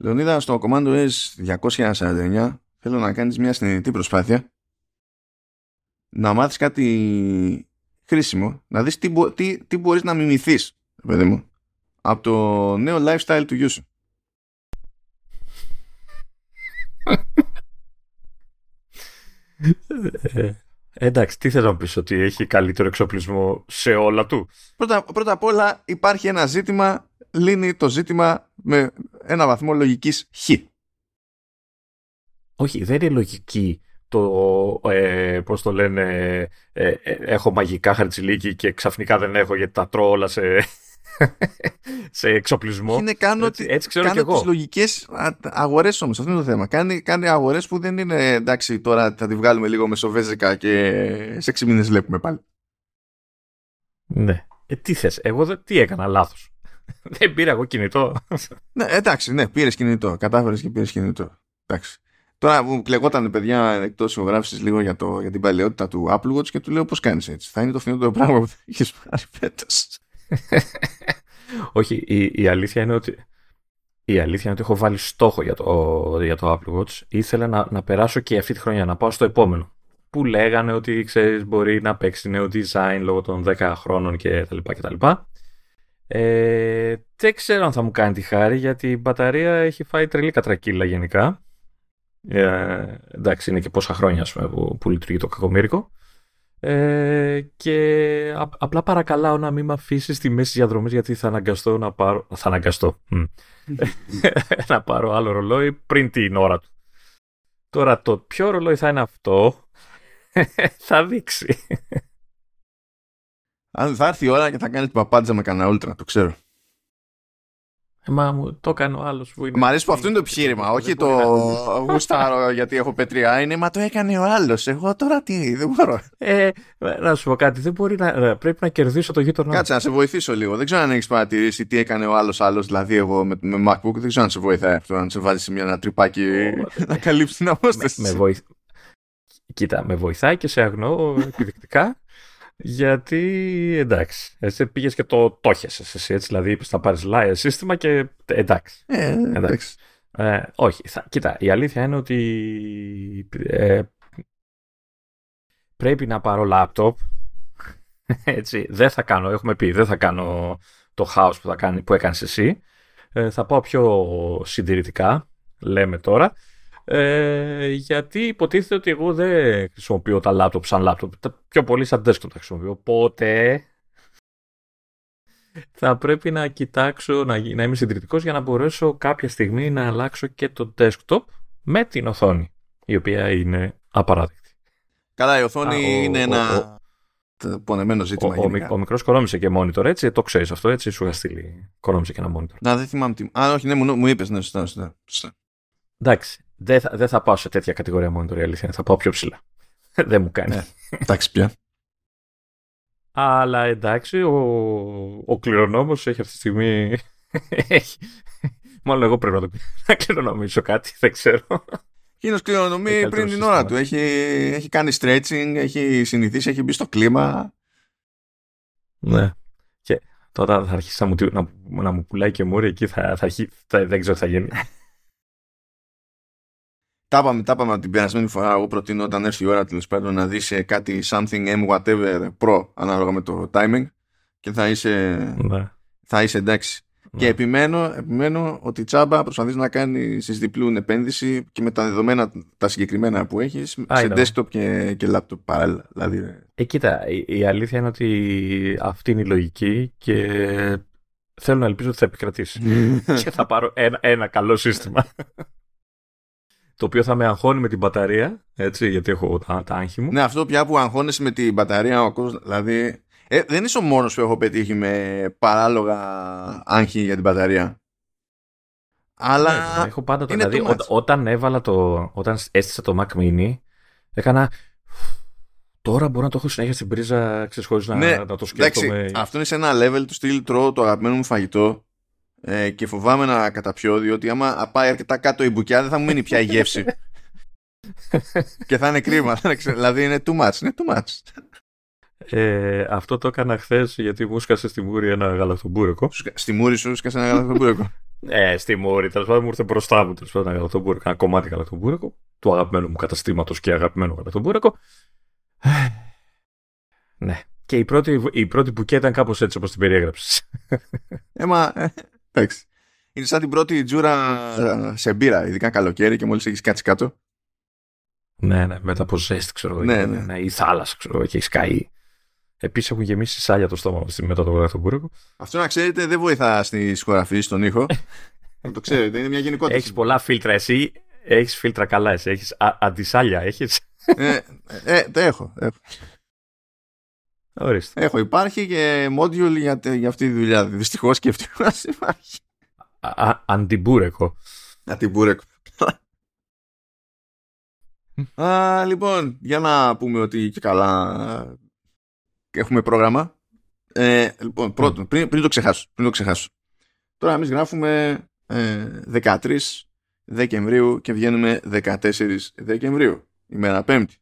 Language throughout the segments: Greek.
Λεωνίδα, στο Commando S249 θέλω να κάνεις μια συνειδητή προσπάθεια να μάθεις κάτι χρήσιμο, να δεις τι, τι, τι μπορείς να μιμηθείς, παιδί μου, από το νέο lifestyle του γιού σου. Ε, εντάξει, τι θέλω να πεις ότι έχει καλύτερο εξοπλισμό σε όλα του; Πρώτα, πρώτα απ' όλα υπάρχει ένα ζήτημα, λύνει το ζήτημα με ένα βαθμό λογικής χ. Όχι, δεν είναι λογική το, ε, πώς το λένε, ε, ε, έχω μαγικά χαρτζηλίκι και ξαφνικά δεν έχω γιατί τα τρώω όλα σε, σε εξοπλισμό. Είναι κάνω, έτσι, έτσι ξέρω κάνω τις λογικές αγορές όμως, αυτό είναι το θέμα. Κάνει, κάνει αγορές που δεν είναι εντάξει τώρα θα τη βγάλουμε λίγο μεσοβέζικα και σε 6 μήνες βλέπουμε πάλι. Ναι. Ε, τι θες, εγώ τι έκανα λάθος. Δεν πήρα εγώ κινητό. ναι, εντάξει, ναι, πήρες κινητό. Κατάφερες και πήρες κινητό. Εντάξει. Τώρα μου κλεγόταν παιδιά εκτός ηχογράφησης λίγο για, το, για την παλαιότητα του Apple Watch και του λέω πώς κάνεις έτσι; Θα είναι το φθηνότερο πράγμα που θα έχεις πάρει φέτος. Όχι, η, η, αλήθεια είναι ότι. Η αλήθεια είναι ότι έχω βάλει στόχο για το, για το Apple Watch. Ήθελα να, να περάσω και αυτή τη χρονιά, να πάω στο επόμενο. Που λέγανε ότι ξέρεις, μπορεί να παίξει νέο design λόγω των 10 χρόνων κτλ. Ε, δεν ξέρω αν θα μου κάνει τη χάρη γιατί η μπαταρία έχει φάει τρελή κατρακύλα γενικά. Ε, εντάξει, είναι και πόσα χρόνια πούμε, που, που λειτουργεί το κακομύρικο. Ε, και απλά παρακαλάω να μην με αφήσεις στη μέση διαδρομής γιατί θα αναγκαστώ να πάρω. Θα αναγκαστώ. να πάρω άλλο ρολόι πριν την ώρα του. Τώρα το ποιο ρολόι θα είναι αυτό θα δείξει. Αν θα έρθει η ώρα και θα κάνει την παπάντζα με κανένα ούλτρα, το ξέρω. Ε, μα μου το έκανε ο άλλος που είναι. Μ' αρέσει που αυτό είναι το επιχείρημα. όχι το γουστάρω γιατί έχω πετριά. Είναι μα το έκανε ο άλλος. Εγώ τώρα τι, δεν μπορώ. Ε, να σου πω κάτι. Δεν μπορεί να, πρέπει να κερδίσω το γείτονά. Κάτσε να σε βοηθήσω λίγο. Δεν ξέρω αν έχεις παρατηρήσει τι έκανε ο άλλος άλλος. Δηλαδή, εγώ με, με MacBook δεν ξέρω αν σε βοηθάει αυτό. Αν σε βάζει σε μια ένα τρυπάκι να καλύψει την απόσταση. Με, με Κοίτα, με βοηθάει και σε αγνώ επιδεικτικά. Γιατί εντάξει, εσύ πήγες και το το εσύ έτσι. Δηλαδή είπες θα πάρεις live σύστημα και εντάξει. Ε, εντάξει. Ε, όχι, θα, κοίτα, η αλήθεια είναι ότι ε, πρέπει να πάρω laptop. Έτσι, δεν θα κάνω, έχουμε πει, δεν θα κάνω το house που, θα κάνει, που έκανες εσύ. Ε, θα πάω πιο συντηρητικά, λέμε τώρα. Ε, γιατί υποτίθεται ότι εγώ δεν χρησιμοποιώ τα laptop σαν laptop. Τα πιο πολύ σαν desktop τα χρησιμοποιώ. Οπότε θα πρέπει να κοιτάξω, να, να είμαι συντηρητικός για να μπορέσω κάποια στιγμή να αλλάξω και το desktop με την οθόνη, η οποία είναι απαράδεκτη. Καλά, η οθόνη είναι ένα ο, πονεμένο ζήτημα. Ο, ο, ο μικρός κορόμισε και monitor, έτσι, το ξέρεις αυτό, έτσι, σου είχα στείλει. Κορόμισε και ένα monitor. Να, δεν θυμάμαι τι. Α, όχι, ναι, μου, μου είπες, ναι, σωστά, σωστά. Εντάξει, δεν θα, δεν θα πάω σε τέτοια κατηγορία monitor η αλήθεια. Θα πάω πιο ψηλά. δεν μου κάνει. Ναι, εντάξει πια. Αλλά εντάξει, ο, ο κληρονόμος έχει αυτή τη στιγμή... έχει... Μάλλον εγώ πρέπει να, το... να κληρονομήσω κάτι, δεν ξέρω. Εκείνος κληρονομεί πριν την ώρα του. Έχει, έχει κάνει stretching, έχει συνηθίσει, έχει μπει στο κλίμα. Ναι. Και τώρα θα αρχίσει να μου, να, να μου πουλάει και μούρι εκεί, θα, θα, θα, δεν ξέρω τι θα γίνει. Τα είπαμε, τα είπαμε την περασμένη φορά. Εγώ προτείνω όταν έρθει η ώρα τέλος πάντων να δεις ε, κάτι something M whatever pro ανάλογα με το timing και θα είσαι, ναι. θα είσαι εντάξει. Ναι. Και επιμένω, επιμένω ότι η τσάμπα προσπαθείς να κάνεις διπλούν επένδυση και με τα δεδομένα τα συγκεκριμένα που έχεις σε desktop και, και laptop παράλληλα. Δηλαδή, ε, κοίτα, η, η, αλήθεια είναι ότι αυτή είναι η λογική και θέλω να ελπίζω ότι θα επικρατήσει. και θα πάρω ένα, ένα καλό σύστημα το οποίο θα με αγχώνει με την μπαταρία, έτσι, γιατί έχω τα, τα άγχη μου. Ναι, αυτό πια που αγχώνεσαι με την μπαταρία, ο κόσμος, δηλαδή, ε, δεν είσαι ο μόνος που έχω πετύχει με παράλογα άγχη για την μπαταρία. Αλλά. Ναι, έχω πάντα το. Δηλαδή, ό, όταν έβαλα το. Όταν έστεισα το Mac Mini, έκανα. Τώρα μπορώ να το έχω συνέχεια στην πρίζα, ξέρεις, να, ναι, να το σκέφτομαι. Εντάξει, αυτό είναι σε ένα level του στυλ τρώω το αγαπημένο μου φαγητό ε, και φοβάμαι να καταπιώ διότι άμα πάει αρκετά κάτω η μπουκιά δεν θα μου μείνει πια η γεύση και θα είναι κρίμα δηλαδή είναι too much, είναι too much. Ε, αυτό το έκανα χθες γιατί μου σκάσε στη μούρη ένα γαλακτομπούρεκο. Στη μούρη σου σκάσε ένα γαλακτομπούρεκο; Ε, στη Μόρη, τέλος πάντων μου ήρθε μπροστά μου τέλος πάντων γαλακτομπούρεκο. Ένα κομμάτι γαλακτομπούρεκο του αγαπημένου μου καταστήματος και αγαπημένου γαλακτομπούρεκο. ναι. Και η πρώτη, η πρώτη μπουκέ ήταν κάπως έτσι όπως την περιέγραψες. Ε, μα. Ε, εντάξει. Είναι σαν την πρώτη τζούρα ε, σε μπύρα, ειδικά καλοκαίρι και μόλις έχεις κάτσει κάτω. Ναι, ναι, μετά από ζέστη, ξέρω εγώ. Ναι, ναι. ναι. Ή θάλασσα, ξέρω εγώ, και έχεις καεί. Επίσης έχουν γεμίσει σάλια το στόμα μετά το γραφτομπούρεκο. Αυτό να ξέρετε δεν βοηθά στη σκογραφή, στον ήχο. να το ξέρετε, είναι μια γενικότητα. Έχεις πολλά φίλτρα εσύ. Έχεις φίλτρα καλά εσύ. Έχεις αντισάλια, έχεις. ε, ε, δεν έχω. έχω. Ορίστε. Έχω, υπάρχει και module για, για αυτή τη δουλειά. Δυστυχώς και ευτυχώ υπάρχει. Αντιμπούρεκο. Αντιμπούρεκο. Α, λοιπόν, για να πούμε ότι και καλά έχουμε πρόγραμμα. Ε, λοιπόν, πρώτον, πριν, πριν, το ξεχάσω, πριν το ξεχάσω. Τώρα εμείς γράφουμε ε, 13 Δεκεμβρίου και βγαίνουμε 14 Δεκεμβρίου, ημέρα Πέμπτη.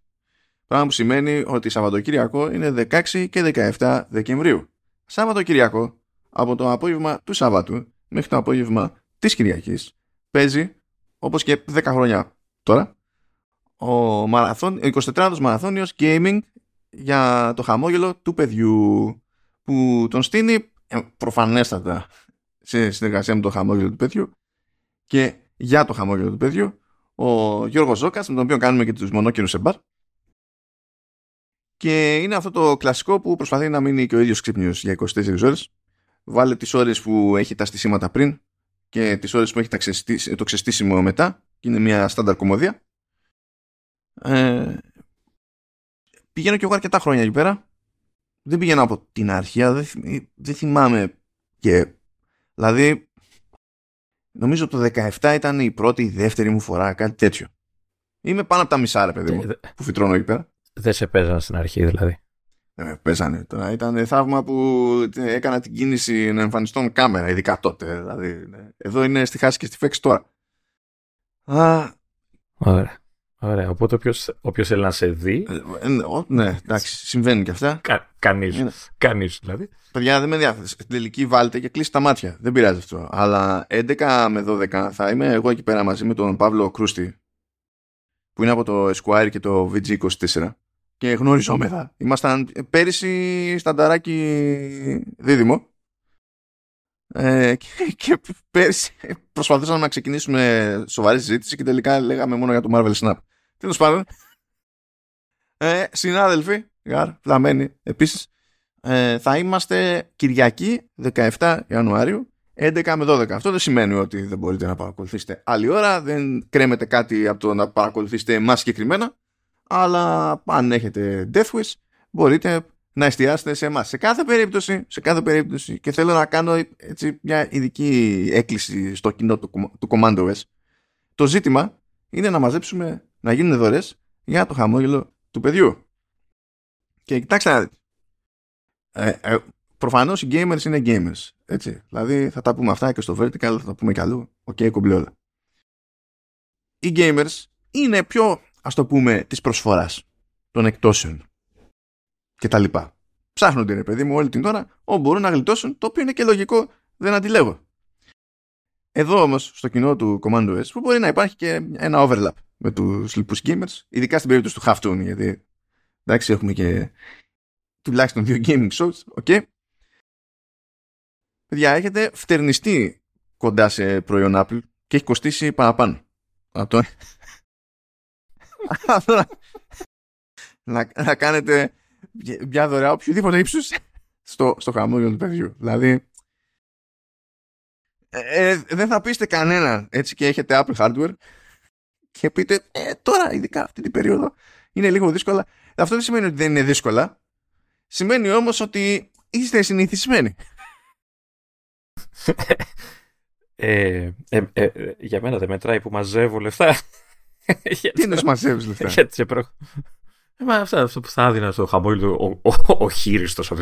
Πράγμα που σημαίνει ότι Σαββατοκύριακο είναι 16 και 17 Δεκεμβρίου. Σαββατοκύριακο, από το απόγευμα του Σαββάτου μέχρι το απόγευμα της Κυριακής, παίζει, όπως και 10 χρόνια τώρα, ο, μαραθών, 24ος μαραθώνιος gaming για το χαμόγελο του παιδιού που τον στείνει ε, προφανέστατα σε συνεργασία με το χαμόγελο του παιδιού και για το χαμόγελο του παιδιού ο Γιώργος Ζώκας με τον οποίο κάνουμε και τους μονόκερους σε μπαρ και είναι αυτό το κλασικό που προσπαθεί να μείνει και ο ίδιος ξύπνιος για 24 ώρες βάλε τις ώρες που έχει τα στισίματα πριν και τις ώρες που έχει το ξεστήσιμο μετά και είναι μια στάνταρ κομμωδία ε, πηγαίνω και εγώ αρκετά χρόνια εκεί πέρα. Δεν πηγαίνω από την αρχή, δεν, δεν θυμάμαι και... Δηλαδή, νομίζω το 17 ήταν η πρώτη ή δεύτερη μου φορά, κάτι τέτοιο. Είμαι πάνω από τα μισά, ρε παιδί μου, που φυτρώνω εκεί πέρα. Δεν σε παίζανε στην αρχή, δηλαδή. Δεν με παίζανε. Τώρα ήταν θαύμα που έκανα την κίνηση να εμφανιστώ με κάμερα, ειδικά τότε. Δηλαδή, ναι. Εδώ είναι στη χάση και στη φέξη τώρα. Α, Ωραία. Ωραία, οπότε όποιος, θέλει να σε δει... Ε, ε, ναι, εντάξει, συμβαίνουν και αυτά. Κα, κανείς, κανείς δηλαδή. Παιδιά, δεν με ενδιαφέρει. Στην τελική βάλτε και κλείσει τα μάτια. Δεν πειράζει αυτό. Αλλά 11 με 12 θα είμαι εγώ εκεί πέρα μαζί με τον Παύλο Κρούστη, που είναι από το Esquire και το VG24 και γνωριζόμεθα. Ήμασταν πέρυσι στανταράκι δίδυμο ε, και, και πέρυσι προσπαθούσαμε να ξεκινήσουμε σοβαρή συζήτηση και τελικά λέγαμε μόνο για το Marvel Snap. Τέλος πάντων, ε, συνάδελφοι, γαρ, φλαμένοι επίσης, ε, θα είμαστε Κυριακή 17 Ιανουαρίου 11 με 12. Αυτό δεν σημαίνει ότι δεν μπορείτε να παρακολουθήσετε άλλη ώρα, δεν κρέμεται κάτι από το να παρακολουθήσετε εμάς συγκεκριμένα, αλλά αν έχετε Death Wish μπορείτε να εστιάσετε σε εμάς. Σε κάθε περίπτωση, σε κάθε περίπτωση και θέλω να κάνω έτσι μια ειδική έκκληση στο κοινό του, του Commando S. Το ζήτημα είναι να μαζέψουμε να γίνουν δωρές για το χαμόγελο του παιδιού. Και κοιτάξτε ε, ε, προφανώς οι gamers είναι gamers. Έτσι. Δηλαδή θα τα πούμε αυτά και στο vertical, θα τα πούμε κι αλλού. Ok, okay, όλα. Οι gamers είναι πιο, ας το πούμε, της προσφοράς των εκτόσεων και τα λοιπά. Ψάχνονται ρε παιδί μου όλη την ώρα όπου μπορούν να γλιτώσουν το οποίο είναι και λογικό δεν αντιλέγω. Εδώ όμως στο κοινό του Commando S που μπορεί να υπάρχει και ένα overlap με τους λοιπούς gamers ειδικά στην περίπτωση του Halftone γιατί εντάξει έχουμε και τουλάχιστον δύο gaming shows ok παιδιά έχετε φτερνιστεί κοντά σε προϊόν Apple και έχει κοστίσει παραπάνω από να, να κάνετε μια δωρεά οποιοδήποτε ύψους στο, στο χαμόγελο του παιδιού. Δηλαδή, ε, ε, δεν θα πείστε κανέναν έτσι και έχετε Apple hardware και πείτε ε, τώρα ειδικά αυτή την περίοδο είναι λίγο δύσκολα. Αυτό δεν σημαίνει ότι δεν είναι δύσκολα. Σημαίνει όμως ότι είστε συνηθισμένοι. Ε, ε, ε, για μένα δεν μετράει που μαζεύω λεφτά. Τι είναι μαζεύει λεφτά; Ε, μα αυτά, αυτό που θα έδινα στο χαμόγελο ο, ο, ο, ο χείριστος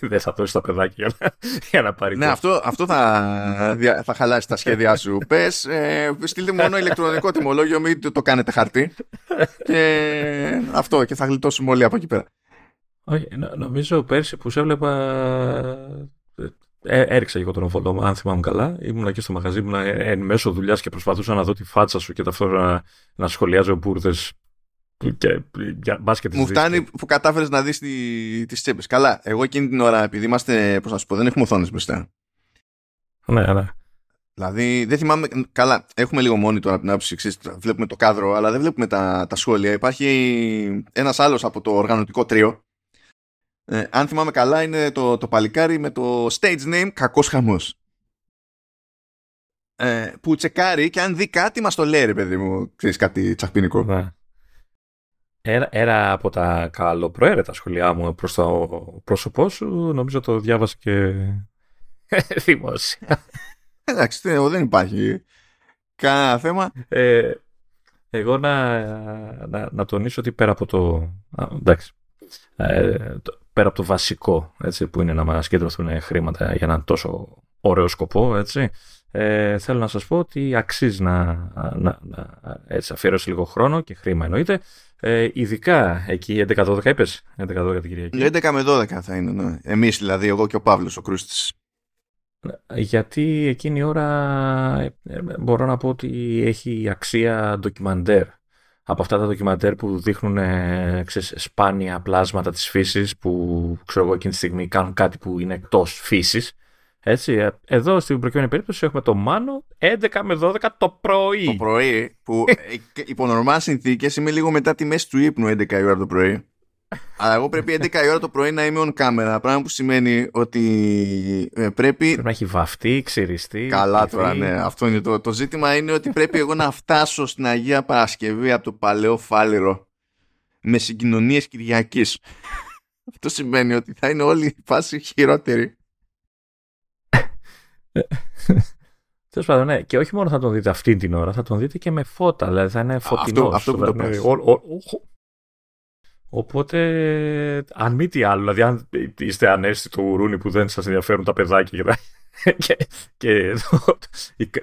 δεν θα δώσει τα παιδάκια για να, για να πάρει. Ναι, αυτό, αυτό θα, θα χαλάσει τα σχέδιά σου. Πες, ε, στείλτε μόνο ηλεκτρονικό τιμολόγιο, μην το, το κάνετε χαρτί. και αυτό, και θα γλιτώσουμε όλοι από εκεί πέρα. Όχι, νομίζω πέρσι που σε έβλεπα ε, έριξα εγώ τον οφολό αν θυμάμαι καλά. Ήμουν εκεί στο μαγαζί, ήμουν εν μέσω δουλειάς και προσπαθούσα να δω τη φάτσα σου και ταυτόχρονα να σχολιάζω μπουρδες. Και, Μου φτάνει που κατάφερες να δεις τι τις τσέπες. Καλά, εγώ εκείνη την ώρα, επειδή είμαστε, πώς να σου πω, δεν έχουμε οθόνες μπροστά. Ναι, ναι. Δηλαδή, δεν θυμάμαι. Καλά, έχουμε λίγο μόνοι τώρα την άποψη. Βλέπουμε το κάδρο, αλλά δεν βλέπουμε τα, τα σχόλια. Υπάρχει ένας άλλος από το οργανωτικό τρίο ε, αν θυμάμαι καλά είναι το, το παλικάρι με το stage name Κακός Χαμός. Ε, που τσεκάρει και αν δει κάτι μας το λέει ρε παιδί μου, ξέρεις κάτι τσαχπίνικο. Ναι. Ένα, ένα από τα καλοπροαίρετα σχολιά μου προς το πρόσωπό σου νομίζω το διάβασε και δημόσια. Εντάξει, δεν υπάρχει κανένα θέμα. Ε, εγώ να, να, να, τονίσω ότι πέρα από το... εντάξει, ε, πέρα από το βασικό, έτσι, που είναι να μας κέντρωθούν χρήματα για έναν τόσο ωραίο σκοπό, έτσι, ε, θέλω να σας πω ότι αξίζει να, να, να έτσι, αφιερώσει λίγο χρόνο και χρήμα εννοείται. Ε, ειδικά εκεί 11-12 είπες, 11-12 την Κυριακή. 11 με 12 θα είναι, ναι. Εμείς δηλαδή, εγώ και ο Παύλος, ο Κρούστης. Γιατί εκείνη η ώρα ε, ε, μπορώ να πω ότι έχει αξία ντοκιμαντέρ από αυτά τα ντοκιμαντέρ που δείχνουν ε, ξέρεις, σπάνια πλάσματα της φύσης που ξέρω εγώ εκείνη τη στιγμή κάνουν κάτι που είναι εκτός φύσης. Έτσι, ε, εδώ στην προκειμένη περίπτωση έχουμε το Μάνο 11 με 12 το πρωί. Το πρωί που ε, υπό νορμά συνθήκες είμαι λίγο μετά τη μέση του ύπνου 11 η ώρα το πρωί. Αλλά εγώ πρέπει 11 η ώρα το πρωί να είμαι on camera. Πράγμα που σημαίνει ότι ε, πρέπει. Πρέπει να έχει βαφτεί, ξυριστεί. Καλά τώρα, ναι. Αυτό είναι το, το ζήτημα. Είναι ότι πρέπει εγώ να φτάσω στην Αγία Παρασκευή από το παλαιό φάληρο με συγκοινωνίες Κυριακής. Αυτό σημαίνει ότι θα είναι όλη η φάση χειρότερη. Τέλος πάντων, ναι. Και όχι μόνο θα τον δείτε αυτή την ώρα, θα τον δείτε και με φώτα. Δηλαδή θα είναι φωτεινός. Αυτό, αυτό που το Οπότε, αν μη τι άλλο, δηλαδή αν είστε ανέστη του ρούνι που δεν σας ενδιαφέρουν τα παιδάκια και, και, το,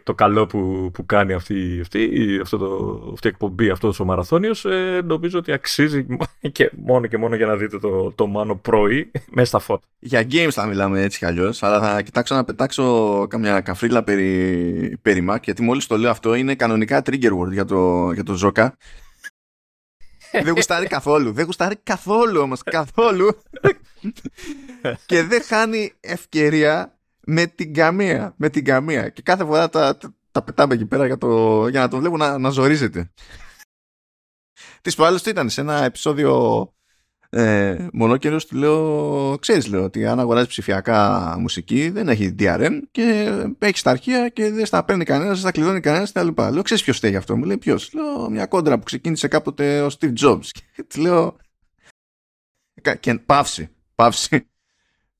το, καλό που, που κάνει αυτή, αυτή, αυτό το, αυτή η εκπομπή, αυτός ο μαραθώνιος, ε, νομίζω ότι αξίζει και μόνο και μόνο για να δείτε το, το μάνο πρωί μέσα στα φώτα. Για games θα μιλάμε έτσι κι αλλιώς, αλλά θα κοιτάξω να πετάξω καμιά καφρίλα περί, περί Mac, γιατί μόλις το λέω αυτό είναι κανονικά trigger word για το, για το Zoka δεν γουστάρει καθόλου. Δεν γουστάρει καθόλου όμως. Καθόλου. και δεν χάνει ευκαιρία με την καμία. Με την καμία. Και κάθε φορά τα, τα, πετάμε εκεί πέρα για, το, για να τον βλέπω να, να ζορίζεται. Της προάλλες τι ήταν σε ένα επεισόδιο ε, μονόκερο του λέω, ξέρεις λέω ότι αν αγοράζει ψηφιακά μουσική δεν έχει DRM και έχει τα αρχεία και δεν στα παίρνει κανένας, δεν στα κλειδώνει κανένας κτλ. Λέω, ξέρεις ποιος θέλει αυτό, μου λέει ποιος. Λέω, μια κόντρα που ξεκίνησε κάποτε ο Steve Jobs. Και του λέω, και παύση, παύση.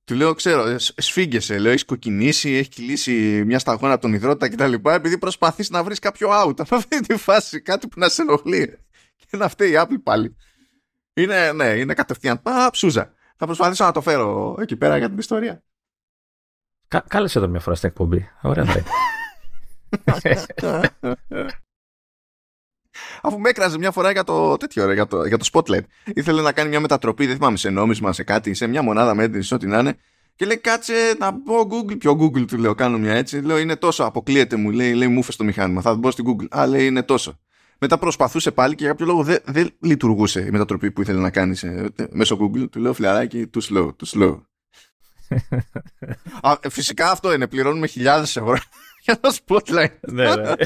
Του λέω, ξέρω, σφίγγεσαι, λέω, έχεις κοκκινήσει, έχει κυλήσει μια σταγόνα από τον υδρότα κτλ. Επειδή προσπαθείς να βρεις κάποιο out από αυτή τη φάση, κάτι που να σε ενοχλεί. Και να φταίει η Apple πάλι. Είναι, ναι, είναι κατευθείαν. Πα, ψούζα. Θα προσπαθήσω να το φέρω εκεί πέρα για την ιστορία. Κα, κάλεσε εδώ μια φορά στην εκπομπή. Ωραία θα Αφού με έκραζε μια φορά για το τέτοιο, για το, για το Spotlight. Ήθελε να κάνει μια μετατροπή, δεν θυμάμαι, σε νόμισμα, σε κάτι, σε μια μονάδα μέτρηση, ό,τι να είναι. Και λέει, κάτσε να πω Google. Ποιο Google του λέω, κάνω μια έτσι. Λέω, είναι τόσο. Αποκλείεται μου, λέει, λέει μου το μηχάνημα. Θα μπω στην Google. Α, λέει, είναι τόσο. Μετά προσπαθούσε πάλι και για κάποιο λόγο δεν, δεν λειτουργούσε η μετατροπή που ήθελε να κάνει μέσω Google. Του λέω φιλαράκι, too slow, too slow. Α, φυσικά αυτό είναι. Πληρώνουμε χιλιάδες ευρώ για το spotlight. ναι, ναι.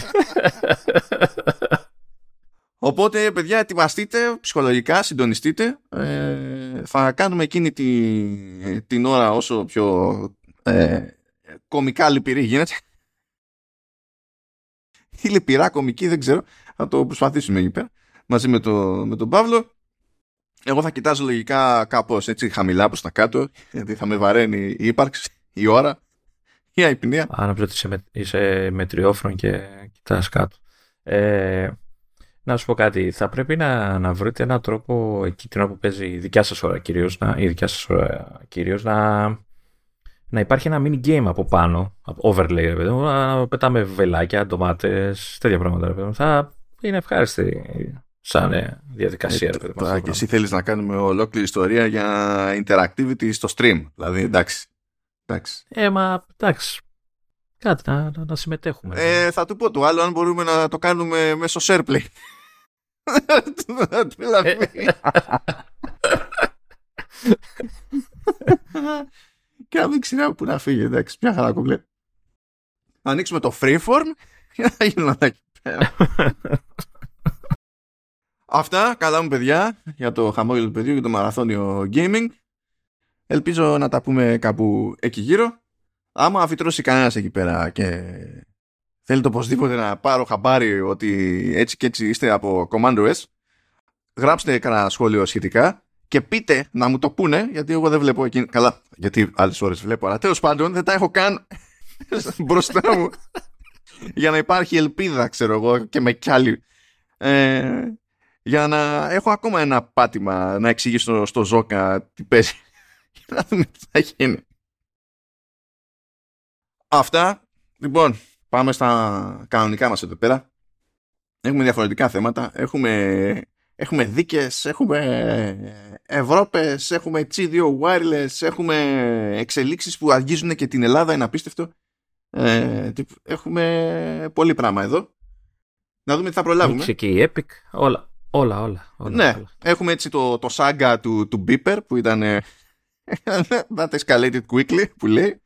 Οπότε, παιδιά, ετοιμαστείτε ψυχολογικά, συντονιστείτε. Ε, θα κάνουμε εκείνη τη, την ώρα όσο πιο ε, κομικά λυπηρή γίνεται. Ή λυπηρά κομική, δεν ξέρω θα το προσπαθήσουμε εκεί πέρα μαζί με, το, με τον Παύλο. Εγώ θα κοιτάζω λογικά κάπως έτσι χαμηλά προς τα κάτω γιατί θα με βαραίνει η ύπαρξη, η ώρα, η αϊπνία. Αν νομίζω ότι είσαι, με, είσαι μετριόφρον και κοιτάς κάτω. Ε, να σου πω κάτι, θα πρέπει να, να βρείτε έναν τρόπο εκεί την ώρα που παίζει η δικιά σας ώρα κυρίως, να, η δικιά σας ώρα κυρίως, να, να υπάρχει ένα mini game από πάνω, overlay, ρε να πετάμε βελάκια, ντομάτες, τέτοια πράγματα. Ρε, θα, είναι ευχάριστη σαν ε, διαδικασία. Ε, τώρα και εσύ θέλεις να κάνουμε ολόκληρη ιστορία για interactivity στο stream. Δηλαδή εντάξει. Εντάξει. Ε, μα εντάξει. Κάτι να, να, να συμμετέχουμε. Ε, θα του πω το άλλο αν μπορούμε να το κάνουμε μέσω SharePlay. και να μην ξέρει που να φύγει. Εντάξει, μια χαρά κουμπλέ. Ανοίξουμε το freeform και να γίνουμε εκεί πέρα. Αυτά, καλά μου παιδιά, για το χαμόγελο του παιδιού και το μαραθώνιο gaming. Ελπίζω να τα πούμε κάπου εκεί γύρω. Άμα αφιτρώσει κανένας εκεί πέρα και θέλετε οπωσδήποτε να πάρω χαμπάρι ότι έτσι και έτσι είστε από Commando S, γράψτε κανένα σχόλιο σχετικά και πείτε να μου το πούνε, γιατί εγώ δεν βλέπω εκεί. Καλά, γιατί άλλες ώρες βλέπω, αλλά τέλος πάντων δεν τα έχω καν μπροστά μου για να υπάρχει ελπίδα, ξέρω εγώ, και με κι άλλοι. Ε, για να έχω ακόμα ένα πάτημα να εξηγήσω στο Ζόκα τι παίζει και να δούμε τι θα γίνει. Αυτά. Λοιπόν, πάμε στα κανονικά μας εδώ πέρα. Έχουμε διαφορετικά θέματα. Έχουμε, έχουμε δίκες, έχουμε Ευρώπες, έχουμε G2 wireless, έχουμε εξελίξεις που αγγίζουν και την Ελλάδα, είναι απίστευτο. Ε, έχουμε πολύ πράγμα εδώ. Να δούμε τι θα προλάβουμε. Έχει και η Epic, όλα. Όλα, όλα. όλα ναι, όλα. έχουμε έτσι το, το saga του, του Beeper που ήταν that escalated quickly που λέει.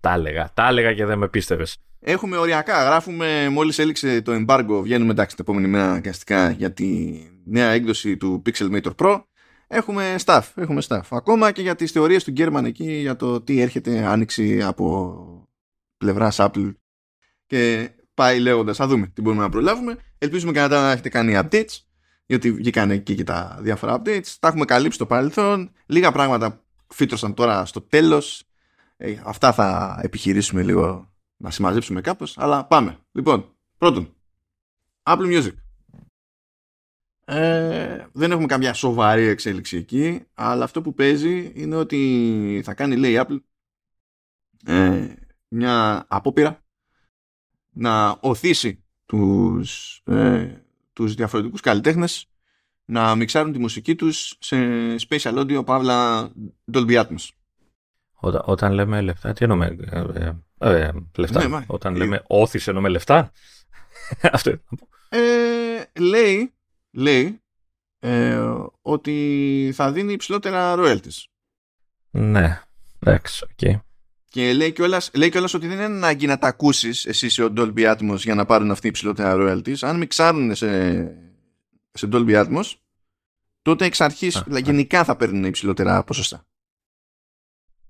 Τα έλεγα, τα έλεγα και δεν με πίστευες. Έχουμε οριακά, γράφουμε μόλις έληξε το embargo, βγαίνουμε εντάξει την επόμενη μέρα αναγκαστικά για τη νέα έκδοση του Pixelmator Pro. Έχουμε staff, έχουμε staff. Ακόμα και για τις θεωρίες του Γκέρμαν εκεί για το τι έρχεται άνοιξη από πλευράς Apple και πάει λέγοντας, θα δούμε τι μπορούμε να προλάβουμε. Ελπίζουμε και να έχετε κάνει updates, γιατί βγήκαν εκεί και τα διάφορα updates. Τα έχουμε καλύψει στο παρελθόν. Λίγα πράγματα φύτρωσαν τώρα στο τέλος. Ε, αυτά θα επιχειρήσουμε λίγο να συμμαζέψουμε κάπως, αλλά πάμε. Λοιπόν, πρώτον, Apple Music. Ε, δεν έχουμε καμιά σοβαρή εξέλιξη εκεί, αλλά αυτό που παίζει είναι ότι θα κάνει, λέει η Apple, ε, μια απόπειρα να οθήσει τους, ε, τους διαφορετικούς καλλιτέχνες να μιξάρουν τη μουσική τους σε spatial audio παύλα Dolby Atmos. Όταν, όταν λέμε λεφτά, τι εννοούμε ε, ε, ε λεφτά; Ναι, όταν λέμε ώθηση εννοούμε λεφτά; Αυτό ε, λέει, λέει ε, ότι θα δίνει υψηλότερα royalties. Ναι, εντάξει, ok. Okay. Και λέει κιόλας, λέει κιόλας ότι δεν είναι ανάγκη να τα ακούσεις εσύ σε Dolby Atmos για να πάρουν αυτή υψηλότερα royalties. Αν μιξάρουν σε, σε Dolby Atmos, τότε εξ αρχής γενικά θα παίρνουν υψηλότερα ποσοστά.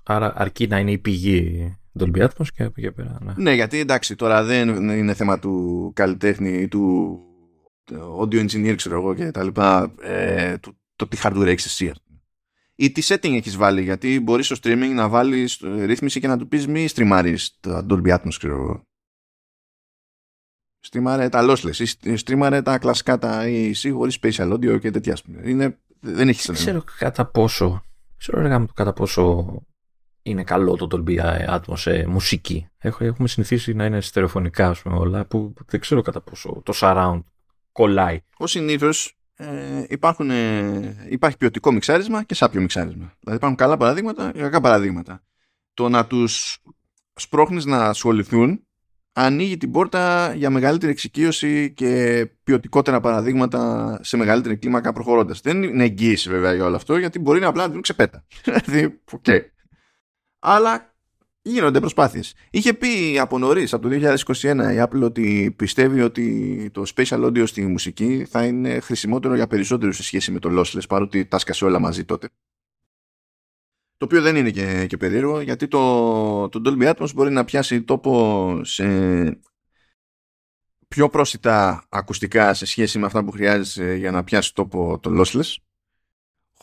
Άρα αρκεί να είναι η πηγή Dolby Atmos και από εκεί πέρα. Ναι. ναι, γιατί εντάξει, τώρα δεν είναι θέμα του καλλιτέχνη ή του audio engineer, ξέρω εγώ και τα λοιπά, ε, το, το τι hardware έχει εσύ ή τι setting έχεις βάλει γιατί μπορείς στο streaming να βάλεις ρύθμιση και να του πεις μη στριμάρεις τα Dolby Atmos ξέρω εγώ. Στριμάρε τα lossless ή στριμάρε τα κλασικά τα AC χωρίς spatial audio και τέτοια είναι, δεν έχεις Δεν ξέρω κατά πόσο ξέρω ρε, κατά πόσο είναι καλό το Dolby Atmos σε μουσική. Έχουμε συνηθίσει να είναι στερεοφωνικά ας πούμε, όλα που δεν ξέρω κατά πόσο το surround κολλάει. Ο συνήθως ε, υπάρχουν, ε, υπάρχει ποιοτικό μιξάρισμα και σάπιο μιξάρισμα. Δηλαδή υπάρχουν καλά παραδείγματα και κακά παραδείγματα. Το να τους σπρώχνεις να ασχοληθούν ανοίγει την πόρτα για μεγαλύτερη εξοικείωση και ποιοτικότερα παραδείγματα σε μεγαλύτερη κλίμακα προχωρώντας. Δεν είναι εγγύηση βέβαια για όλο αυτό γιατί μπορεί να απλά να ξεπέτα. Δηλαδή, οκ. Αλλά γίνονται προσπάθειες. Είχε πει από νωρίς, από το 2021 η Apple ότι πιστεύει ότι το spatial audio στη μουσική θα είναι χρησιμότερο για περισσότερους σε σχέση με το lossless παρότι τα σκασε όλα μαζί τότε. Το οποίο δεν είναι και, και περίεργο γιατί το, το Dolby Atmos μπορεί να πιάσει τόπο σε πιο πρόσιτα ακουστικά σε σχέση με αυτά που χρειάζεσαι για να πιάσει τόπο το lossless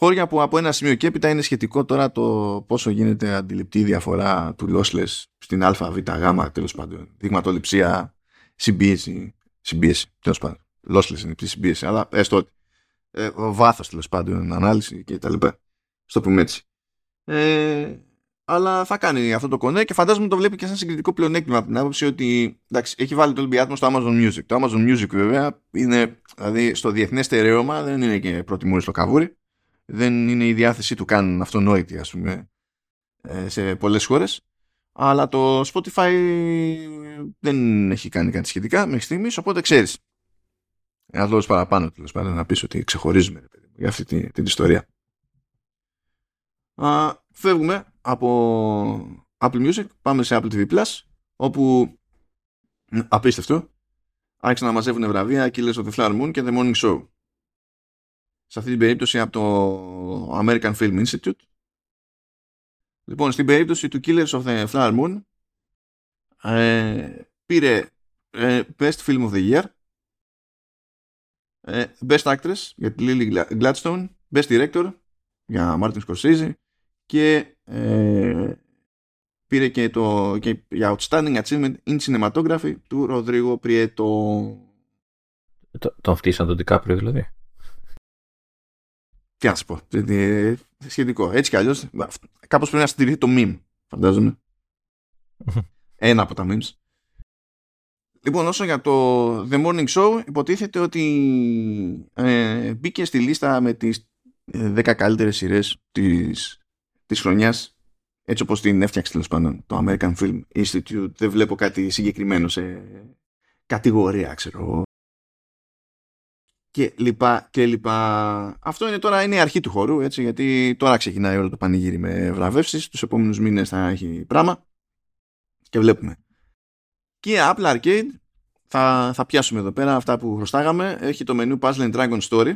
χώρια που από ένα σημείο και έπειτα είναι σχετικό τώρα το πόσο γίνεται αντιληπτή η διαφορά του lossless στην α, β, γ, τέλος πάντων. Δειγματοληψία, συμπίεση, συμπίεση, τέλος πάντων. Lossless είναι η συμπίεση, αλλά έστω ότι ε, βάθος τέλος πάντων, ανάλυση και τα λοιπά. Στο πούμε έτσι. Ε, αλλά θα κάνει αυτό το κονέ και φαντάζομαι το βλέπει και σαν συγκριτικό πλεονέκτημα από την άποψη ότι εντάξει, έχει βάλει το Dolby Atmos στο Amazon Music. Το Amazon Music βέβαια είναι, δηλαδή στο διεθνές στερεώμα δεν είναι και πρώτη στο καβούρι δεν είναι η διάθεσή του καν αυτονόητη ας πούμε ε, σε πολλές χώρες. Αλλά το Spotify δεν έχει κάνει κάτι σχετικά μέχρι στιγμής οπότε ξέρεις. Ένας λόγος παραπάνω τέλος πάντων να πεις ότι ξεχωρίζουμε για αυτή την, την ιστορία. Α, φεύγουμε από Apple Music πάμε σε Apple TV Plus όπου απίστευτο άρχισαν να μαζεύουν βραβεία Killers of the Flower Moon και The Morning Show σε αυτή την περίπτωση από το American Film Institute Λοιπόν, στην περίπτωση του Killers of the Flower Moon ε, πήρε ε, Best Film of the Year ε, Best Actress για τη Lily Gladstone Best Director για Martin Scorsese και ε, πήρε και, το, και για Outstanding Achievement in Cinematography του Ροδρίγο Πριέτο. Το, τον φτύσαν τον Τικάπριο δηλαδή. Τι να σου πω. Σχετικό. Έτσι κι αλλιώς. Κάπως πρέπει να στηριχθεί το meme, φαντάζομαι. Ένα από τα memes. Λοιπόν, όσο για το The Morning Show, υποτίθεται ότι ε, μπήκε στη λίστα με τις 10 ε, καλύτερες σειρές της, της χρονιάς έτσι όπως την έφτιαξε τέλος πάντων το American Film Institute δεν βλέπω κάτι συγκεκριμένο σε κατηγορία ξέρω και λοιπά και λοιπά. Αυτό είναι τώρα είναι η αρχή του χώρου, έτσι, γιατί τώρα ξεκινάει όλο το πανηγύρι με βραβεύσεις, τους επόμενους μήνες θα έχει πράγμα και βλέπουμε. Και Apple Arcade θα, θα πιάσουμε εδώ πέρα αυτά που χρωστάγαμε, έχει το μενού Puzzle and Dragon Story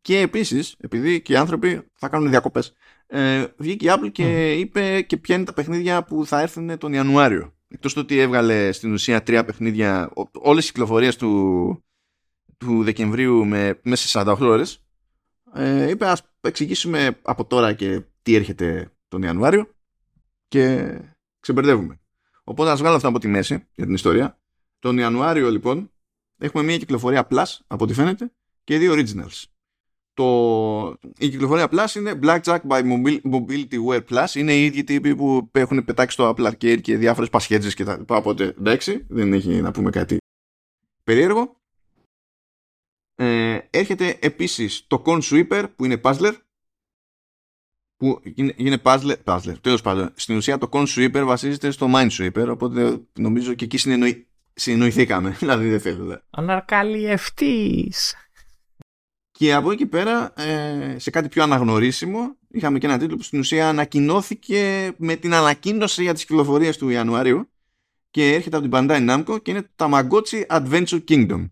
και επίσης, επειδή και οι άνθρωποι θα κάνουν διακοπές, ε, βγήκε η Apple και είπε και ποια είναι τα παιχνίδια που θα έρθουν τον Ιανουάριο. Εκτός του ότι έβγαλε στην ουσία τρία παιχνίδια, όλες οι κυκλοφορίες του, του Δεκεμβρίου με, μέσα σε 48 ώρες, ε, είπε ας εξηγήσουμε από τώρα και τι έρχεται τον Ιανουάριο και ξεμπερδεύουμε. Οπότε ας βγάλω αυτά από τη μέση για την ιστορία. Τον Ιανουάριο λοιπόν έχουμε μια κυκλοφορία Plus από ό,τι φαίνεται και δύο Originals το, η κυκλοφορία Plus είναι Blackjack by Mobility Wear Plus. Είναι οι ίδιοι τύποι που έχουν πετάξει στο Apple Arcade και διάφορες πασχέτζες και τα λοιπά. Οπότε εντάξει, δεν έχει να πούμε κάτι περίεργο. Ε, έρχεται επίσης το Con Sweeper που είναι puzzler που είναι, είναι puzzler, puzzler. Τέλος πάντων στην ουσία το Con Sweeper βασίζεται στο Mind Sweeper οπότε νομίζω και εκεί συνεννοη, συνεννοηθήκαμε. Δηλαδή δεν θέλω Αναρκαλιευτής και από εκεί πέρα, ε, σε κάτι πιο αναγνωρίσιμο, είχαμε και ένα τίτλο που στην ουσία ανακοινώθηκε με την ανακοίνωση για τις κυκλοφορίες του Ιανουαρίου και έρχεται από την Bandai Namco και είναι το Tamagotchi Adventure Kingdom.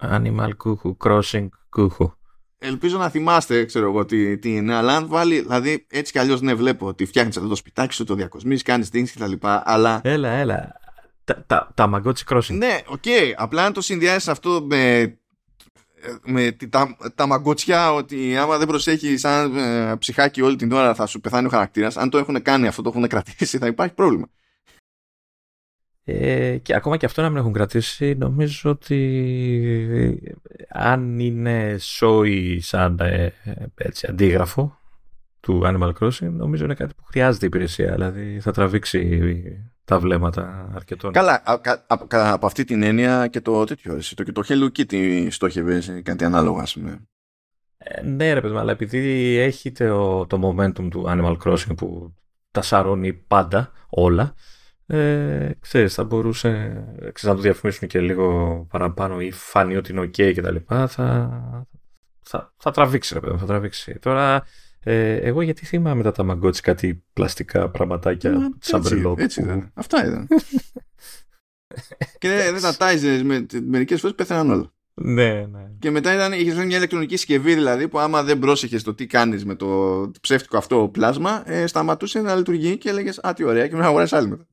Animal Cuckoo, Crossing Cuckoo. Ελπίζω να θυμάστε, ξέρω εγώ, τι, τι είναι, αλλά αν βάλει, δηλαδή έτσι κι αλλιώς ναι, βλέπω ότι φτιάχνεις αυτό το σπιτάκι σου, το διακοσμεί, κάνεις things κτλ. Αλλά. Έλα, έλα. Τα, τα, τα Crossing. Ναι, OK. Okay. Απλά αν το συνδυάσεις αυτό με με τα Tamagotchiά ότι άμα δεν προσέχει σαν ε, ψυχάκι όλη την ώρα θα σου πεθάνει ο χαρακτήρας. Αν το έχουν κάνει αυτό, το έχουν κρατήσει, θα υπάρχει πρόβλημα. Ε, και ακόμα και αυτό να μην έχουν κρατήσει, νομίζω ότι ε, αν είναι σόι σαν ε, έτσι, αντίγραφο του Animal Crossing, νομίζω είναι κάτι που χρειάζεται η υπηρεσία. Δηλαδή θα τραβήξει τα βλέμματα αρκετών. Καλά, από αυτή την έννοια και το τέτοιο, το, και το Hello Kitty στόχευε σε κάτι ανάλογο, ας πούμε. Ε, ναι ρε παιδί αλλά επειδή έχει το, το momentum του Animal Crossing που τα σαρώνει πάντα όλα, ε, ξέρεις, θα μπορούσε ξέρεις, να το διαφημίσουν και λίγο παραπάνω ή φάνει ότι είναι ok και τα λοιπά, θα, θα, θα τραβήξει ρε παιδί θα τραβήξει. Τώρα ε, εγώ γιατί θυμάμαι τα ταμαγκότσι κάτι πλαστικά πραγματάκια σαν μπρελό. Έτσι ήταν. Αυτά ήταν. και δεν τα τάιζε με, μερικές φορές πέθαναν όλα. Ναι, ναι. Και μετά ήταν, είχες μια ηλεκτρονική συσκευή δηλαδή που άμα δεν πρόσεχες το τι κάνεις με το ψεύτικο αυτό πλάσμα ε, σταματούσε να λειτουργεί και έλεγες Α, τι ωραία και να αγοράσει άλλη μετά.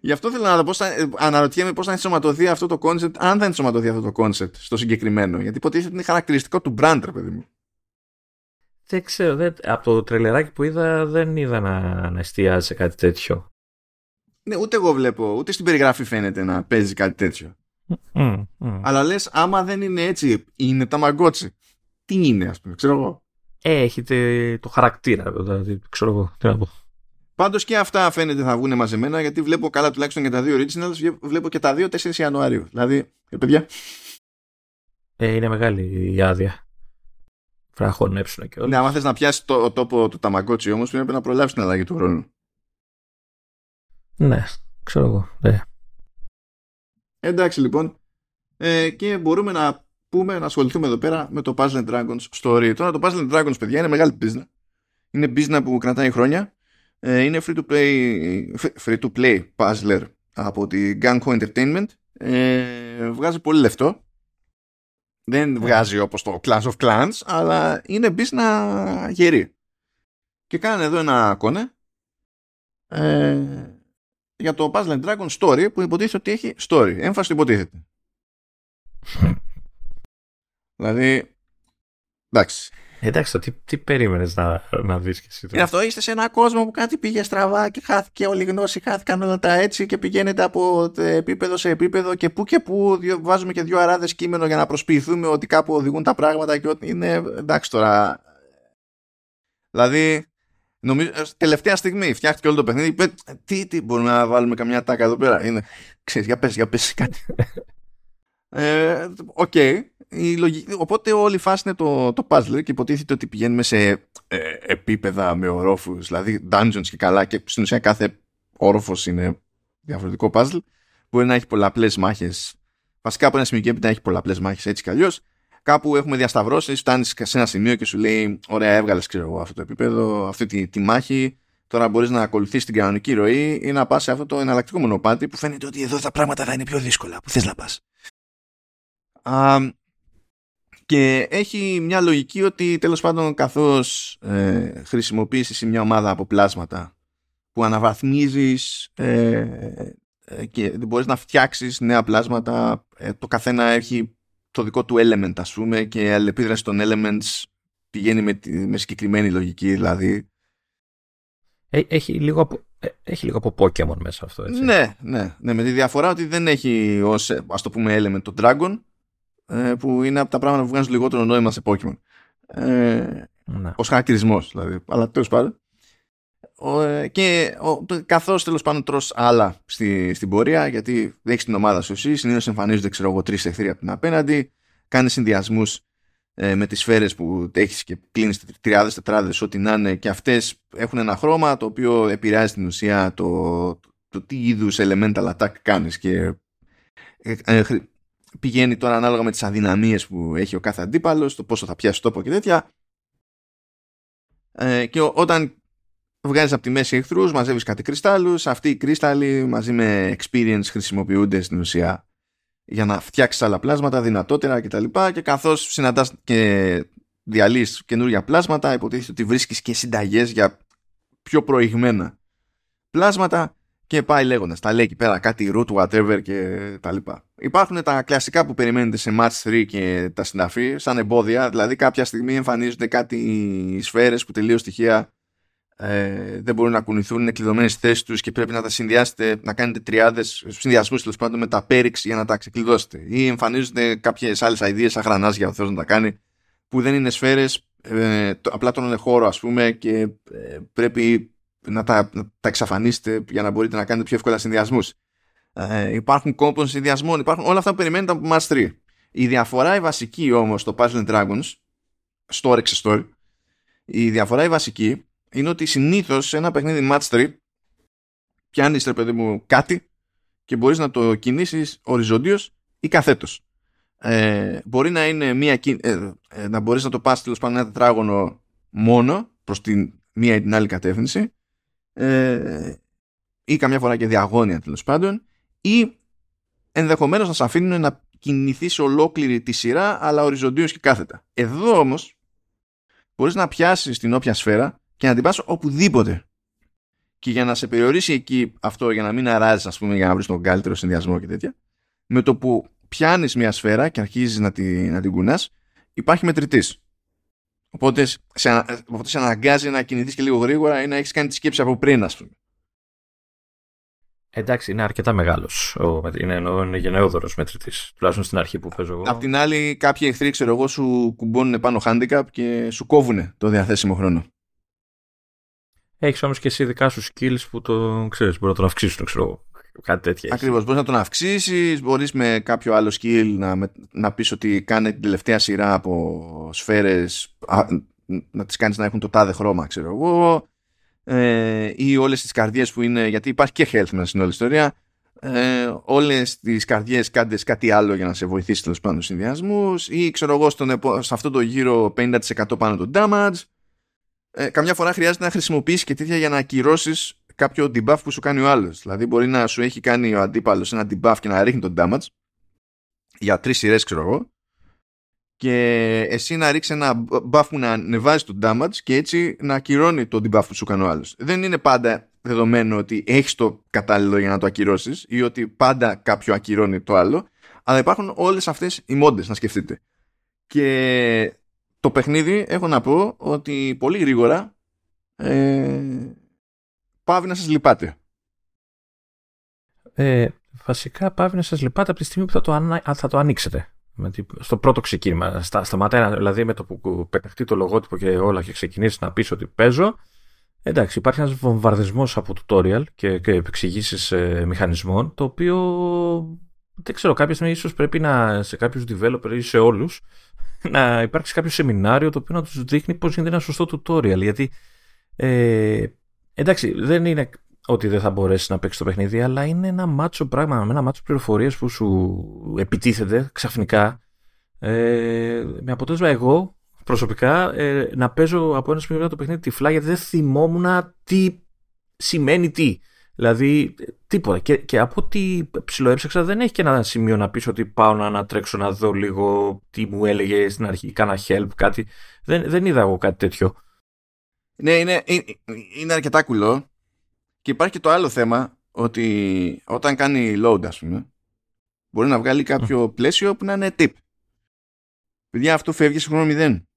Γι' αυτό θέλω να δω πώς θα, ε, αναρωτιέμαι πώς θα ενσωματωθεί αυτό το concept, αν θα ενσωματωθεί αυτό το concept στο συγκεκριμένο. Γιατί υποτίθεται είναι χαρακτηριστικό του brand, ρε παιδί μου. Δεν ξέρω. Δεν, από το τρελεράκι που είδα δεν είδα να, να εστιάζει σε κάτι τέτοιο. Ναι, ούτε εγώ βλέπω, ούτε στην περιγραφή φαίνεται να παίζει κάτι τέτοιο. Mm, mm. Αλλά λες, άμα δεν είναι έτσι, είναι τα μαγκότσι. Τι είναι, ας πούμε, ξέρω εγώ. Ε, έχετε το χαρακτήρα, δηλαδή, ξέρω εγώ, τι να πω. Πάντως και αυτά φαίνεται θα βγουν μαζεμένα γιατί βλέπω καλά τουλάχιστον και τα δύο originals βλέπω και τα δύο 4 Ιανουαρίου. Δηλαδή, ε, παιδιά. Ε, είναι μεγάλη η άδεια. φραχωνέψουν και όλα. Ναι, άμα θες να πιάσεις το τόπο του Ταμαγκότσι όμως, πρέπει να προλάβεις την αλλαγή του χρόνου. Ναι, ξέρω εγώ. Ναι. Εντάξει λοιπόν. Ε, και μπορούμε να πούμε, να ασχοληθούμε εδώ πέρα με το Puzzle Dragons story. Τώρα το Puzzle Dragons, παιδιά, είναι μεγάλη business. Είναι business που κρατάει χρόνια. Ε, είναι free to play, free to play puzzler από τη Gunko Entertainment. Ε, βγάζει πολύ λεφτό. Δεν ναι. βγάζει όπως το Clash of Clans, αλλά είναι business γερή. Και κάνανε εδώ ένα κόνε ε, για το Puzzle Dragon Story που υποτίθεται ότι έχει story. Έμφαση υποτίθεται. δηλαδή, εντάξει. Εντάξει, τι, τι περίμενες να, να δεις και εσύ. Είναι αυτό, είστε σε ένα κόσμο που κάτι πήγε στραβά και χάθηκε όλη η γνώση, χάθηκαν όλα τα έτσι και πηγαίνετε από επίπεδο σε επίπεδο και που και που βάζουμε και δύο αράδες κείμενο για να προσποιηθούμε ότι κάπου οδηγούν τα πράγματα και ότι είναι εντάξει τώρα. Δηλαδή, νομίζω, τελευταία στιγμή φτιάχτηκε όλο το παιχνίδι. Είπε, τι, τι, μπορούμε να βάλουμε καμιά τάκα εδώ πέρα. Είναι, ξέρεις, για πες, για πες κάτι. Ε, οκ. Ε, okay η λογική, οπότε όλη η φάση είναι το, το puzzle και υποτίθεται ότι πηγαίνουμε σε ε, επίπεδα με ορόφους, δηλαδή dungeons και καλά και στην ουσία κάθε όροφος είναι διαφορετικό puzzle. Μπορεί να έχει πολλαπλές μάχες. Βασικά από ένα σημείο και έπειτα να έχει πολλαπλές μάχες έτσι κι αλλιώς. Κάπου έχουμε διασταυρώσει, φτάνεις σε ένα σημείο και σου λέει: Ωραία, έβγαλες αυτό το επίπεδο, αυτή τη, τη μάχη. Τώρα μπορείς να ακολουθήσει την κανονική ροή ή να πας σε αυτό το εναλλακτικό μονοπάτι που φαίνεται ότι εδώ τα πράγματα θα είναι πιο δύσκολα. Που θες να πας. Και έχει μια λογική ότι τέλος πάντων καθώς ε, χρησιμοποιήσεις μια ομάδα από πλάσματα που αναβαθμίζεις ε, ε, και μπορείς να φτιάξεις νέα πλάσματα, ε, το καθένα έχει το δικό του element ας πούμε και η αλληλεπίδραση των elements πηγαίνει με, με συγκεκριμένη λογική δηλαδή. Έχει λίγο, από, έχει λίγο από Pokemon μέσα αυτό έτσι. Ναι, ναι, ναι, με τη διαφορά ότι δεν έχει ως ας το πούμε element το Dragon ε, που είναι από τα πράγματα που βγάζουν λιγότερο νόημα σε Pokemon. Ε, ναι. Ω χαρακτηρισμό δηλαδή. Αλλά τέλος πάντων. Ε, και καθώς τέλος πάντων τρως άλλα στη, στην πορεία, γιατί δεν έχει την ομάδα σου εσύ, συνήθως εμφανίζονται ξέρω εγώ τρεις εχθροί από την απέναντι, κάνεις συνδυασμούς ε, με τις σφαίρες που έχει και κλείνεις τριάδες, τετράδες, ό,τι να είναι, και αυτές έχουν ένα χρώμα το οποίο επηρεάζει την ουσία το, το, το τι είδους elemental attack κάνεις. Και ε, ε, πηγαίνει τώρα ανάλογα με τις αδυναμίες που έχει ο κάθε αντίπαλος, το πόσο θα πιάσει τόπο και τέτοια. Ε, και όταν βγάζεις από τη μέση εχθρούς, μαζεύεις κάτι κρυστάλλους, αυτοί οι κρύσταλλοι μαζί με experience χρησιμοποιούνται στην ουσία για να φτιάξεις άλλα πλάσματα, δυνατότερα κτλ. Και, και καθώς συναντάς και διαλύεις καινούργια πλάσματα, υποτίθεται ότι βρίσκεις και συνταγές για πιο προηγμένα πλάσματα και πάει λέγοντας. Τα λέει εκεί πέρα κάτι root, whatever και τα λοιπά. Υπάρχουν τα κλασικά που περιμένετε σε match 3 και τα συναφή, σαν εμπόδια. Δηλαδή, κάποια στιγμή εμφανίζονται κάτι σφαίρες που τελείως στοιχεία ε, δεν μπορούν να κουνηθούν, είναι κλειδωμένες στι θέσεις τους και πρέπει να τα συνδυάσετε, να κάνετε τριάδες συνδυασμούς τέλος πάντων με τα πέριξ για να τα ξεκλειδώσετε. Ή εμφανίζονται κάποιες άλλες ιδέε σαν γρανάζια, ο Θεός να τα κάνει, που δεν είναι σφαίρες, ε, απλά τον χώρο, ας πούμε, και ε, πρέπει να τα, να τα εξαφανίσετε για να μπορείτε να κάνετε πιο εύκολα συνδυασμούς. Ε, υπάρχουν κόμπων συνδυασμών, υπάρχουν όλα αυτά που περιμένετε από Match 3. Η διαφορά η βασική όμως στο Puzzle Dragons, story σε story, η διαφορά η βασική είναι ότι συνήθως σε ένα παιχνίδι Match 3 πιάνεις ρε παιδί μου κάτι και μπορείς να το κινήσεις οριζόντιος ή καθέτος. Ε, μπορεί να είναι μία, ε, ε, να μπορείς να το πας τέλος πάντων ένα τετράγωνο μόνο προς την μία ή την άλλη κατεύθυνση ε, ή καμιά φορά και διαγώνια τέλος πάντων ή ενδεχομένως να σε αφήνουν να κινηθείς σε ολόκληρη τη σειρά αλλά οριζοντίως και κάθετα. Εδώ όμως μπορείς να πιάσεις την όποια σφαίρα και να την πας οπουδήποτε. Και για να σε περιορίσει εκεί αυτό, για να μην αράζεις ας πούμε για να βρεις τον καλύτερο συνδυασμό και τέτοια, με το που πιάνεις μια σφαίρα και αρχίζεις να, τη, να την κουνάς, υπάρχει μετρητής. Οπότε σε, οπότε σε αναγκάζει να κινηθείς και λίγο γρήγορα ή να έχεις κάνει τη σκέψη από πριν, ας πούμε. Εντάξει, είναι αρκετά μεγάλος. Είναι, είναι γενναιόδωρος μετρητής. Τουλάχιστον στην αρχή που παίζω εγώ. Απ' την άλλη, κάποιοι εχθροί, ξέρω εγώ, σου κουμπώνουν πάνω handicap και σου κόβουν το διαθέσιμο χρόνο. Έχεις όμως και εσύ δικά σου skills που το ξέρεις, μπορεί να τον αυξήσουν, ξέρω εγώ. Κάτι τέτοιο. Ακριβώς. Μπορείς να τον αυξήσεις, μπορείς με κάποιο άλλο skill να, να πεις ότι κάνει την τελευταία σειρά από σφαίρες, να τις κάνεις να έχουν το τάδε χρώμα, ξέρω εγώ. Ε, ή όλες τις καρδιές που είναι. Γιατί υπάρχει και health μέσα στην όλη ιστορία. Ε, όλες τις καρδιές κάντε κάτι άλλο για να σε βοηθήσει τέλος πάντων συνδυασμούς. Ή ξέρω εγώ, στον, σε αυτό το γύρο 50% πάνω το damage. Ε, καμιά φορά χρειάζεται να χρησιμοποιήσεις και τέτοια για να ακυρώσεις κάποιο debuff που σου κάνει ο άλλος. Δηλαδή, μπορεί να σου έχει κάνει ο αντίπαλος ένα debuff και να ρίχνει τον damage για τρεις σειρές, ξέρω εγώ, και εσύ να ρίξει ένα buff που να ανεβάζει το damage και έτσι να ακυρώνει το debuff που σου κάνει ο άλλος. Δεν είναι πάντα δεδομένο ότι έχεις το κατάλληλο για να το ακυρώσεις ή ότι πάντα κάποιο ακυρώνει το άλλο, αλλά υπάρχουν όλες αυτές οι μόντες να σκεφτείτε. Και το παιχνίδι έχω να πω ότι πολύ γρήγορα ε, πάβει να σας λυπάτε. Ε, βασικά πάβει να σας λυπάτε από τη στιγμή που θα το, θα το ανοίξετε. Στο πρώτο ξεκίνημα. Στα, σταματάει δηλαδή με το που πεταχτεί το λογότυπο και όλα και ξεκινήσει να πεις ότι παίζω. Εντάξει, υπάρχει ένας βομβαρδισμός από tutorial και, και εξηγήσει ε, μηχανισμών, το οποίο δεν ξέρω, κάποια στιγμή ίσως πρέπει να σε κάποιους developers ή σε όλους να υπάρξει κάποιο σεμινάριο το οποίο να τους δείχνει πώς γίνεται ένα σωστό tutorial. Γιατί ε, εντάξει, δεν είναι ότι δεν θα μπορέσει να παίξει το παιχνίδι, αλλά είναι ένα μάτσο πράγμα, με ένα μάτσο πληροφορίες που σου επιτίθεται ξαφνικά. Ε, με αποτέλεσμα εγώ προσωπικά ε, να παίζω από ένα σημείο το παιχνίδι τυφλά γιατί δεν θυμόμουν τι σημαίνει τι. Δηλαδή τίποτα. Και, και από ό,τι ψιλοέψαξα δεν έχει και ένα σημείο να πεις ότι πάω να ανατρέξω να δω λίγο τι μου έλεγε στην αρχή, κάνα help, κάτι. Δεν, δεν είδα εγώ κάτι τέτοιο. Ναι, είναι, είναι, είναι αρκετά κουλό. Και υπάρχει και το άλλο θέμα ότι όταν κάνει load, ας πούμε, μπορεί να βγάλει κάποιο πλαίσιο που να είναι tip. Παιδιά, αυτό φεύγει σε χρόνο μηδέν.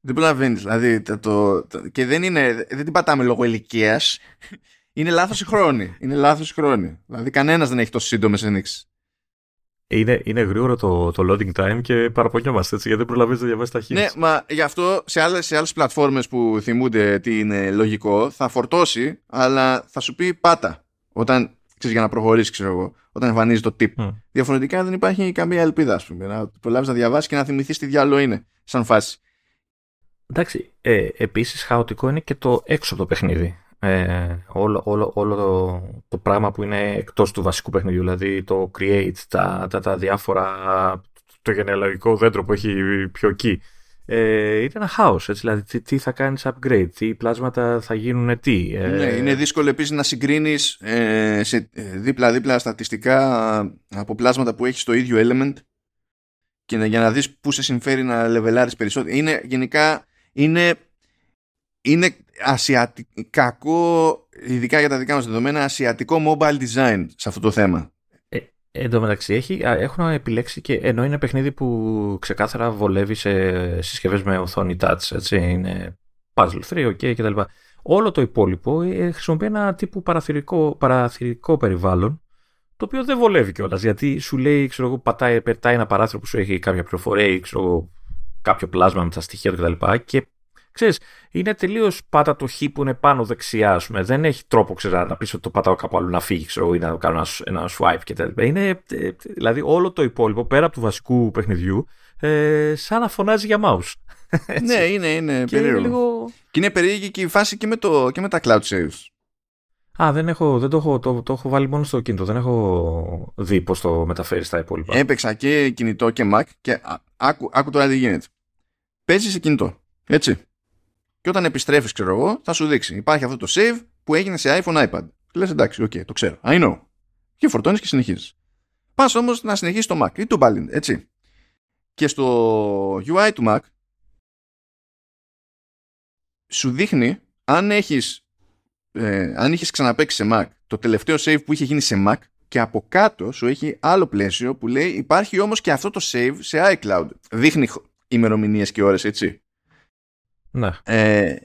Δεν προλαβαίνεις. Δηλαδή, το, το, και δεν, είναι, δεν την πατάμε λόγω ηλικίας. Είναι λάθος η χρόνη. Είναι λάθος η χρόνη. Δηλαδή, κανένας δεν έχει τόσο σύντομες ενίξεις. Είναι, είναι γρήγορο το, το loading time και παραπονιόμαστε έτσι γιατί δεν προλαβαίνεις να διαβάσεις τα Ναι, μα γι' αυτό σε άλλες σε άλλες πλατφόρμες που θυμούνται τι είναι λογικό θα φορτώσει, αλλά θα σου πει πάτα. Όταν ξέρεις, για να προχωρήσεις, ξέρω εγώ, όταν εμφανίζει το tip. Mm. Διαφορετικά δεν υπάρχει καμία ελπίδα, ας πούμε. Να προλάβεις να διαβάσεις και να θυμηθείς τι διάλογο είναι, σαν φάση. Εντάξει, ε, επίσης χαοτικό είναι και το έξω από το παιχνίδι. Ε, όλο, όλο, όλο το, το, πράγμα που είναι εκτός του βασικού παιχνιδιού, δηλαδή το create, τα, τα, τα διάφορα, το γενεαλογικό δέντρο που έχει πιο εκεί. Ε, είναι ένα χάος, έτσι, δηλαδή τι, τι, θα κάνεις upgrade, τι πλάσματα θα γίνουν τι. Ε... Ναι, είναι δύσκολο επίσης να συγκρίνεις ε, σε δίπλα-δίπλα στατιστικά από πλάσματα που έχεις στο ίδιο element και για να δεις πού σε συμφέρει να λεβελάρεις περισσότερο. Είναι γενικά είναι, είναι ασιατικό, ειδικά για τα δικά μας δεδομένα, ασιατικό mobile design σε αυτό το θέμα. Ε, εν τω μεταξύ έχει, έχουν επιλέξει και ενώ είναι παιχνίδι που ξεκάθαρα βολεύει σε συσκευές με οθόνη touch, έτσι, είναι puzzle 3, ok κτλ. Όλο το υπόλοιπο ε, χρησιμοποιεί ένα τύπου παραθυρικό, παραθυρικό περιβάλλον το οποίο δεν βολεύει κιόλας. Γιατί σου λέει, ξέρω εγώ, πατάει, πετάει ένα παράθυρο που σου έχει κάποια πληροφορία ή ξέρω, κάποιο πλάσμα με τα στοιχεία του κτλ. Και, και ξέρεις, είναι τελείως πάτα το χ που είναι πάνω δεξιά, ας πούμε. Δεν έχει τρόπο, ξέρω, να πεις ότι το πατάω κάπου αλλού να φύγει, ξέρω, ή να κάνω ένα, ένα swipe κτλ. Είναι, ε, δηλαδή, όλο το υπόλοιπο πέρα από του βασικού παιχνιδιού, ε, σαν να φωνάζει για mouse. ναι, είναι, είναι και περίεργο. Είναι λίγο... Και είναι περίεργη και η φάση και με, το, και με τα cloud saves. Α, δεν, έχω, δεν το, έχω, το, το έχω βάλει μόνο στο κινητό. Δεν έχω δει πώς το μεταφέρεις στα υπόλοιπα. Έπαιξα και κινητό και Mac και άκου, άκου τώρα τι γίνεται. Παίζεις σε κινητό. Έτσι. Και όταν επιστρέφεις, ξέρω εγώ, θα σου δείξει. Υπάρχει αυτό το save που έγινε σε iPhone, iPad. Λες εντάξει, OK, okay, το ξέρω. I know. Και φορτώνεις και συνεχίζεις. Πας όμως να συνεχίσεις το Mac ή το Balint, έτσι. Και στο UI του Mac σου δείχνει αν έχεις ε, αν είχες ξαναπέξει σε Mac το τελευταίο save που είχε γίνει σε Mac και από κάτω σου έχει άλλο πλαίσιο που λέει υπάρχει όμως και αυτό το save σε iCloud. Δείχνει ημερομηνίες και ώρες έτσι. Ναι. Ε,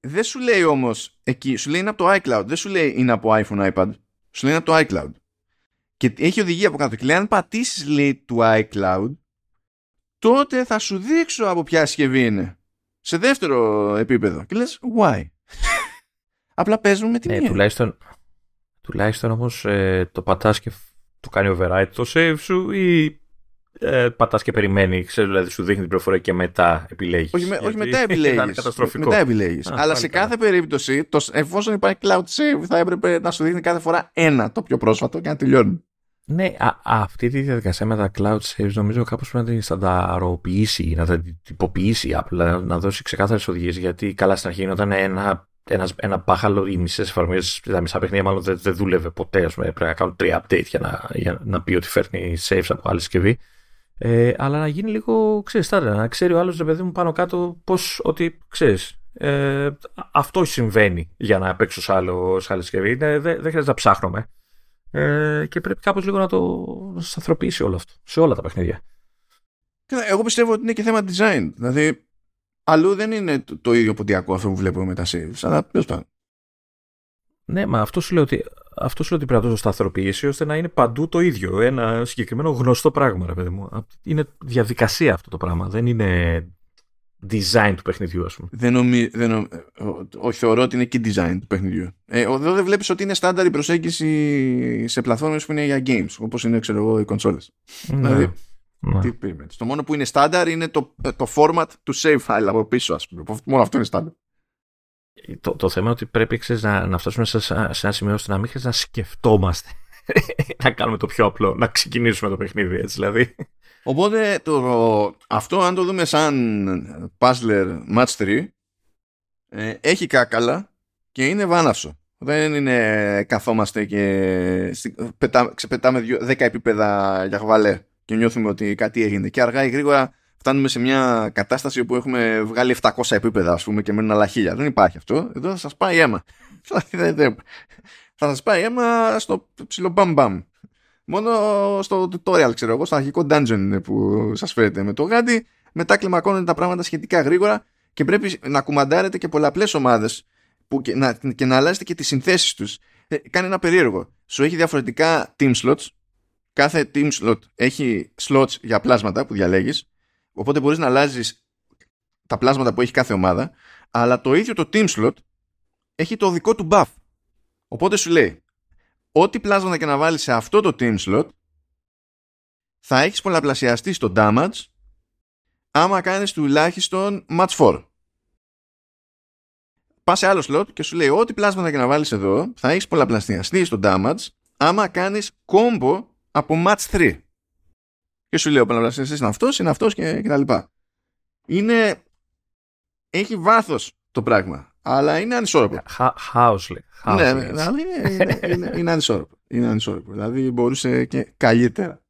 δεν σου λέει όμως εκεί, σου λέει είναι από το iCloud. Δεν σου λέει είναι από iPhone, iPad. Σου λέει είναι από το iCloud. Και έχει οδηγία από κάτω. Και λέει αν πατήσεις λέει του iCloud τότε θα σου δείξω από ποια συσκευή είναι. Σε δεύτερο επίπεδο. Και λες why; Απλά παίζουν με την ναι, τουλάχιστον, Τουλάχιστον όμως ε, το πατάς και το κάνει override το save σου ή ε, πατάς και περιμένει, ξέρω, δηλαδή σου δείχνει την πληροφορία και μετά επιλέγεις. Όχι, με, όχι μετά επιλέγεις. Μετά επιλέγεις. Αλλά σε καλά. κάθε περίπτωση, το, εφόσον υπάρχει cloud save, θα έπρεπε να σου δείχνει κάθε φορά ένα το πιο πρόσφατο και να τελειώνει. Ναι, α, αυτή τη διαδικασία με τα cloud saves νομίζω κάπως πρέπει να την στανταροποιήσει, να τα τυποποιήσει απλά, να δώσει ξεκάθαρες οδηγίες γιατί καλά στην αρχή όταν ένα, ένας, ένα μπάχαλο οι μισές εφαρμογές, τα μισά παιχνίδια μάλλον δεν, δεν δούλευε ποτέ, ας πούμε, πρέπει να κάνουν τρία update για να, για να πει ότι φέρνει saves από άλλη συσκευή. Ε, αλλά να γίνει λίγο, ξέρεις, τάρα, να ξέρει ο άλλος, ρε παιδί μου, πάνω κάτω πώς, ότι, ξέρεις, ε, αυτό συμβαίνει για να παίξω σε, άλλο, σε άλλη συσκευή. Δεν, δεν χρειάζεται να ψάχνουμε. Ε, και πρέπει κάπως λίγο να το σταθεροποιήσει όλο αυτό, σε όλα τα παιχνίδια. Εγώ πιστεύω ότι είναι και θέμα design. Δηλαδή, αλλού δεν είναι το, το ίδιο ποντιακό αυτό που βλέπουμε με τα saves, αλλά ποιος πάντων. Ναι, μα αυτό σου λέω ότι, αυτός σου λέω ότι πρέπει να το σταθεροποιήσει ώστε να είναι παντού το ίδιο. Ένα συγκεκριμένο γνωστό πράγμα, ρε παιδί μου. Είναι διαδικασία αυτό το πράγμα. Δεν είναι design του παιχνιδιού, ας πούμε. Δεν νομι... δεν νομι... Όχι, θεωρώ ότι είναι και design του παιχνιδιού. Ε, εδώ δεν βλέπεις ότι είναι στάνταρ η προσέγγιση σε πλατφόρμες που είναι για games, όπως είναι, ξέρω εγώ, οι κονσόλες. Ναι. Δηλαδή, ναι. τι Το μόνο που είναι στάνταρ είναι το, το format του save file από πίσω, ας πούμε. Μόνο αυτό είναι στάνταρ. Το, το θέμα είναι ότι πρέπει ξέρεις, να, να φτάσουμε σε, σε ένα σημείο ώστε να μην χρειάζεται να σκεφτόμαστε να κάνουμε το πιο απλό, να ξεκινήσουμε το παιχνίδι, έτσι δηλαδή. Οπότε το, αυτό αν το δούμε σαν puzzler match 3 ε, έχει κάκαλα και είναι βάναυσο. Δεν είναι καθόμαστε και πετά, ξεπετάμε 10 επίπεδα για χβαλέ και νιώθουμε ότι κάτι έγινε. Και αργά ή γρήγορα φτάνουμε σε μια κατάσταση όπου έχουμε βγάλει 700 επίπεδα ας πούμε και μένουν άλλα χίλια. Δεν υπάρχει αυτό. Εδώ θα σας πάει αίμα. θα σας πάει αίμα στο ψηλό μπαμ μπαμ. Μόνο στο tutorial, ξέρω εγώ, στο αρχικό dungeon που σας φέρετε με το γάντι. Μετά κλιμακώνετε τα πράγματα σχετικά γρήγορα και πρέπει να κουμαντάρετε και πολλαπλές ομάδες και να, και να αλλάζετε και τις συνθέσεις τους. Ε, κάνει ένα περίεργο. Σου έχει διαφορετικά team slots. Κάθε team slot έχει slots για πλάσματα που διαλέγεις. Οπότε μπορείς να αλλάζεις τα πλάσματα που έχει κάθε ομάδα. Αλλά το ίδιο το team slot έχει το δικό του buff. Οπότε σου λέει ό,τι πλάσματα και να βάλεις σε αυτό το team slot θα έχεις πολλαπλασιαστεί στο damage άμα κάνεις τουλάχιστον match 4. Πας σε άλλο slot και σου λέει ό,τι πλάσματα και να βάλεις εδώ θα έχεις πολλαπλασιαστεί στο damage άμα κάνεις combo από match 3. Και σου λέει ο πολλαπλασιαστής είναι αυτός, είναι αυτός και, και τα λοιπά. Είναι... Έχει βάθος το πράγμα. Αλλά είναι ανισόρροπο. House λέει. Ναι, ναι, δηλαδή είναι, είναι, είναι, ανισόρροπο. Είναι ανισόρροπο. Δηλαδή μπορούσε και καλύτερα.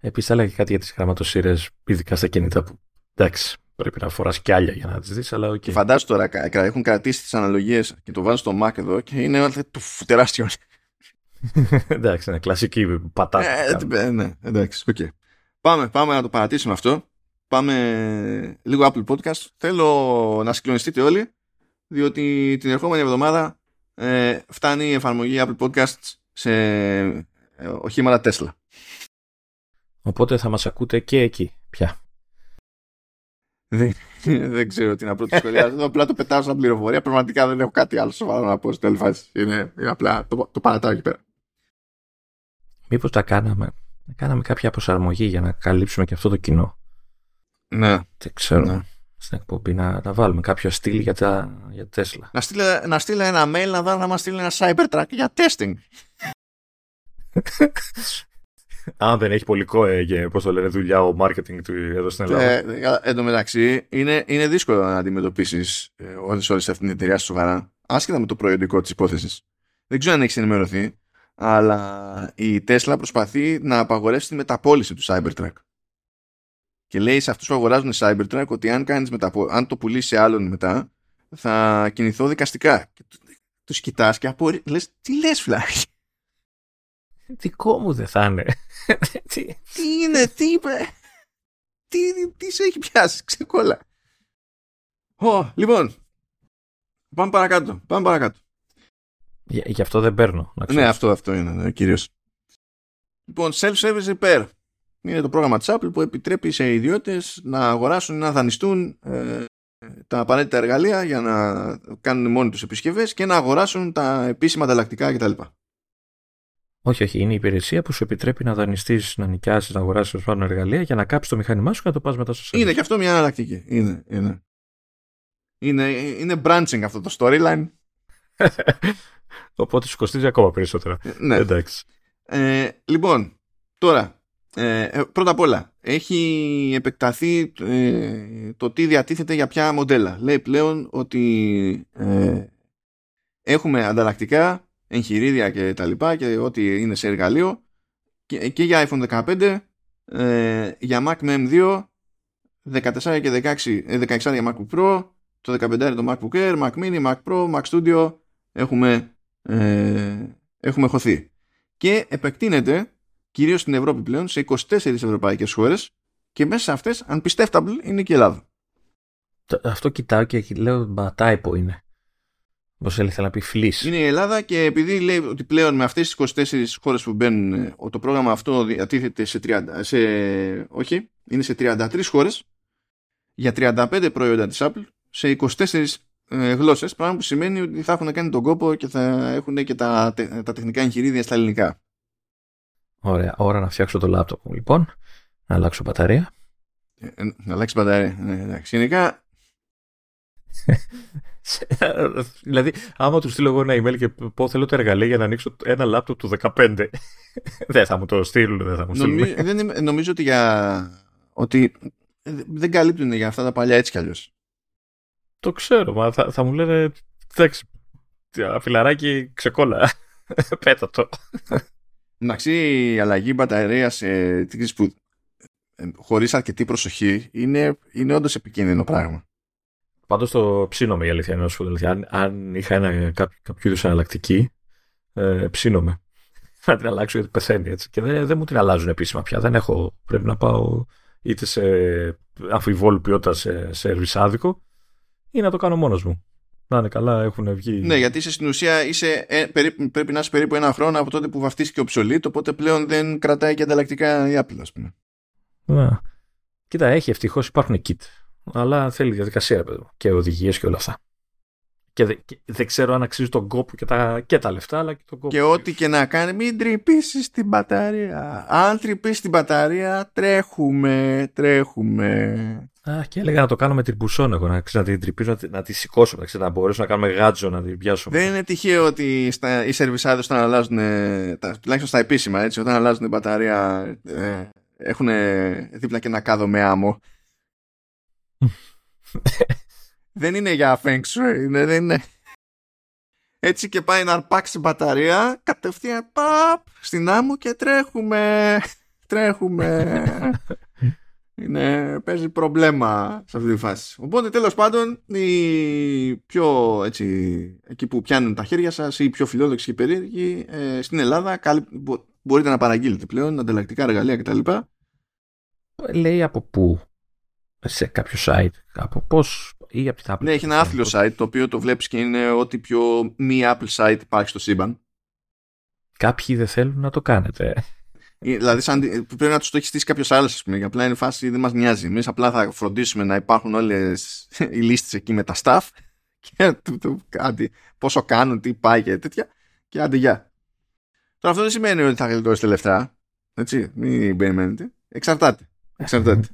Επίσης, έλεγε κάτι για τις γραμματοσύρες, ειδικά στα κινητά που εντάξει, πρέπει να φοράς κι άλλα για να τις δεις. Αλλά okay. Φαντάζομαι τώρα, έχουν κρατήσει τις αναλογίες και το βάζουν στο Mac εδώ και είναι του τεράστιο. εντάξει, είναι κλασική πατάτα. Ε, ε, ναι, εντάξει, okay. Πάμε, πάμε να το παρατήσουμε αυτό. Πάμε λίγο Apple Podcast. Θέλω να συγκλονιστείτε όλοι, διότι την ερχόμενη εβδομάδα ε, φτάνει η εφαρμογή Apple Podcasts σε ε, οχήματα Tesla. Οπότε θα μας ακούτε και εκεί πια. Δεν, δεν ξέρω τι να πρώτο σχολιάσω. Απλά το πετάω σαν πληροφορία. Πραγματικά δεν έχω κάτι άλλο σοβαρό να πω στην τέλη φάση. Είναι, είναι απλά το, το παρατάω εκεί πέρα. Μήπως τα κάναμε. Κάναμε κάποια προσαρμογή για να καλύψουμε και αυτό το κοινό. Ναι. Δεν ξέρω. Ναι στην εκπομπή να, να βάλουμε κάποιο στυλ για, τα, για Tesla. Να στείλει, να στείλει ένα mail να δω να μας στείλει ένα Cybertruck για testing. Αν δεν έχει πολύ κόε και πώς το λένε δουλειά ο marketing του εδώ στην Ελλάδα. Ε, εν τω μεταξύ είναι, είναι δύσκολο να αντιμετωπίσεις ε, όλες, όλες αυτή την εταιρεία σοβαρά άσχετα με το προϊόντικό της υπόθεσης. Δεν ξέρω αν έχεις ενημερωθεί αλλά η Tesla προσπαθεί να απαγορεύσει τη μεταπόληση του Cybertruck και λέει σε αυτούς που αγοράζουν Cybertruck ότι αν, κάνεις μεταπο... αν το πουλήσεις σε άλλον μετά θα κινηθώ δικαστικά. Και τους κοιτάς και απορρί... λες τι λες φλάκι. Δικό μου δεν θα είναι. τι... είναι, τι είπε; Τι, τι σε έχει πιάσει, ξεκόλα. Oh, λοιπόν, πάμε παρακάτω. Πάμε παρακάτω. Γι' αυτό δεν παίρνω. ναι, αυτό, αυτό είναι, ναι, κυρίως. Λοιπόν, self-service repair είναι το πρόγραμμα της Apple που επιτρέπει σε ιδιώτες να αγοράσουν ή να δανειστούν ε, τα απαραίτητα εργαλεία για να κάνουν μόνοι τους επισκευές και να αγοράσουν τα επίσημα ανταλλακτικά κτλ. Όχι, όχι. Είναι η υπηρεσία που σου επιτρέπει να δανειστείς, να νοικιάσεις, να αγοράσεις πάνω εργαλεία για να κάψεις το μηχάνημά σου και να το πας μετά στο σερβις. Είναι και αυτό μια αναλλακτική. Είναι, είναι. Είναι, είναι branching αυτό το storyline. Οπότε σου κοστίζει ακόμα περισσότερα. Ε, ναι. Εντάξει. Ε, λοιπόν, τώρα, ε, ε, πρώτα απ' όλα, έχει επεκταθεί ε, το τι διατίθεται για ποια μοντέλα. Λέει πλέον ότι έχουμε ανταλλακτικά, εγχειρίδια και τα λοιπά και ό,τι είναι σε εργαλείο και, και για iPhone 15, για Mac με M2, 14 και 16, 16 για MacBook Pro, το 15 το MacBook Air, Mac Mini, Mac Pro, Mac Studio έχουμε, ε, έχουμε χωθεί. Και επεκτείνεται κυρίως στην Ευρώπη πλέον σε 24 ευρωπαϊκές χώρες και μέσα σε αυτές, unpistable, είναι και η Ελλάδα. Αυτό κοιτάω και λέω μα τάιπο είναι. Πώ θέλει να πει φλής. Είναι η Ελλάδα και επειδή λέει ότι πλέον με αυτές τις 24 χώρες που μπαίνουν το πρόγραμμα αυτό διατίθεται σε 30, σε, όχι, είναι σε 33 χώρες για 35 προϊόντα της Apple σε 24 ε, γλώσσες, πράγμα που σημαίνει ότι θα έχουν κάνει τον κόπο και θα έχουν και τα, τα τεχνικά εγχειρίδια στα ελληνικά. Ωραία, ώρα να φτιάξω το λάπτοπ μου λοιπόν, να αλλάξω μπαταρία. Ε, ε να αλλάξει μπαταρία, ναι, εντάξει. Γενικά... δηλαδή, άμα του στείλω εγώ ένα email και πω θέλω το εργαλείο για να ανοίξω ένα λάπτοπ του 15, δεν θα μου το στείλουν, δεν θα μου στείλουν. Νομίζω, δεν, νομίζω ότι για... ότι δεν καλύπτουν για αυτά τα παλιά έτσι κι αλλιώς. Το ξέρω, μα θα, θα μου λένε εντάξει, φιλαράκι ξεκόλα, πέτα το. Εντάξει, η αλλαγή μπαταρίας ε, που ε, χωρίς αρκετή προσοχή είναι, είναι όντως επικίνδυνο πράγμα. Πάντως το ψήνομαι η αλήθεια είναι δηλαδή, αν, αν είχα ένα, κάποιο, κάποιο είδους εναλλακτική, ε, ψήνομαι να την αλλάξω γιατί πεθαίνει έτσι. Και δεν, δεν μου την αλλάζουν επίσημα πια. Δεν έχω, πρέπει να πάω είτε σε αμφιβόλου ποιότητα σε, σε άδικο ή να το κάνω μόνος μου. Να είναι καλά, έχουν βγει. Ναι, γιατί είσαι στην ουσία είσαι, ε, πρέπει να είσαι περίπου ένα χρόνο από τότε που βαφτίστηκε ο ψωλίτ, οπότε πλέον δεν κρατάει και ανταλλακτικά η Apple, ας πούμε. Να. Κοίτα, έχει ευτυχώς υπάρχουν kit. Αλλά θέλει διαδικασία, παιδί και οδηγίες και όλα αυτά. Και, δεν ξέρω αν αξίζει τον κόπο και τα, και τα λεφτά, αλλά και τον κόπο. Και ό,τι και να κάνει, μην τρυπήσεις την μπαταρία. Αν τρυπήσεις την μπαταρία, τρέχουμε, τρέχουμε. Α, και έλεγα να το κάνω με την μπουσόν εγώ, να, να την τρυπήσω, να, να τη σηκώσω, να, να μπορέσω να κάνουμε γάτζο, να την πιάσουμε. Δεν είναι τυχαίο ότι στα, οι σερβισάδες όταν αλλάζουν, τουλάχιστον στα επίσημα, έτσι, όταν αλλάζουν την μπαταρία, ε, έχουν δίπλα και ένα κάδο με άμμο. δεν είναι για feng shui, είναι, δεν είναι. Έτσι και πάει να αρπάξει μπαταρία, κατευθείαν παπ, στην άμμο και τρέχουμε. Τρέχουμε. Είναι, παίζει προβλέμα σε αυτή τη φάση. Οπότε τέλος πάντων, οι πιο έτσι, εκεί που πιάνουν τα χέρια σας ή οι πιο φιλόδοξοι και περίεργοι, ε, στην Ελλάδα μπορείτε να παραγγείλετε πλέον ανταλλακτικά εργαλεία κτλ. Λέει από πού; Σε κάποιο site, από πώς ή από την Apple. Ναι, έχει ένα άθλιο site το οποίο το βλέπεις και είναι ό,τι πιο μη Apple site υπάρχει στο σύμπαν. Κάποιοι δεν θέλουν να το κάνετε. Ε, δηλαδή, σαν, πρέπει να τους το έχει στήσει κάποιος άλλος, ας πούμε. Για απλά είναι φάση δεν μας νοιάζει. Εμείς απλά θα φροντίσουμε να υπάρχουν όλες οι λίστες εκεί με τα staff και το, το, άντι, πόσο κάνουν, τι πάει και τέτοια. Και άντε, γεια. Τώρα αυτό δεν σημαίνει ότι θα γλιτώσετε λεφτά. Έτσι, μην περιμένετε. Εξαρτάται. Εξαρτάται.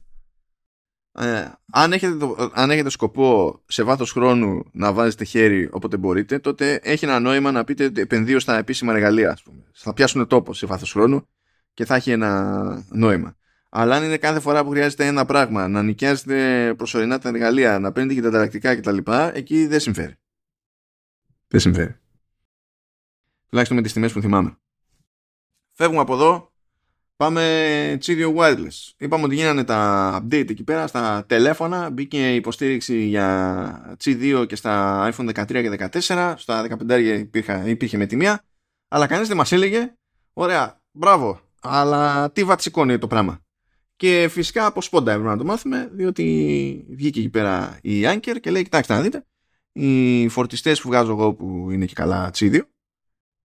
Ε, αν, έχετε το, αν έχετε σκοπό σε βάθος χρόνου να βάζετε χέρι όποτε μπορείτε, τότε έχει ένα νόημα να πείτε ότι επενδύω στα επίσημα εργαλεία. Ας πούμε. Θα πιάσουν τόπο σε βάθος χρόνου και θα έχει ένα νόημα. Αλλά αν είναι κάθε φορά που χρειάζεται ένα πράγμα, να νοικιάζετε προσωρινά τα εργαλεία, να παίρνετε και τα ανταλλακτικά κτλ., εκεί δεν συμφέρει. Δεν συμφέρει. Τουλάχιστον με τις τιμές που θυμάμαι. Φεύγουμε από εδώ Πάμε Chirio Wireless. Είπαμε ότι γίνανε τα update εκεί πέρα στα τηλέφωνα. Μπήκε υποστήριξη για G2 και στα iPhone 13 και 14. Στα 15 υπήρχε, υπήρχε με τιμία. Αλλά κανείς δεν μας έλεγε, ωραία, μπράβο, αλλά τι βατσικώνει το πράγμα. Και φυσικά από σπόντα έπρεπε να το μάθουμε, διότι βγήκε εκεί πέρα η Anker και λέει, κοιτάξτε να δείτε, οι φορτιστές που βγάζω εγώ που είναι και καλά G2,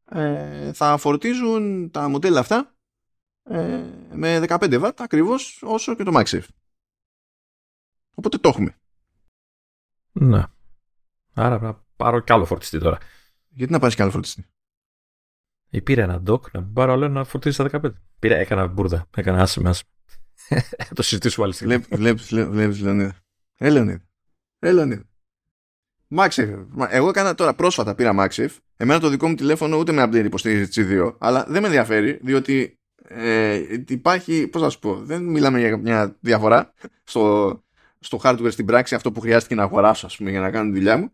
ε, θα φορτίζουν τα μοντέλα αυτά ε, με 15 W ακριβώς όσο και το MagSafe. Οπότε το έχουμε. Ναι. Άρα να πάρω κι άλλο φορτιστή τώρα. Γιατί να πάρεις κι άλλο φορτιστή; Ή πήρα ένα ντοκ να πάρω άλλο ένα φορτιστή στα 15. Πήρα, έκανα μπουρδα. Έκανα άσημα. το συζητήσουμε άλλη στιγμή. Βλέπεις, Λεωνίδα. Ε, Λεωνίδα. Ε, Λεωνίδα. Maxif. Εγώ έκανα τώρα πρόσφατα πήρα Maxif. Εμένα το δικό μου τηλέφωνο ούτε με update υποστηρίζει G2. Αλλά δεν με ενδιαφέρει διότι ε, υπάρχει, πώς να σου πω, δεν μιλάμε για μια διαφορά στο, στο hardware στην πράξη αυτό που χρειάστηκε να αγοράσω ας πούμε για να κάνω τη δουλειά μου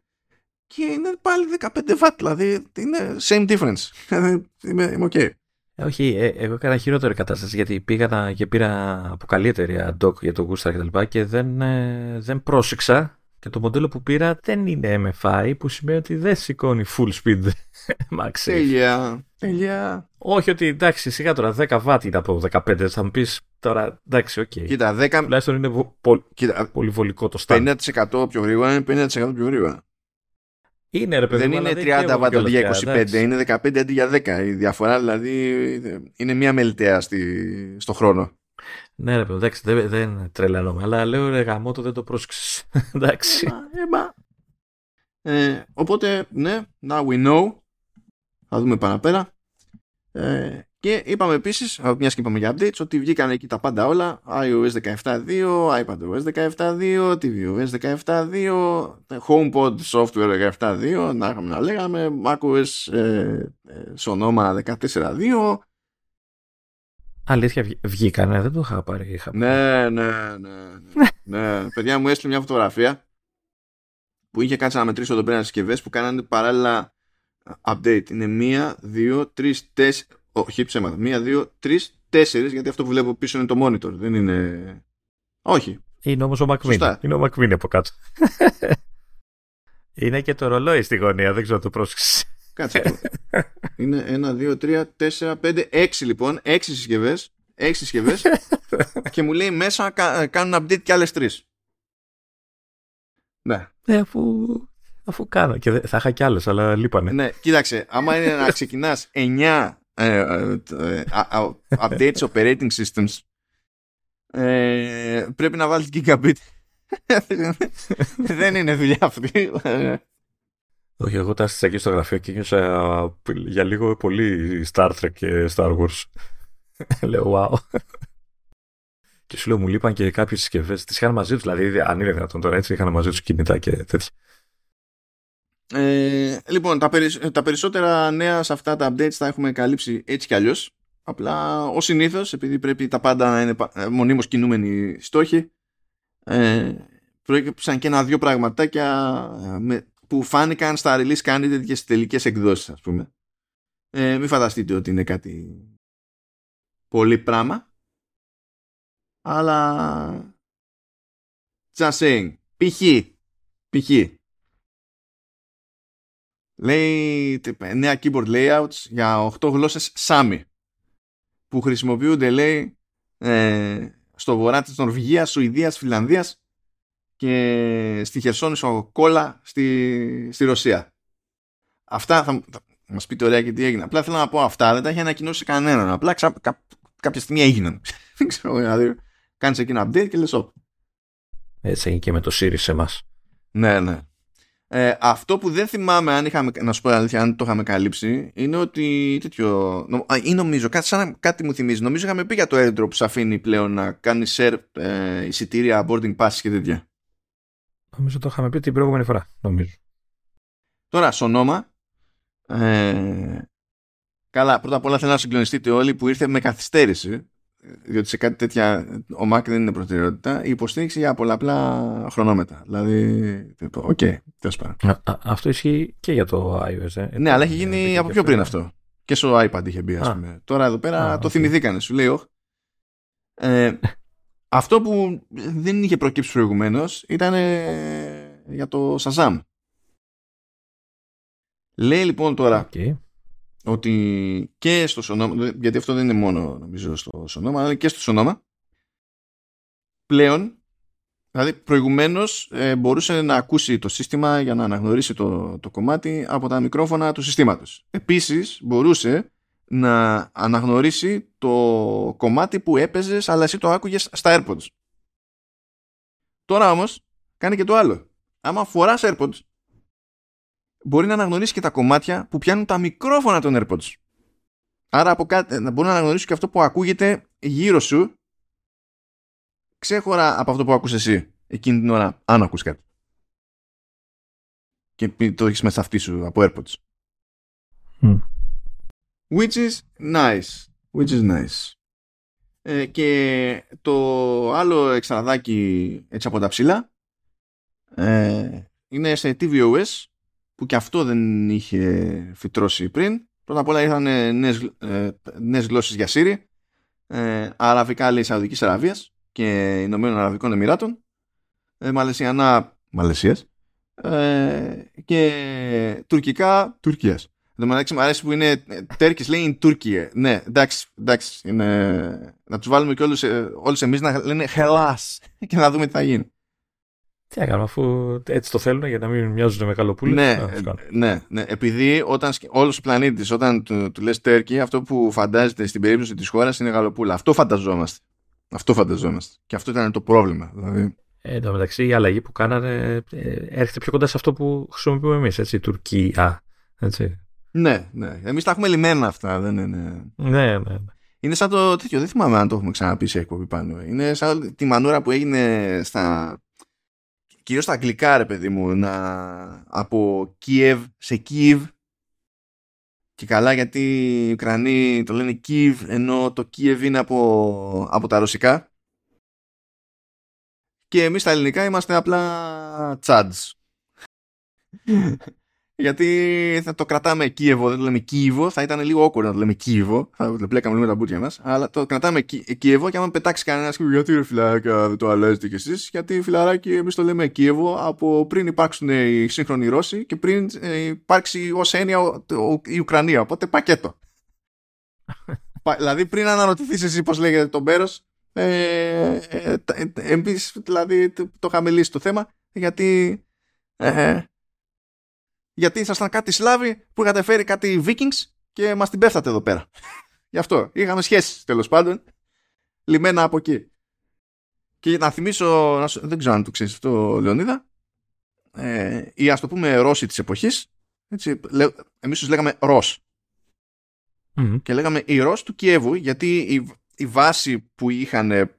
και είναι πάλι 15 W δηλαδή είναι same difference είμαι, είμαι ok ε, όχι, ε, εγώ έκανα χειρότερη κατάσταση γιατί πήγα και πήρα από καλή εταιρεία dock για το Gusta και τα λοιπά και δεν, ε, δεν πρόσεξα και το μοντέλο που πήρα δεν είναι MFI που σημαίνει ότι δεν σηκώνει full speed max. Τέλεια. Τέλεια. Όχι ότι εντάξει, σιγά τώρα 10 βάτι είναι από 15. Θα μου πεις τώρα εντάξει, οκ. Okay. Κοίτα, 10. Τουλάχιστον είναι βο... πο... Κοίτα, πολύ βολικό το στάδιο. 50% πιο γρήγορα είναι 50% πιο γρήγορα. Είναι ρε παιδί Δεν είναι 30 βάτι αντί για 25, εντάξει. είναι 15 αντί για 10. Η διαφορά δηλαδή είναι μία μελιτέα στη... στο χρόνο. Ναι, ρε παιδί, εντάξει, δεν, δεν τρελαίνομαι, αλλά λέω ρε γαμό το δεν το πρόσεξες. εντάξει. Ε, ε, οπότε, ναι, now we know. Θα δούμε παραπέρα. Ε, και είπαμε επίσης, μιας και είπαμε για updates, ότι βγήκαν εκεί τα πάντα όλα. iOS 17.2, iPadOS 17.2, tvOS 17.2, HomePod Software 17.2, να είχαμε να λέγαμε, macOS ε, ε, Sonoma 14.2. Αλήθεια βγήκανε, δεν το είχα πάρει. Είχα ναι, ναι, ναι, ναι. ναι. Παιδιά μου έστειλε μια φωτογραφία που είχε κάτσει να μετρήσω εδώ πέρα συσκευές που κάνανε παράλληλα update. Είναι μία, δύο, τρεις, τέσσερι. Όχι ψέματα. Μία, δύο, τρεις, τέσσερις. Γιατί αυτό που βλέπω πίσω είναι το monitor. Δεν είναι. Όχι. Είναι όμως ο McMinn. Είναι ο McMinn από κάτω. είναι και το ρολόι στη γωνία. Δεν ξέρω το πρόσεξες. Κάτσε. είναι ένα, δύο, τρία, τέσσερα, πέντε, έξι λοιπόν. Έξι συσκευές. Έξι συσκευές. και μου λέει μέσα κάνουν update και άλλες τρεις. Ναι. Ε, αφού Αφού κάνω. Και θα είχα κι άλλες, αλλά λείπανε. Ναι, κοίταξε. Άμα είναι να ξεκινάς 9 ε, ε, ε, updates operating systems, πρέπει να βάλεις gigabit. Δεν είναι δουλειά αυτή. Όχι, εγώ τα εκεί στο γραφείο και νιώσα για λίγο πολύ Star Trek και Star Wars. Λέω, wow. Και σου λέω, μου λείπαν και κάποιες συσκευές. Τις είχαν μαζί τους, δηλαδή, αν είναι δυνατόν τώρα έτσι, είχαν μαζί τους κινητά και τέτοια. Ε, λοιπόν, τα, τα περισσότερα νέα σε αυτά τα updates θα έχουμε καλύψει έτσι κι αλλιώς. Απλά ο συνήθως, επειδή πρέπει τα πάντα να είναι ε, μονίμως κινούμενοι στόχοι, ε, προέκυψαν και ένα-δυο πραγματάκια ε, με, που φάνηκαν στα release candidate και στις τελικές εκδόσεις, ας πούμε. Ε, μην φανταστείτε ότι είναι κάτι πολύ πράγμα. Αλλά just saying. Π.χ. Π.χ. Λέει νέα keyboard layouts για 8 γλώσσες SAMI που χρησιμοποιούνται λέει ε, στο βορρά της Νορβηγίας, Σουηδίας, Φιλανδίας και στη Χερσόνησο Κόλλα στη, στη Ρωσία. Αυτά θα, θα μας πείτε ωραία και τι έγινε. Απλά θέλω να πω αυτά, δεν τα έχει ανακοινώσει κανέναν. Απλά ξα, κα, κάποια στιγμή έγιναν. δεν ξέρω, δηλαδή κάνεις εκεί ένα update και λες όπ. Έτσι έγινε και με το Siri σε εμάς. Ναι, ναι. Ε, αυτό που δεν θυμάμαι αν είχαμε, να σου πω αλήθεια, αν το είχαμε καλύψει, είναι ότι τέτοιο. ή νομίζω, κάτι, σαν κάτι μου θυμίζει. Νομίζω είχαμε πει για το airdrop που σου αφήνει πλέον να κάνει share ε, εισιτήρια, boarding passes και τέτοια. Νομίζω το είχαμε πει την προηγούμενη φορά, νομίζω. Τώρα, στο όνομα. Ε, καλά, πρώτα απ' όλα θέλω να συγκλονιστείτε όλοι που ήρθε με καθυστέρηση διότι σε κάτι τέτοια ο Mac δεν είναι προτεραιότητα, η υποστήριξη για πολλαπλά χρονόμετρα. Δηλαδή, OK, okay, τέλος πάντων. Αυτό ισχύει και για το iOS. Ε. Ναι, αλλά έχει γίνει από πιο πριν αυτό. Και στο iPad είχε μπει, ας πούμε. Τώρα εδώ πέρα α, το okay. θυμηθήκανε, σου λέει, όχι. Ε, αυτό που δεν είχε προκύψει προηγουμένως ήταν για το Shazam. Λέει λοιπόν τώρα okay ότι και στο Sonoma, γιατί αυτό δεν είναι μόνο νομίζω στο Sonoma, αλλά και στο Sonoma, πλέον, δηλαδή προηγουμένως ε, μπορούσε να ακούσει το σύστημα για να αναγνωρίσει το, το κομμάτι από τα μικρόφωνα του συστήματος. Επίσης μπορούσε να αναγνωρίσει το κομμάτι που έπαιζες αλλά εσύ το άκουγες στα AirPods. Τώρα όμως κάνει και το άλλο. άμα φοράς AirPods, μπορεί να αναγνωρίσει και τα κομμάτια που πιάνουν τα μικρόφωνα των AirPods. Άρα από κάτι, να μπορεί να αναγνωρίσει και αυτό που ακούγεται γύρω σου ξέχωρα από αυτό που ακούς εσύ εκείνη την ώρα, αν ακούς κάτι. Και το έχεις μέσα αυτής σου από AirPods. Which is nice. Which is nice. Ε, και το άλλο εξαραδάκι έτσι από τα ψηλά ε, είναι σε tvOS που και αυτό δεν είχε φυτρώσει πριν. Πρώτα απ' όλα ήρθαν νέες, ε, νέες γλώσσες για Siri ε, αραβικά λέει Σαουδικής Αραβίας και Ηνωμένων Αραβικών Εμμυράτων ε, Μαλαισιανά Μαλαισίας ε, και τουρκικά Τουρκίας Εν τω μεταξύ μου αρέσει που είναι Τέρκης λέει in Turkey. Ναι, εντάξει, εντάξει. Είναι... Να τους βάλουμε και όλους, ε, όλους εμείς να λένε Hellas και να δούμε τι θα γίνει. Τι έκανα, αφού έτσι το θέλουν για να μην μοιάζουν με καλοπούλες. Ναι, ναι, ναι, επειδή όταν, όλος ο πλανήτης όταν του, του λες Τέρκη αυτό που φαντάζεται στην περίπτωση της χώρας είναι γαλοπούλα. Αυτό φανταζόμαστε. Αυτό φανταζόμαστε. Και αυτό ήταν το πρόβλημα. Δηλαδή. Ε, εν τω μεταξύ η αλλαγή που κάνανε ε, έρχεται πιο κοντά σε αυτό που χρησιμοποιούμε εμείς, έτσι, Τουρκία. Έτσι. Ναι, ναι. Εμείς τα έχουμε λιμένα αυτά. Δεν είναι... Ναι, ναι, ναι. Είναι σαν το τέτοιο. Δεν θυμάμαι αν το έχουμε ξαναπεί σε εκπομπή πάνω. Είναι σαν τη μανούρα που έγινε στα. Κυρίως στα αγγλικά, ρε παιδί μου, να... από Κίεβ σε Κίεβ. Και καλά γιατί οι Ουκρανοί το λένε Κίεβ, ενώ το Κίεβ είναι από, από τα ρωσικά. Και εμείς στα ελληνικά είμαστε απλά τσάντς γιατί θα το κρατάμε Κίεβο, δεν το λέμε Κίεβο, θα ήταν λίγο όκορο να το λέμε Κίεβο, θα το πλέκαμε λίγο τα μπουτια μας, αλλά το κρατάμε Κίεβο και άμα πετάξει κανένας και γιατί ρε φιλαράκια δεν το αλλάζετε κι εσείς, γιατί φιλαράκι εμείς το λέμε Κίεβο από πριν υπάρξουν οι σύγχρονοι Ρώσοι και πριν ε, υπάρξει ως έννοια η Ουκρανία. Οπότε πακέτο. δηλαδή πριν αναρωτηθείς εσύ πώς λέγεται τον Πέρο, ε, ε, ε, εμείς δηλαδή το, το είχαμε λύσει το θέμα γιατί. Ε, γιατί ήσασταν κάτι Σλάβοι που είχατε φέρει κάτι Vikings και μας την πέφτατε εδώ πέρα. Γι' αυτό είχαμε σχέσεις τέλος πάντων λιμένα από εκεί. Και να θυμίσω, δεν ξέρω αν το ξέρεις αυτό Λεωνίδα, ε, ή ας το πούμε Ρώσοι της εποχής, έτσι, εμείς τους λέγαμε Ρώσ. Και λέγαμε οι Ρώσ του Κιέβου γιατί η, η βάση που είχαν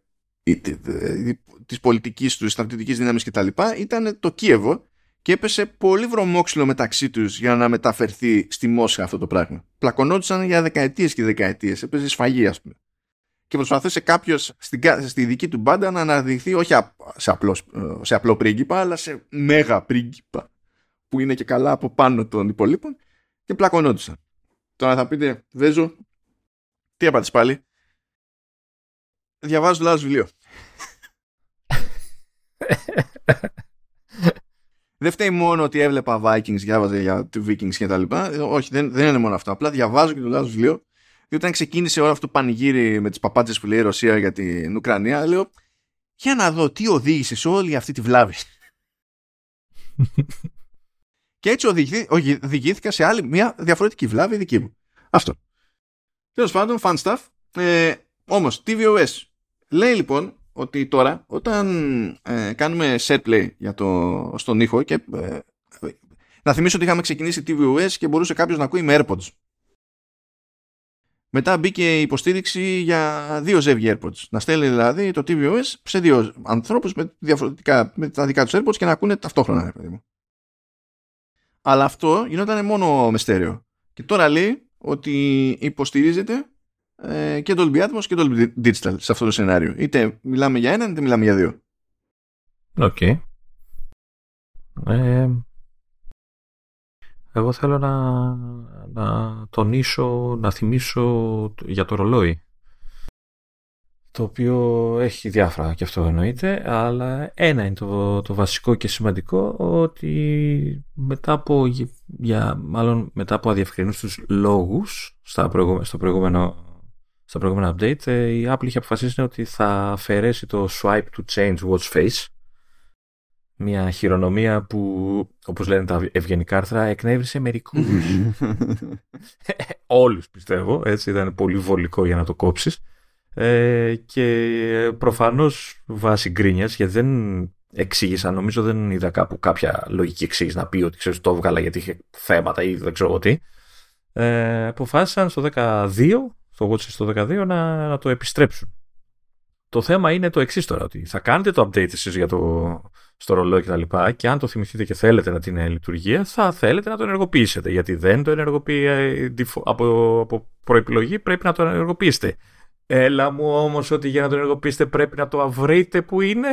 της πολιτικής τους, στρατιωτικής δύναμης κτλ. ήταν το Κίεβο και έπεσε πολύ βρωμόξυλο μεταξύ τους για να μεταφερθεί στη Μόσχα αυτό το πράγμα. Πλακωνόντουσαν για δεκαετίες και δεκαετίες, έπαιζε σφαγή ας πούμε. Και προσπαθούσε κάποιο στη δική του μπάντα να αναδειχθεί όχι σε, απλό, σε απλό πρίγκιπα, αλλά σε μέγα πρίγκιπα που είναι και καλά από πάνω των υπολείπων και πλακωνόντουσαν. Τώρα θα πείτε, Βέζο, τι έπατε πάλι. Διαβάζω λάθος βιβλίο. Δεν φταίει μόνο ότι έβλεπα Vikings, διάβαζα για του Vikings και τα λοιπά. Όχι, δεν, δεν είναι μόνο αυτό. Απλά διαβάζω και το λάθο βιβλίο. Διότι όταν ξεκίνησε όλο αυτό το πανηγύρι με τις παπάτσες που λέει η Ρωσία για την Ουκρανία, λέω για να δω τι οδήγησε σε όλη αυτή τη βλάβη. και έτσι οδηγήθηκα σε άλλη μια διαφορετική βλάβη δική μου. Αυτό. Τέλος πάντων, fun stuff. Ε, Όμως, TVOS. Λέει λοιπόν ότι τώρα όταν ε, κάνουμε set play για το, στον ήχο και ε, να θυμίσω ότι είχαμε ξεκινήσει tvOS και μπορούσε κάποιος να ακούει με AirPods. Μετά μπήκε η υποστήριξη για δύο ζεύγη AirPods. Να στέλνει δηλαδή το tvOS σε δύο ανθρώπους με, διαφορετικά, με τα δικά τους AirPods και να ακούνε ταυτόχρονα. Παιδί μου. Αλλά αυτό γινόταν μόνο με στέρεο. Και τώρα λέει ότι υποστηρίζεται ε, και Dolby Atmos και Dolby Digital σε αυτό το σενάριο. Είτε μιλάμε για έναν είτε μιλάμε για δύο. OK. Okay. Ε, εγώ θέλω να, να τονίσω, να θυμίσω για το ρολόι το οποίο έχει διάφορα και αυτό εννοείται, αλλά ένα είναι το, το βασικό και σημαντικό ότι μετά από, για, μάλλον μετά από αδιευκρινούς λόγους στα στο προηγούμενο στα προηγούμενα update, ε, η Apple είχε αποφασίσει ότι θα αφαιρέσει το swipe to change watch face. Μια χειρονομία που, όπως λένε τα ευγενικά άρθρα, εκνεύρισε μερικούς. Όλους πιστεύω, έτσι ήταν πολύ βολικό για να το κόψεις. Ε, και προφανώς βάσει γκρίνιας, γιατί δεν εξήγησα. Νομίζω δεν είδα κάπου κάποια λογική εξήγηση να πει ότι ξέρεις, το έβγαλα γιατί είχε θέματα ή δεν ξέρω τι. Ε, αποφάσισαν στο 12, στο Watch στο 12 να, να το επιστρέψουν. Το θέμα είναι το εξής τώρα, ότι θα κάνετε το update εσείς για το, στο ρολόι και τα λοιπά και αν το θυμηθείτε και θέλετε να την λειτουργία θα θέλετε να το ενεργοποιήσετε γιατί δεν το ενεργοποιεί ε, από, από προεπιλογή πρέπει να το ενεργοποιήσετε. Έλα μου όμως ότι για να το ενεργοποιήσετε πρέπει να το αυρείτε που είναι.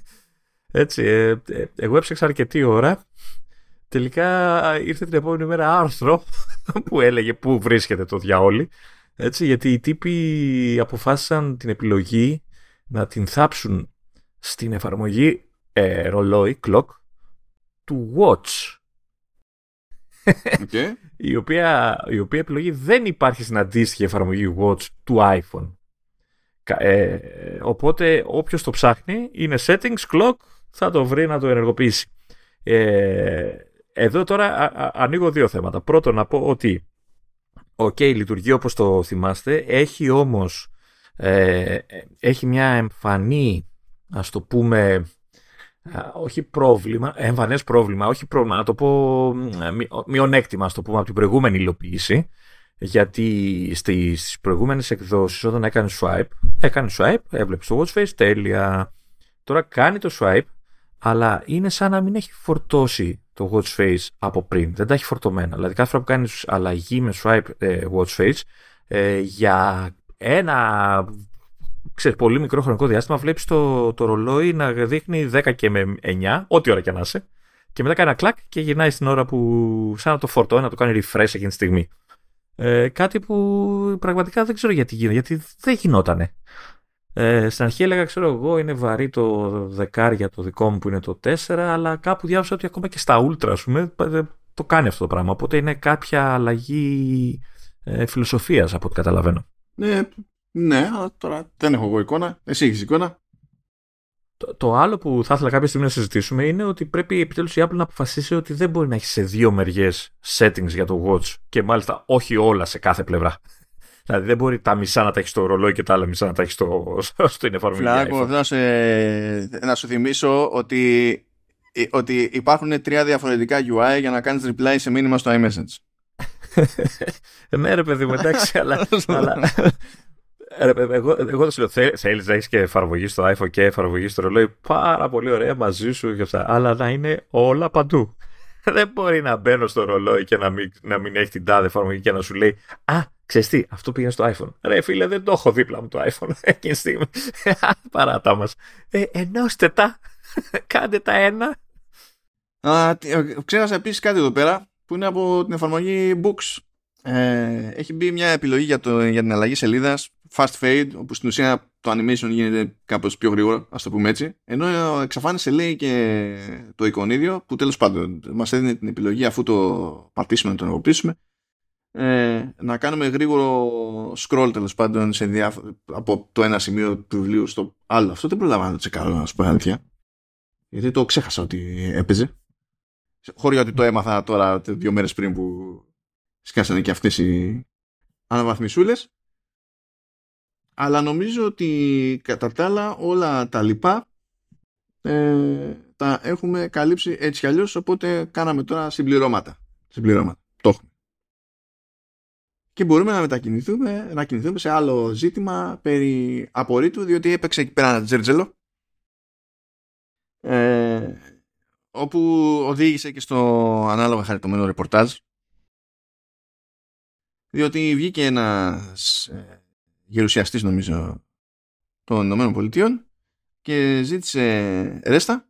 Έτσι, ε, ε, εγώ έψαξα αρκετή ώρα. Τελικά ήρθε την επόμενη μέρα άρθρο που έλεγε πού βρίσκεται το διαόλι. Έτσι, γιατί οι τύποι αποφάσισαν την επιλογή να την θάψουν στην εφαρμογή ε, ρολόι, clock, του watch. Okay. η, οποία, η οποία επιλογή δεν υπάρχει στην αντίστοιχη εφαρμογή watch του iPhone. Ε, οπότε όποιος το ψάχνει είναι settings, clock, θα το βρει να το ενεργοποιήσει. Ε, εδώ τώρα ανοίγω δύο θέματα. Πρώτον να πω ότι OK, okay, λειτουργεί όπως το θυμάστε, έχει όμως ε, έχει μια εμφανή, ας το πούμε, όχι πρόβλημα, εμφανές πρόβλημα, όχι πρόβλημα, να το πω μειονέκτημα, ας το πούμε, από την προηγούμενη υλοποίηση, γιατί στις προηγούμενες εκδόσεις όταν έκανε swipe, έκανε swipe, έβλεπες το watch face, τέλεια. Τώρα κάνει το swipe, αλλά είναι σαν να μην έχει φορτώσει το watch face από πριν. Δεν τα έχει φορτωμένα. Δηλαδή κάθε φορά που κάνεις αλλαγή με swipe ε, watch face ε, για ένα ξέρεις, πολύ μικρό χρονικό διάστημα βλέπεις το, το ρολόι να δείχνει 10 και με 9, ό,τι ώρα και να είσαι. Και μετά κάνει ένα κλακ και γυρνάει στην ώρα που σαν να το φορτώνει, να το κάνει refresh εκείνη τη στιγμή. Ε, κάτι που πραγματικά δεν ξέρω γιατί γίνεται, γιατί δεν γινότανε. Ε, στην αρχή έλεγα, ξέρω εγώ, είναι βαρύ το δεκάρια το δικό μου που είναι το 4, αλλά κάπου διάβασα ότι ακόμα και στα Ultra, ας πούμε, το κάνει αυτό το πράγμα. Οπότε είναι κάποια αλλαγή ε, φιλοσοφίας από ό,τι καταλαβαίνω. Ναι, ναι, αλλά τώρα δεν έχω εγώ εικόνα. Εσύ έχεις εικόνα; Το, το άλλο που θα ήθελα κάποια στιγμή να συζητήσουμε είναι ότι πρέπει επιτέλους η Apple να αποφασίσει ότι δεν μπορεί να έχει σε δύο μεριές settings για το watch και μάλιστα όχι όλα σε κάθε πλευρά. Δηλαδή δεν μπορεί τα μισά να τα έχεις στο ρολόι και τα άλλα μισά να τα έχεις στο, στην εφαρμογή. Φλάκο, να, να σου θυμίσω ότι, ότι υπάρχουν τρία διαφορετικά UI για να κάνεις reply σε μήνυμα στο iMessage. ναι ρε παιδί μου, εντάξει, αλλά, αλλά εγώ, εγώ θα σου λέω, θέλεις να έχεις και εφαρμογή στο iPhone και εφαρμογή στο ρολόι. Πάρα πολύ ωραία μαζί σου και αυτά. Αλλά να είναι όλα παντού. Δεν μπορεί να μπαίνω στο ρολόι και να μην, να μην έχει την τάδε εφαρμογή και να σου λέει Α, ξέρεις τι, αυτό πήγαινε στο iPhone. Ρε φίλε, δεν το έχω δίπλα μου το iPhone εκείνη τη στιγμή. Παράτα μας. Ε, ενώστε τα. Κάντε τα ένα. Α, ξέρασα επίσης κάτι εδώ πέρα που είναι από την εφαρμογή Books. Ε, έχει μπει μια επιλογή για, το, για την αλλαγή σελίδας fast fade, όπου στην ουσία το animation γίνεται κάπως πιο γρήγορο, ας το πούμε έτσι. Ενώ εξαφάνισε λέει και το εικονίδιο, που τέλος πάντων μας έδινε την επιλογή αφού το πατήσουμε να το ενεργοποιήσουμε, ε, να κάνουμε γρήγορο scroll τέλος πάντων σε από το ένα σημείο του βιβλίου στο άλλο. Αυτό δεν προλαβαίνω να το τσεκάρω, να σου πω αλήθεια. Γιατί το ξέχασα ότι έπαιζε. Χωρί ότι το έμαθα τώρα δύο μέρες πριν που σκάσανε και αυτές οι αναβαθμισούλες αλλά νομίζω ότι κατά τα άλλα όλα τα λοιπά ε, τα έχουμε καλύψει έτσι κι αλλιώς οπότε κάναμε τώρα συμπληρώματα συμπληρώματα, το έχουμε και μπορούμε να μετακινηθούμε να κινηθούμε σε άλλο ζήτημα περί απορρίτου διότι έπαιξε εκεί πέρα ένα τζέρτζελο. Ε, όπου οδήγησε και στο ανάλογα χαριτωμένο ρεπορτάζ. Διότι βγήκε ένας ε, γερουσιαστής νομίζω των Ηνωμένων Πολιτείων και ζήτησε ρέστα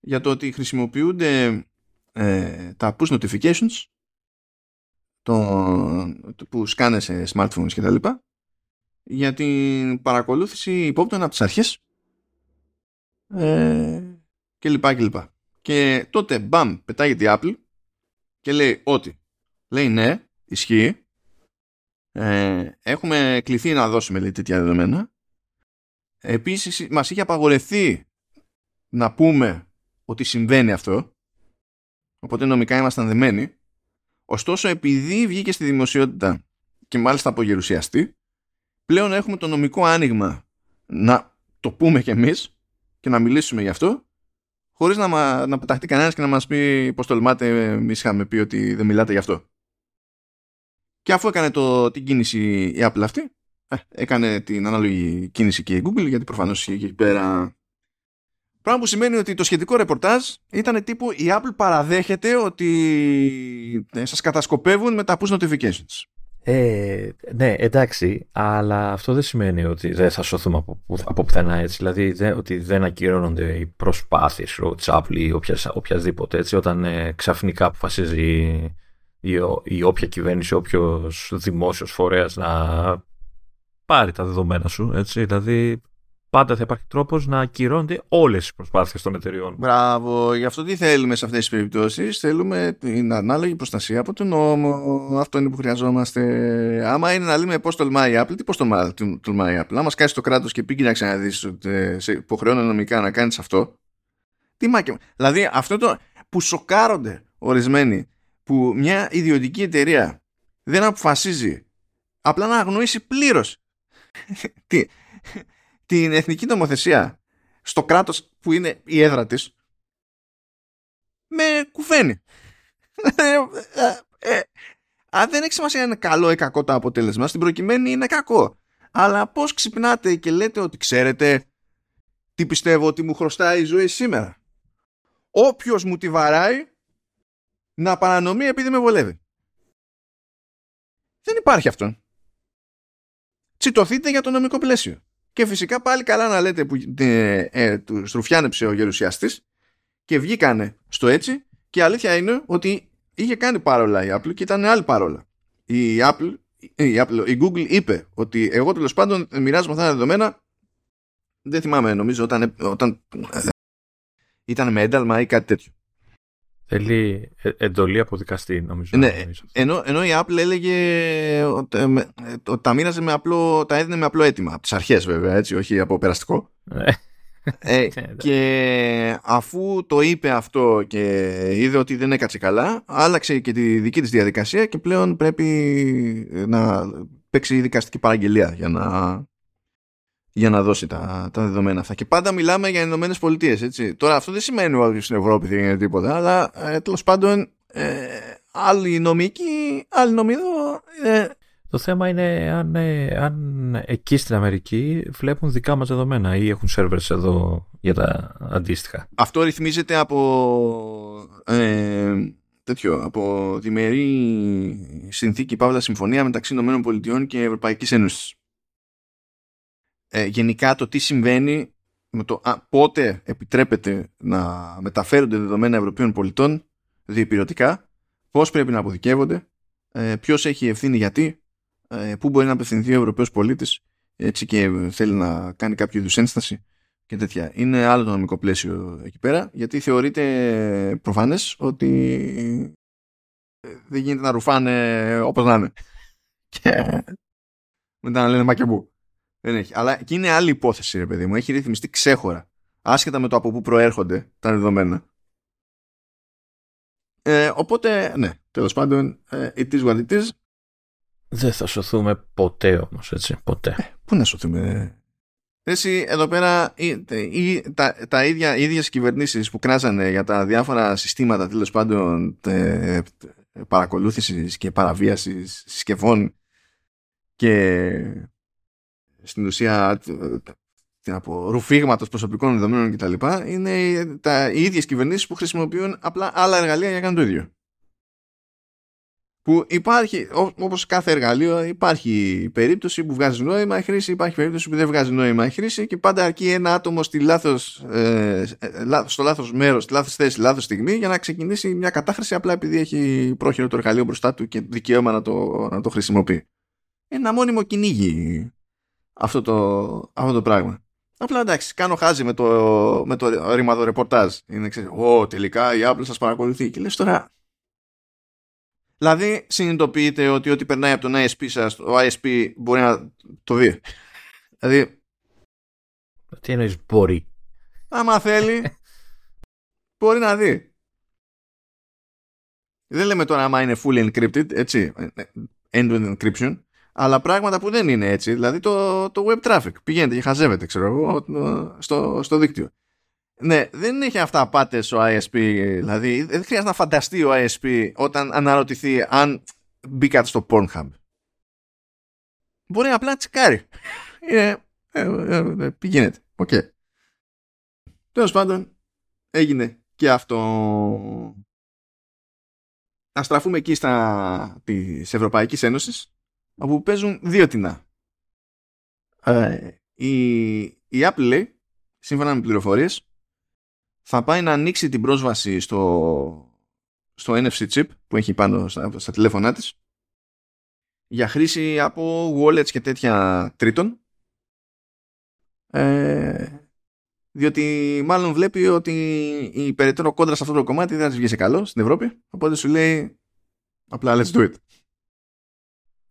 για το ότι χρησιμοποιούνται ε, τα push notifications το, που σκάνε σε smartphones και τα λοιπά για την παρακολούθηση υπόπτων από τις αρχές ε, και λοιπά και λοιπά. Και τότε μπαμ πετάγεται η Apple και λέει ότι λέει ναι ισχύει ε, έχουμε κληθεί να δώσουμε λέει, τέτοια δεδομένα. Επίσης μας είχε απαγορευτεί να πούμε ότι συμβαίνει αυτό. Οπότε νομικά ήμασταν δεμένοι. Ωστόσο επειδή βγήκε στη δημοσιότητα και μάλιστα από γερουσιαστή πλέον έχουμε το νομικό άνοιγμα να το πούμε κι εμείς και να μιλήσουμε γι' αυτό χωρίς να, να πεταχτεί κανένας και να μας πει πως τολμάτε εμείς είχαμε πει ότι δεν μιλάτε γι' αυτό. Και αφού έκανε το, την κίνηση η Apple αυτή, ε, έκανε την ανάλογη κίνηση και η Google γιατί προφανώς εκεί πέρα Πράγμα που σημαίνει ότι το σχετικό ρεπορτάζ ήταν τύπου η Apple παραδέχεται ότι ε, σας κατασκοπεύουν με τα push notifications. Ε, ναι, εντάξει, αλλά αυτό δεν σημαίνει ότι δεν θα σωθούμε από, από πουθενά έτσι. Δηλαδή ότι δεν ακυρώνονται οι προσπάθειες τη Apple ή οποιασδήποτε έτσι, όταν ε, ξαφνικά αποφασίζει η, η, όποια κυβέρνηση, όποιος δημόσιος φορέας να πάρει τα δεδομένα σου. Έτσι. Δηλαδή πάντα θα υπάρχει τρόπος να ακυρώνονται όλες οι προσπάθειες των εταιριών. Μπράβο. Γι' αυτό τι θέλουμε σε αυτές τις περιπτώσεις. Θέλουμε την ανάλογη προστασία από τον νόμο. Αυτό είναι που χρειαζόμαστε. Άμα είναι να λέμε πώς τολμάει η Apple, τι πώς τολμάει η Apple. Άμα σκάσει το κράτος και πήγε να ξαναδείς ότι ε, σε υποχρεώνει νομικά να κάνεις αυτό. Τι μάκια. Δηλαδή αυτό το που σοκάρονται ορισμένοι που μια ιδιωτική εταιρεία δεν αποφασίζει απλά να αγνοήσει πλήρως την εθνική νομοθεσία στο κράτος που είναι η έδρα της με κουφαίνει. Ε, ε, αν δεν έχει σημασία είναι καλό ή κακό το αποτέλεσμα, στην προκειμένη είναι κακό. Αλλά πώς ξυπνάτε και λέτε ότι ξέρετε τι πιστεύω ότι μου χρωστάει η ζωή σήμερα; Όποιος μου τη βαράει να παρανομεί επειδή με βολεύει. Δεν υπάρχει αυτό. Τσιτωθείτε για το νομικό πλαίσιο. Και φυσικά πάλι καλά να λέτε που ε, ε, του στρουφιάνεψε ο γερουσιαστής και βγήκανε στο έτσι και η αλήθεια είναι ότι είχε κάνει παρόλα η Apple και ήταν άλλη παρόλα. Η Apple, η, Apple, η Google είπε ότι εγώ τέλος πάντων μοιράζομαι αυτά τα δεδομένα δεν θυμάμαι νομίζω όταν, όταν ε, ήταν με ένταλμα ή κάτι τέτοιο. Θέλει ε, εντολή από δικαστή, νομίζω. Ναι, ενώ, ενώ η Apple έλεγε ότι ε, τα μοίραζε με απλό, τα έδινε με απλό αίτημα. Από τις αρχές, βέβαια, έτσι, όχι από περαστικό. Ναι. ε, ναι, ναι. και αφού το είπε αυτό και είδε ότι δεν έκατσε καλά, άλλαξε και τη δική της διαδικασία και πλέον πρέπει να παίξει δικαστική παραγγελία για να για να δώσει τα, τα δεδομένα αυτά. Και πάντα μιλάμε για Ηνωμένες Πολιτείες. Τώρα αυτό δεν σημαίνει ότι στην Ευρώπη δεν γίνεται τίποτα, αλλά ε, τέλος πάντων ε, άλλοι νομικοί, άλλοι νομίδο. Ε, το θέμα είναι αν, ε, αν εκεί στην Αμερική βλέπουν δικά μας δεδομένα ή έχουν σερβέρς εδώ για τα αντίστοιχα. Αυτό ρυθμίζεται από ε, τέτοιο, από διμερή συνθήκη Παύλα Συμφωνία μεταξύ ΗΠΑ και Ευρωπαϊκής Ένωσης ε, γενικά το τι συμβαίνει με το α, πότε επιτρέπεται να μεταφέρονται δεδομένα Ευρωπαίων πολιτών διεπηρεωτικά, πώς πρέπει να αποδικεύονται, ε, ποιος έχει ευθύνη γιατί, ε, πού μπορεί να απευθυνθεί ο Ευρωπαίος πολίτης έτσι και θέλει να κάνει κάποιο είδους ένσταση και τέτοια. Είναι άλλο το νομικό πλαίσιο εκεί πέρα, γιατί θεωρείται προφανές ότι ε, δεν γίνεται να ρουφάνε όπως να είναι. Και μετά να λένε μα και πού. Δεν έχει. Αλλά και είναι άλλη υπόθεση, ρε παιδί μου. Έχει ρυθμιστεί ξέχωρα. Άσχετα με το από πού προέρχονται τα δεδομένα. Ε, οπότε, ναι, τέλος πάντων, ε, it is what it is. Δεν θα σωθούμε ποτέ όμως, έτσι. Ποτέ. Ε, πού να σωθούμε; Εσύ, εδώ πέρα, ή, ή, τα, τα ίδια, οι ίδιες κυβερνήσεις που κράζανε για τα διάφορα συστήματα, τέλος πάντων, τε, παρακολούθησης και παραβίασης συσκευών και στην ουσία τι να πω, ρουφίγματος προσωπικών δεδομένων κτλ. είναι τα, οι ίδιες κυβερνήσεις που χρησιμοποιούν απλά άλλα εργαλεία για να κάνουν το ίδιο. Που υπάρχει, όπως κάθε εργαλείο, υπάρχει περίπτωση που βγάζει νόημα η χρήση, υπάρχει περίπτωση που δεν βγάζει νόημα η χρήση και πάντα αρκεί ένα άτομο στη λάθος, ε, ε στο λάθος μέρος, στη λάθος θέση, στη λάθος στιγμή για να ξεκινήσει μια κατάχρηση απλά επειδή έχει πρόχειρο το εργαλείο μπροστά του και δικαίωμα να το, να το χρησιμοποιεί. Ένα μόνιμο κυνήγι αυτό το, αυτό το πράγμα. Απλά εντάξει, κάνω χάζι με το, με το ρημαδο ρεπορτάζ. Είναι ξέρεις, Ω, τελικά η Apple σας παρακολουθεί. Και λες τώρα... Δηλαδή συνειδητοποιείτε ότι ό,τι περνάει από τον ISP σας, ο ISP μπορεί να το δει. Δηλαδή... Τι εννοείς μπορεί; Άμα θέλει, μπορεί να δει. Δεν λέμε τώρα άμα είναι fully encrypted, έτσι, end-to-end encryption, αλλά πράγματα που δεν είναι έτσι. Δηλαδή το, το web traffic. Πηγαίνετε και χαζεύετε, ξέρω εγώ, στο, στο δίκτυο. Ναι, δεν έχει αυτά πάτε ο ISP. Δηλαδή, δεν χρειάζεται να φανταστεί ο ISP όταν αναρωτηθεί αν μπήκατε στο Pornhub. Μπορεί απλά να τσεκάρει. Ε, ε, ε, πηγαίνετε. OK. Okay. Τέλος πάντων, έγινε και αυτό. Να στραφούμε εκεί στα της Ευρωπαϊκής Ένωσης όπου παίζουν δύο τεινά. Ε, η, η Apple λέει, σύμφωνα με πληροφορίες, θα πάει να ανοίξει την πρόσβαση στο, στο NFC chip που έχει πάνω στα, στα τηλέφωνά της για χρήση από wallets και τέτοια τρίτων. Ε, διότι μάλλον βλέπει ότι η περαιτέρω κόντρα σε αυτό το κομμάτι δεν θα της βγει σε καλό στην Ευρώπη. Οπότε σου λέει απλά let's do it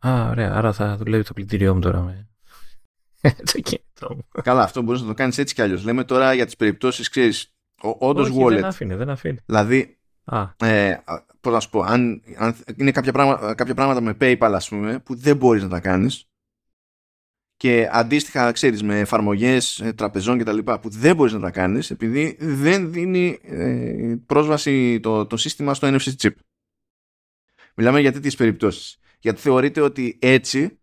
Α, ωραία. Άρα θα δουλεύει το πλυντήριό μου τώρα με το κινητό μου. Καλά, αυτό μπορείς να το κάνεις έτσι κι αλλιώς. Λέμε τώρα για τις περιπτώσεις, ξέρεις, όντως wallet. Δεν αφήνει, δεν αφήνει. Δηλαδή, ε, πώς να σου πω, αν, αν είναι κάποια πράγματα, κάποια πράγματα με PayPal, ας πούμε, που δεν μπορείς να τα κάνεις. Και αντίστοιχα, ξέρεις, με εφαρμογές ε, τραπεζών κτλ. που δεν μπορείς να τα κάνεις, επειδή δεν δίνει ε, πρόσβαση το, το σύστημα στο NFC chip. Μιλάμε για τέτοιες περιπτώσεις. Γιατί θεωρείται ότι έτσι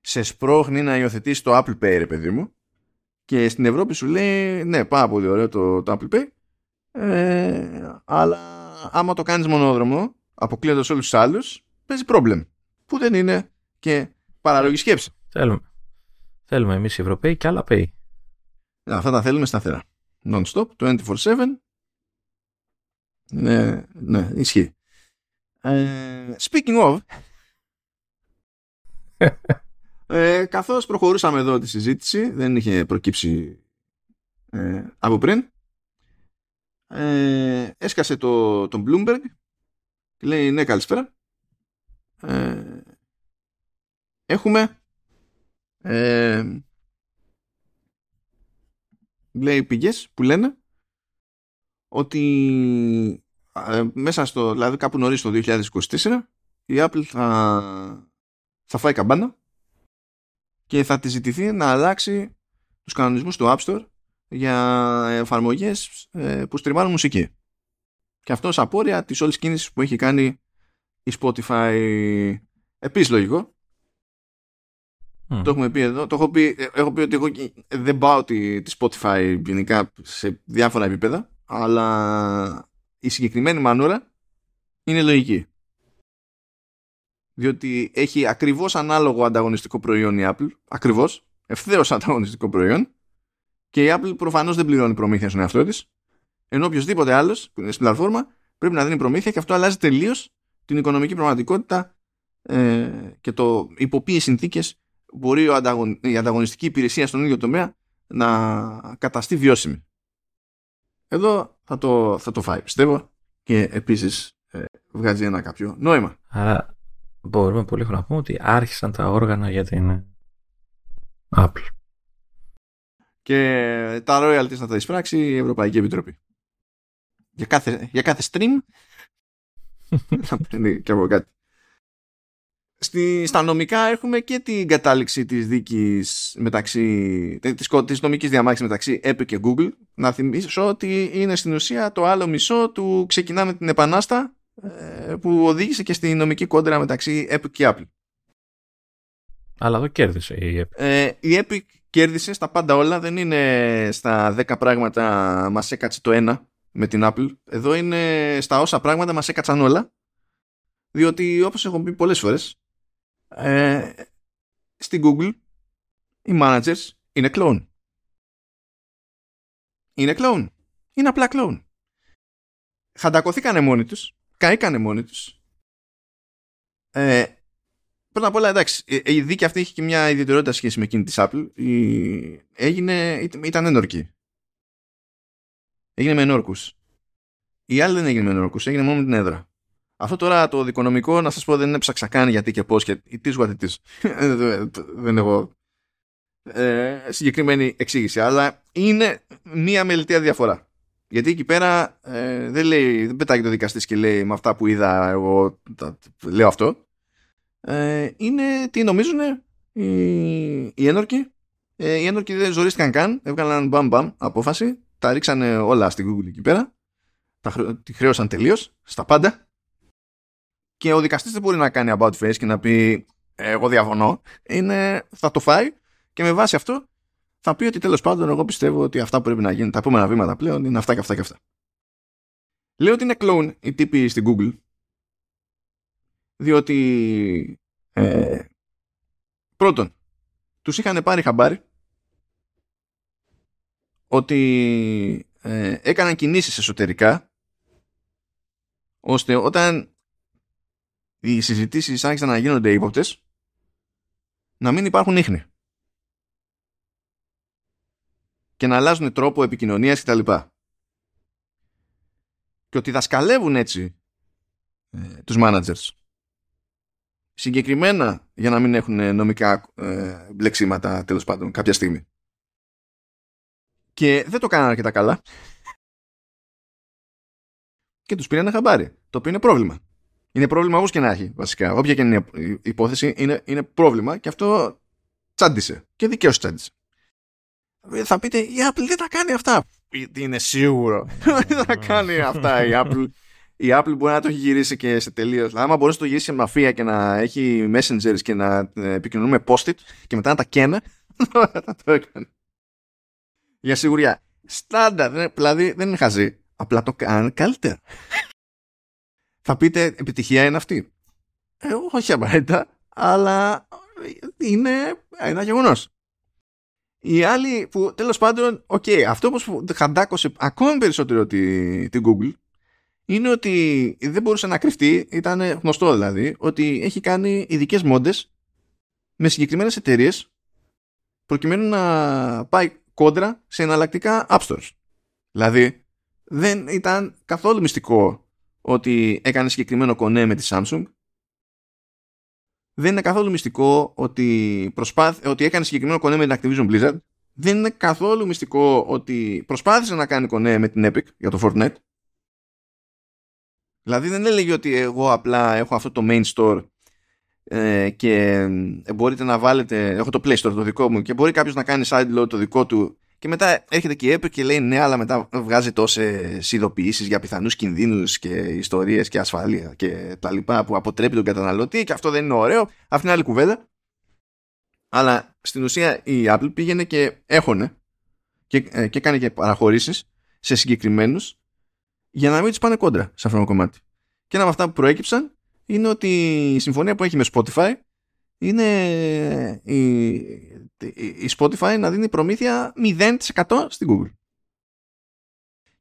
σε σπρώχνει να υιοθετήσει το Apple Pay, ρε παιδί μου. Και στην Ευρώπη σου λέει, ναι, πάρα πολύ ωραίο το, το Apple Pay. Ε, αλλά άμα το κάνεις μονόδρομο, αποκλείοντας όλους τους άλλους, παίζει πρόβλημα. Που δεν είναι και παραλογή σκέψη. Θέλουμε. Θέλουμε εμείς οι Ευρωπαίοι και άλλα Pay. Αυτά τα θέλουμε σταθερά. Non-stop, 24-7. Ναι, ναι, ισχύει. Ε, speaking of, ε, καθώς προχωρούσαμε εδώ τη συζήτηση, δεν είχε προκύψει ε, από πριν, ε, έσκασε το, τον Bloomberg και λέει ναι καλησπέρα. Ε, έχουμε ε, λέει πηγές που λένε ότι ε, μέσα στο, δηλαδή κάπου νωρίς το 2024 η Apple θα θα φάει καμπάνα και θα τη ζητηθεί να αλλάξει τους κανονισμούς του App Store για εφαρμογές ε, που στριμάνουν μουσική. Και αυτό σαν απόρρια της όλης κίνησης που έχει κάνει η Spotify. Επίσης λογικό. Το έχουμε πει εδώ. Το έχω πει, ε, έχω πει ότι εγώ δεν πάω τη, τη Spotify γενικά σε διάφορα επίπεδα, αλλά η συγκεκριμένη μανούρα είναι λογική διότι έχει ακριβώς ανάλογο ανταγωνιστικό προϊόν η Apple, ακριβώς, ευθέως ανταγωνιστικό προϊόν. Και η Apple προφανώς δεν πληρώνει προμήθεια στον εαυτό της, ενώ οποιοδήποτε άλλος που είναι στην πλατφόρμα πρέπει να δίνει προμήθεια και αυτό αλλάζει τελείως την οικονομική πραγματικότητα ε, και το υπό ποιες συνθήκες μπορεί ο ανταγων, η ανταγωνιστική υπηρεσία στον ίδιο τομέα να καταστεί βιώσιμη. Εδώ θα το, θα το φάει, πιστεύω, και επίσης ε, βγάζει ένα κάποιο νόημα. Άρα μπορούμε πολύ να πούμε ότι άρχισαν τα όργανα για την Apple. Και τα royalties να τα εισπράξει η Ευρωπαϊκή Επιτροπή. Για κάθε, για κάθε stream θα παίρνει και από κάτι. Στη, στα νομικά έχουμε και την κατάληξη της δίκης μεταξύ, της, της νομικής διαμάχης μεταξύ Apple και Google. Να θυμίσω ότι είναι στην ουσία το άλλο μισό του ξεκινάμε την επανάστα ε, που οδήγησε και στη νομική κόντρα μεταξύ Epic και Apple. Αλλά εδώ κέρδισε η Epic. Ε, η Epic κέρδισε στα πάντα όλα. Δεν είναι στα 10 πράγματα μας έκατσε το ένα με την Apple. Εδώ είναι στα όσα πράγματα μας έκατσαν όλα. Διότι όπως έχω πει πολλές φορές ε, στην Google οι managers είναι clone. Είναι clone. Είναι απλά clone. Χαντακωθήκανε μόνοι τους καήκανε μόνοι τους. Ε, πρώτα απ' όλα, εντάξει, η δίκη αυτή έχει και μια ιδιαιτερότητα σχέση με εκείνη της Apple. Η... Έγινε, ήταν ενόρκη. Έγινε με ενόρκους. Η άλλη δεν έγινε με ενόρκους, έγινε μόνο με την έδρα. Αυτό τώρα το δικονομικό, να σας πω, δεν έψαξα καν γιατί και πώς και it is what it is. δεν έχω ε, συγκεκριμένη εξήγηση, αλλά είναι μία μελιτέα διαφορά. Γιατί εκεί πέρα ε, δεν, λέει, δεν πετάει το δικαστής και λέει με αυτά που είδα εγώ λέω αυτό. Ε, είναι τι νομίζουν οι, οι ένορκοι. Ε, οι ένορκοι δεν ζορίστηκαν καν. Έβγαλαν μπαμ μπαμ απόφαση τα ρίξανε όλα στην Google εκεί πέρα. Τα, τη χρέωσαν τελείως στα πάντα. Και ο δικαστής δεν μπορεί να κάνει about face και να πει εγώ διαφωνώ. Είναι, θα το φάει και με βάση αυτό θα πει ότι τέλος πάντων εγώ πιστεύω ότι αυτά που πρέπει να γίνουν τα επόμενα βήματα πλέον είναι αυτά και αυτά και αυτά. Λέω ότι είναι clone οι τύποι στην Google διότι ε, πρώτον τους είχαν πάρει χαμπάρι ότι ε, έκαναν κινήσεις εσωτερικά ώστε όταν οι συζητήσεις άρχισαν να γίνονται ύποπτες να μην υπάρχουν ίχνη και να αλλάζουν τρόπο επικοινωνίας κτλ. Και, και ότι δασκαλεύουν έτσι ε, τους managers συγκεκριμένα για να μην έχουν νομικά ε, μπλεξίματα τέλος πάντων κάποια στιγμή. Και δεν το κάνανε αρκετά καλά. Και τους πήραν ένα χαμπάρι. Το οποίο είναι πρόβλημα. Είναι πρόβλημα όπως και να έχει βασικά. Όποια και είναι η υπόθεση είναι, είναι πρόβλημα και αυτό τσάντισε. Και δικαίως τσάντισε. Θα πείτε η Apple δεν τα κάνει αυτά. Είναι σίγουρο. δεν τα κάνει αυτά η Apple η Apple μπορεί να το έχει γυρίσει και σε τελείως. Άμα μπορείς να το γυρίσεις σε μαφία και να έχει messengers και να ε, επικοινωνούμε post-it και μετά να τα καίνα, θα το έκανε. Για σιγουριά. Στάνταρ, δηλαδή δεν είναι χαζί. Απλά το κάνει καλύτερα. θα πείτε επιτυχία είναι αυτή; Ε, όχι απαραίτητα, αλλά είναι ένα γεγονός. Οι άλλοι που τέλος πάντων, OK, okay, αυτό που χαντάκωσε ακόμη περισσότερο την Google είναι ότι δεν μπορούσε να κρυφτεί, ήταν γνωστό δηλαδή, ότι έχει κάνει ειδικές μόντες με συγκεκριμένες εταιρείες προκειμένου να πάει κόντρα σε εναλλακτικά app stores. Δηλαδή, δεν ήταν καθόλου μυστικό ότι έκανε συγκεκριμένο κονέ με τη Samsung. Δεν είναι καθόλου μυστικό ότι, προσπάθ... ότι έκανε συγκεκριμένο κονέ με την Activision Blizzard. Δεν είναι καθόλου μυστικό ότι προσπάθησε να κάνει κονέ με την Epic για το Fortnite. Δηλαδή δεν έλεγε ότι εγώ απλά έχω αυτό το main store ε, και μπορείτε να βάλετε, έχω το Play Store το δικό μου και μπορεί κάποιος να κάνει sideload το δικό του και μετά έρχεται και η Epic και λέει ναι αλλά μετά βγάζει τόσες ειδοποιήσεις για πιθανούς κινδύνους και ιστορίες και ασφάλεια και τα λοιπά που αποτρέπει τον καταναλωτή και αυτό δεν είναι ωραίο. Αυτή είναι άλλη κουβέντα. Αλλά στην ουσία η Apple πήγαινε και έχωνε και, ε, και έκανε και παραχωρήσεις σε συγκεκριμένους για να μην τους πάνε κόντρα σε αυτό το κομμάτι. Και ένα από αυτά που προέκυψαν είναι ότι η συμφωνία που έχει με Spotify είναι η, η Spotify να δίνει προμήθεια 0% στην Google.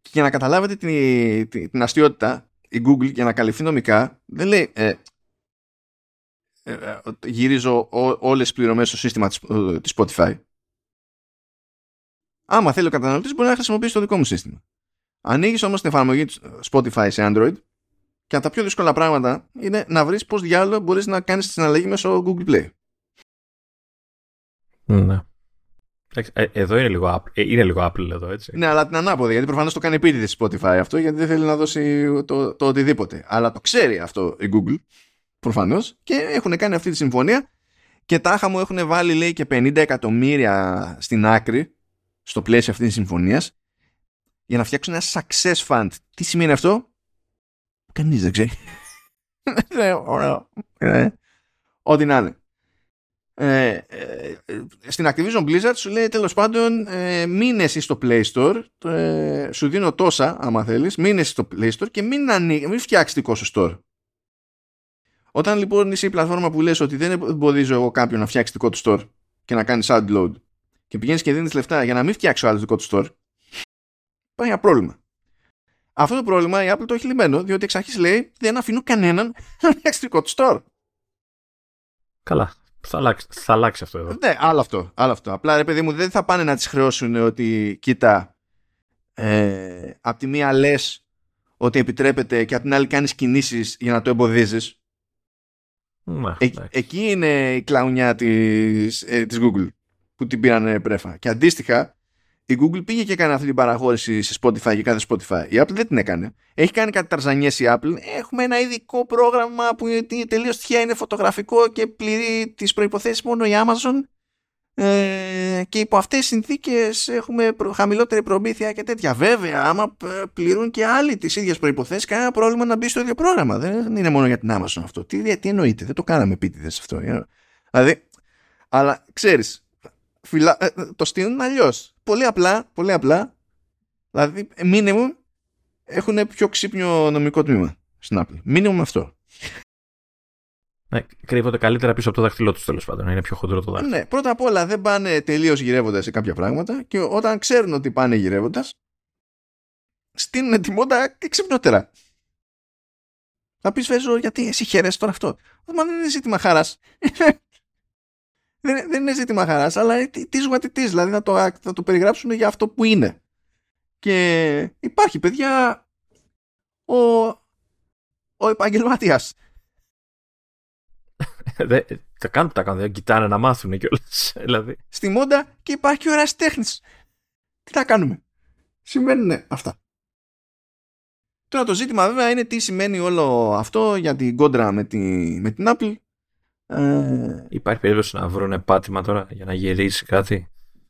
Και για να καταλάβετε την, την, την αστείωτητα, η Google για να καλυφθεί νομικά δεν λέει ε, ε, ε γυρίζω ό, όλες τις πληρωμές στο σύστημα της, ε, της Spotify. Άμα θέλει ο καταναλωτής μπορεί να χρησιμοποιήσει το δικό μου σύστημα. Ανοίγεις όμως την εφαρμογή Spotify σε Android και από τα πιο δύσκολα πράγματα είναι να βρεις πώς διάλογο μπορείς να κάνεις τη συναλλαγή μέσω Google Play. Ναι. Ε, εδώ είναι λίγο, Apple, ε, είναι λίγο Apple εδώ, έτσι. Ναι, αλλά την ανάποδη, γιατί προφανώς το κάνει επίτηδες Spotify αυτό, γιατί δεν θέλει να δώσει το, το οτιδήποτε. Αλλά το ξέρει αυτό η Google, προφανώς, και έχουν κάνει αυτή τη συμφωνία και τάχα μου έχουν βάλει, λέει, και 50 εκατομμύρια στην άκρη, στο πλαίσιο αυτής της συμφωνίας, για να φτιάξουν ένα success fund. Τι σημαίνει αυτό; Κανείς δεν ξέρει. Ναι, ωραίο. Ε, ό,τι να είναι. Ε, ε, στην Activision Blizzard σου λέει τέλος πάντων ε, μείνε εσύ στο Play Store ε, σου δίνω τόσα άμα θέλεις μείνε εσύ στο Play Store και μην, ανοί, μην φτιάξεις δικό σου store όταν λοιπόν είσαι η πλατφόρμα που λες ότι δεν εμποδίζω εγώ κάποιον να φτιάξει δικό του store και να κάνεις load και πηγαίνεις και δίνεις λεφτά για να μην φτιάξει ο άλλος δικό του store Υπάρχει ένα πρόβλημα. Αυτό το πρόβλημα η Apple το έχει λυμμένο, διότι εξ αρχής λέει δεν αφήνω κανέναν να φτιάξει δικό του store. Καλά. Θα αλλάξει, θα αλλάξει αυτό εδώ. Ναι, άλλο αυτό, άλλο αυτό. Απλά ρε παιδί μου δεν θα πάνε να τις χρεώσουν ότι κοίτα ε, απ' τη μία λες ότι επιτρέπεται και απ' την άλλη κάνεις κινήσεις για να το εμποδίζεις. ε, εκεί είναι η κλαουνιά της, ε, της Google που την πήραν πρέφα. Και αντίστοιχα η Google πήγε και έκανε αυτή την παραχώρηση σε Spotify και κάθε Spotify. Η Apple δεν την έκανε. Έχει κάνει κάτι ταρζανιές η Apple. Έχουμε ένα ειδικό πρόγραμμα που είναι τελείως τυχαία, είναι φωτογραφικό και πληρεί τις προϋποθέσεις μόνο η Amazon. Ε, και υπό αυτές τις συνθήκες έχουμε χαμηλότερη προμήθεια και τέτοια. Βέβαια, άμα πληρούν και άλλοι τις ίδιες προϋποθέσεις, κανένα πρόβλημα να μπει στο ίδιο πρόγραμμα. Δεν είναι μόνο για την Amazon αυτό. Τι, τι εννοείται, δεν το κάναμε επίτηδες αυτό. Δηλαδή, αλλά ξέρεις, φυλα... Ε, το στείλουν αλλιώς. Πολύ απλά, πολύ απλά. Δηλαδή, minimum έχουν πιο ξύπνιο νομικό τμήμα στην Apple. Minimum αυτό. Ναι, κρύβονται καλύτερα πίσω από το δάχτυλό τους τέλος πάντων. Είναι πιο χοντρό το δάχτυλο. Ναι, πρώτα απ' όλα δεν πάνε τελείως γυρεύοντας σε κάποια πράγματα και όταν ξέρουν ότι πάνε γυρεύοντας, στείλουν τη μόντα και ξυπνότερα. Θα πεις Βέζο, γιατί εσύ χαίρεσαι τώρα αυτό; Μα δεν είναι ζήτημα χαράς. Δεν, δεν είναι ζήτημα χαράς, αλλά τι what it Δηλαδή να το, θα το περιγράψουμε για αυτό που είναι. Και υπάρχει, παιδιά, ο, ο επαγγελματίας θα κάνουν που τα κάνουν, δεν κοιτάνε να μάθουν κιόλας. δηλαδή. Στη μόντα και υπάρχει και ο τέχνης. Τι θα κάνουμε; Σημαίνουν αυτά. Τώρα το ζήτημα βέβαια είναι τι σημαίνει όλο αυτό για την κόντρα με, τη, με την Apple. Ε... Υπάρχει περίπτωση να βρουν πάτημα τώρα για να γυρίσει κάτι;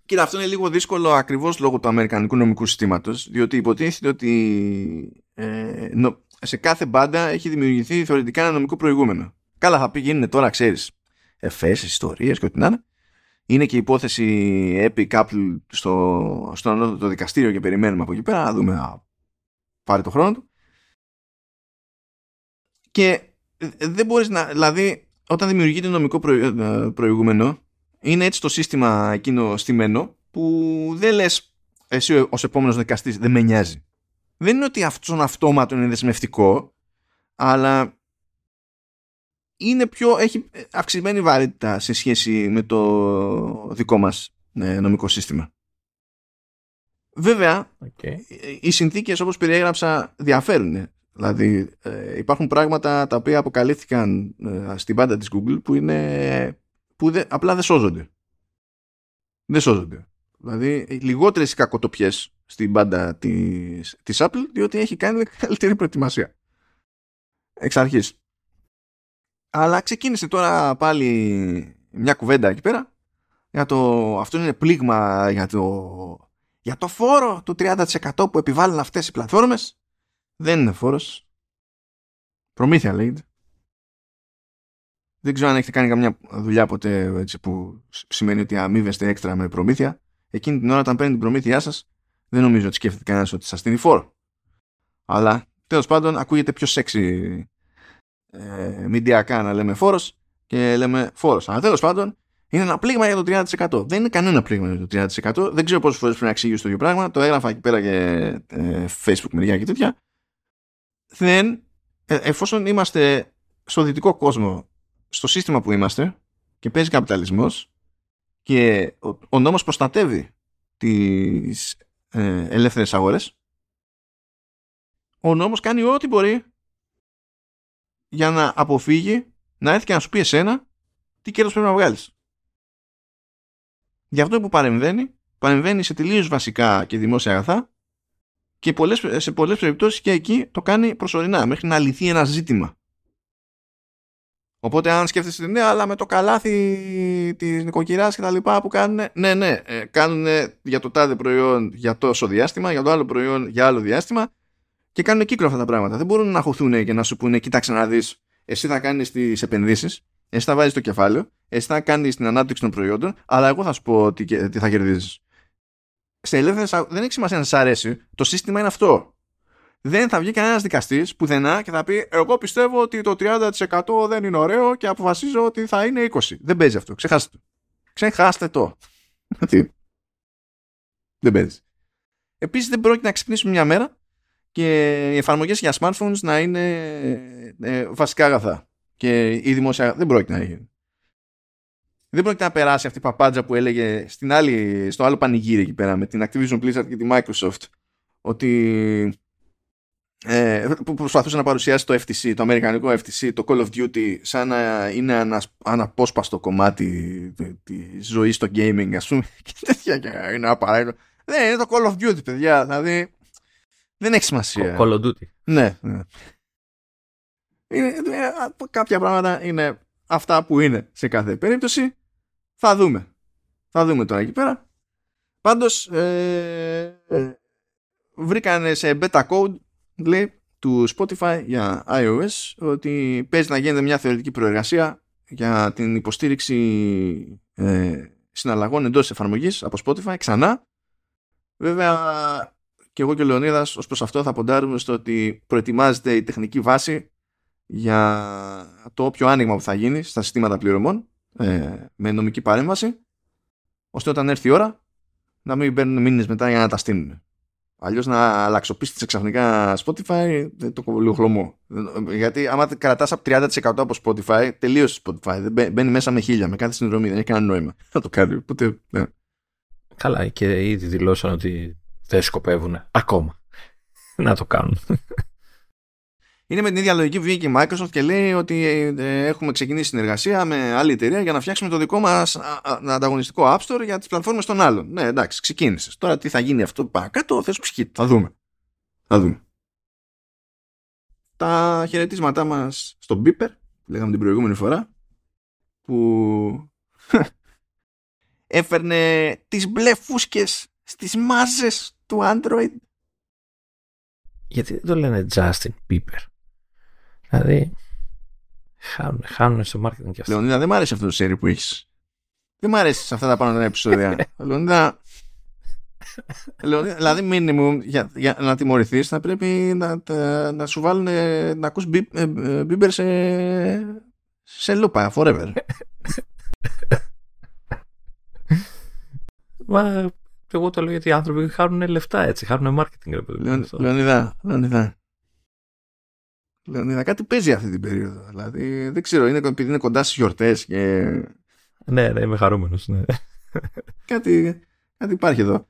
Κοίτα, αυτό είναι λίγο δύσκολο ακριβώς λόγω του Αμερικανικού νομικού συστήματος, διότι υποτίθεται ότι ε, σε κάθε μπάντα έχει δημιουργηθεί θεωρητικά ένα νομικό προηγούμενο. Καλά, θα γίνουν τώρα, ξέρεις, εφές, ιστορίες και ό,τι να είναι. Είναι και η υπόθεση Epic Apple στο, στο το δικαστήριο και περιμένουμε από εκεί πέρα να δούμε να πάρει το χρόνο του. Και δεν μπορείς να, δηλαδή όταν δημιουργείται νομικό ε, προηγούμενο είναι έτσι το σύστημα εκείνο στημένο που δεν λες εσύ ως επόμενος δικαστής δεν με νοιάζει. Δεν είναι ότι αυτόν αυτόματο είναι δεσμευτικό αλλά είναι πιο, έχει αυξημένη βαρύτητα σε σχέση με το δικό μας ε, νομικό σύστημα. Βέβαια, okay. οι συνθήκες όπως περιέγραψα διαφέρουν. Δηλαδή ε, υπάρχουν πράγματα τα οποία αποκαλύφθηκαν ε, στην πάντα της Google που, είναι, που δε, απλά δεν σώζονται. Δεν σώζονται. Δηλαδή λιγότερες κακοτοπιές στην πάντα της, της Apple διότι έχει κάνει καλύτερη προετοιμασία. Εξ αρχής. Αλλά ξεκίνησε τώρα πάλι μια κουβέντα εκεί πέρα για το, αυτό είναι πλήγμα για το, για το φόρο του 30% που επιβάλλουν αυτές οι πλατφόρμες. Δεν είναι φόρος. Προμήθεια λέγεται. Δεν ξέρω αν έχετε κάνει καμιά δουλειά ποτέ έτσι, που σημαίνει ότι αμείβεστε έξτρα με προμήθεια. Εκείνη την ώρα όταν παίρνει την προμήθειά σας δεν νομίζω ότι σκέφτεται κανένας ότι σας δίνει φόρο. Αλλά τέλος πάντων ακούγεται πιο σεξι ε, μηντιακά να λέμε φόρος και λέμε φόρος. Αλλά τέλος πάντων είναι ένα πλήγμα για το 30%. Δεν είναι κανένα πλήγμα για το 30%. Δεν ξέρω πόσες φορές πρέπει να εξηγήσω το ίδιο πράγμα. Το έγραφα εκεί πέρα και ε, Facebook μεριά και τέτοια. Δεν, ε, εφόσον είμαστε στο δυτικό κόσμο, στο σύστημα που είμαστε και παίζει καπιταλισμός και ο, ο νόμος προστατεύει τις ε, ελεύθερες αγορές, ο νόμος κάνει ό,τι μπορεί για να αποφύγει να έρθει και να σου πει εσένα τι κέρδος πρέπει να βγάλεις. Γι' αυτό που παρεμβαίνει, παρεμβαίνει σε τελείως βασικά και δημόσια αγαθά και πολλές, σε πολλές περιπτώσεις και εκεί το κάνει προσωρινά μέχρι να λυθεί ένα ζήτημα. Οπότε αν σκέφτεσαι ναι, αλλά με το καλάθι της νοικοκυράς και τα λοιπά που κάνουν, ναι, ναι, ε, κάνουν για το τάδε προϊόν για τόσο διάστημα, για το άλλο προϊόν για άλλο διάστημα και κάνουν κύκλο αυτά τα πράγματα. Δεν μπορούν να χωθούν και να σου πούνε, κοίταξε να δεις, εσύ θα κάνεις τις επενδύσεις, εσύ θα βάζεις το κεφάλαιο, εσύ θα κάνεις την ανάπτυξη των προϊόντων, αλλά εγώ θα σου πω τι, τι θα κερδίζεις. Σε ελεύθερε δεν έχει σημασία να σα αρέσει. Το σύστημα είναι αυτό. Δεν θα βγει κανένας δικαστής πουθενά και θα πει: Εγώ πιστεύω ότι το 30% δεν είναι ωραίο και αποφασίζω ότι θα είναι 20. Δεν παίζει αυτό. Ξεχάστε το. Ξεχάστε το. δεν παίζει. Επίσης δεν πρόκειται να ξυπνήσουμε μια μέρα και οι εφαρμογές για smartphones να είναι ε, βασικά αγαθά. Και η δημόσια δεν πρόκειται να γίνει. Δεν πρόκειται να περάσει αυτή η παπάντζα που έλεγε στην άλλη, στο άλλο πανηγύρι εκεί πέρα με την Activision Blizzard και τη Microsoft ότι ε, που προσπαθούσε να παρουσιάσει το FTC, το αμερικανικό FTC, το Call of Duty σαν να είναι ένα αναπόσπαστο κομμάτι τη ζωής στο gaming ας πούμε και τέτοια και είναι απαραίτητο. Δεν είναι το Call of Duty παιδιά, δηλαδή δεν έχει σημασία. Call of Duty. Ναι. ναι. Είναι, ε, κάποια πράγματα είναι αυτά που είναι σε κάθε περίπτωση. Θα δούμε. Θα δούμε τώρα εκεί πέρα. Πάντως ε, ε, βρήκανε σε beta code λέει, του Spotify για iOS ότι παίζει να γίνεται μια θεωρητική προεργασία για την υποστήριξη ε, συναλλαγών εντός εφαρμογής από Spotify ξανά. Βέβαια και εγώ και ο Λεωνίδας ως προς αυτό θα ποντάρουμε στο ότι προετοιμάζεται η τεχνική βάση για το όποιο άνοιγμα που θα γίνει στα συστήματα πληρωμών ε, με νομική παρέμβαση ώστε όταν έρθει η ώρα να μην μπαίνουν μήνες μετά για να τα στείλουν. Αλλιώς να αλλαξοπίσει ξαφνικά Spotify, το κοβολίου χλωμό. Γιατί άμα κρατάς από 30% από Spotify, τελείωσε Spotify. Δεν μπαίνει μέσα με χίλια, με κάθε συνδρομή. Δεν έχει κανένα νόημα να το κάνει. Οπότε, ναι. Καλά, και ήδη δηλώσαν ότι δεν σκοπεύουν ακόμα να το κάνουν. Είναι με την ίδια λογική που βγήκε η Microsoft και λέει ότι ε, έχουμε ξεκινήσει συνεργασία με άλλη εταιρεία για να φτιάξουμε το δικό μας ανταγωνιστικό App Store για τις πλατφόρμες των άλλων. Ναι, εντάξει, ξεκίνησες. Τώρα τι θα γίνει αυτό παρακάτω, θες ψυχή. Θα δούμε. Θα δούμε. Τα χαιρετίσματά μας στον Beeper, που λέγαμε την προηγούμενη φορά, που έφερνε τις μπλε φούσκες στις μάζες του Android. Γιατί δεν το λένε Justin Bieber; Δηλαδή, χάνουν, χάνουν στο marketing και αυτό. Λεωνίδα, δεν μ' αρέσει αυτό το σερί που έχεις. Δεν μ' αρέσει σε αυτά τα πάνω τα επεισόδια. Λεωνίδα, δηλαδή minimum για, για να τιμωρηθείς θα πρέπει να, να σου βάλουν να ακούς μπίμπερ ε, σε, σε λούπα forever. Μα εγώ το λέω γιατί οι άνθρωποι χάνουν λεφτά έτσι, χάνουν marketing. Λεωνίδα, Λεωνίδα, Λεωνίδα, κάτι παίζει αυτή την περίοδο. Δηλαδή, δεν ξέρω, είναι επειδή είναι κοντά στις γιορτές και. Ναι, ναι, είμαι χαρούμενος. Ναι. κάτι, κάτι υπάρχει εδώ.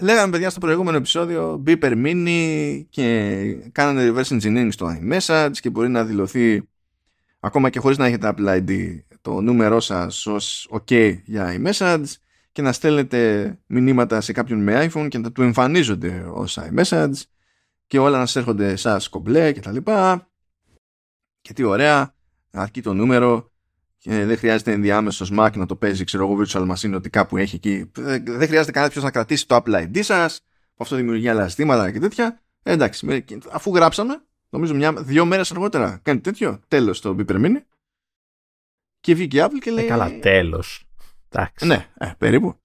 Λέγαμε παιδιά στο προηγούμενο επεισόδιο Beeper Mini και κάνανε reverse engineering στο iMessage και μπορεί να δηλωθεί ακόμα και χωρίς να έχετε Apple ID το νούμερό σας ως OK για iMessage και να στέλνετε μηνύματα σε κάποιον με iPhone και να του εμφανίζονται ως iMessage και όλα να σας έρχονται σας κομπλέ και τα λοιπά και τι ωραία αρκεί το νούμερο και δεν χρειάζεται ενδιάμεσος Mac να το παίζει ξέρω εγώ virtual machine ότι κάπου έχει εκεί δεν χρειάζεται κανένας να κρατήσει το Apple ID σας που αυτό δημιουργεί άλλα ζητήματα και τέτοια ε, εντάξει αφού γράψαμε νομίζω μια, δύο μέρες αργότερα κάνει τέτοιο τέλος το Beeper Mini και βγήκε η Apple και λέει ε, καλά τέλος Εντάξει. Ναι, ε, περίπου.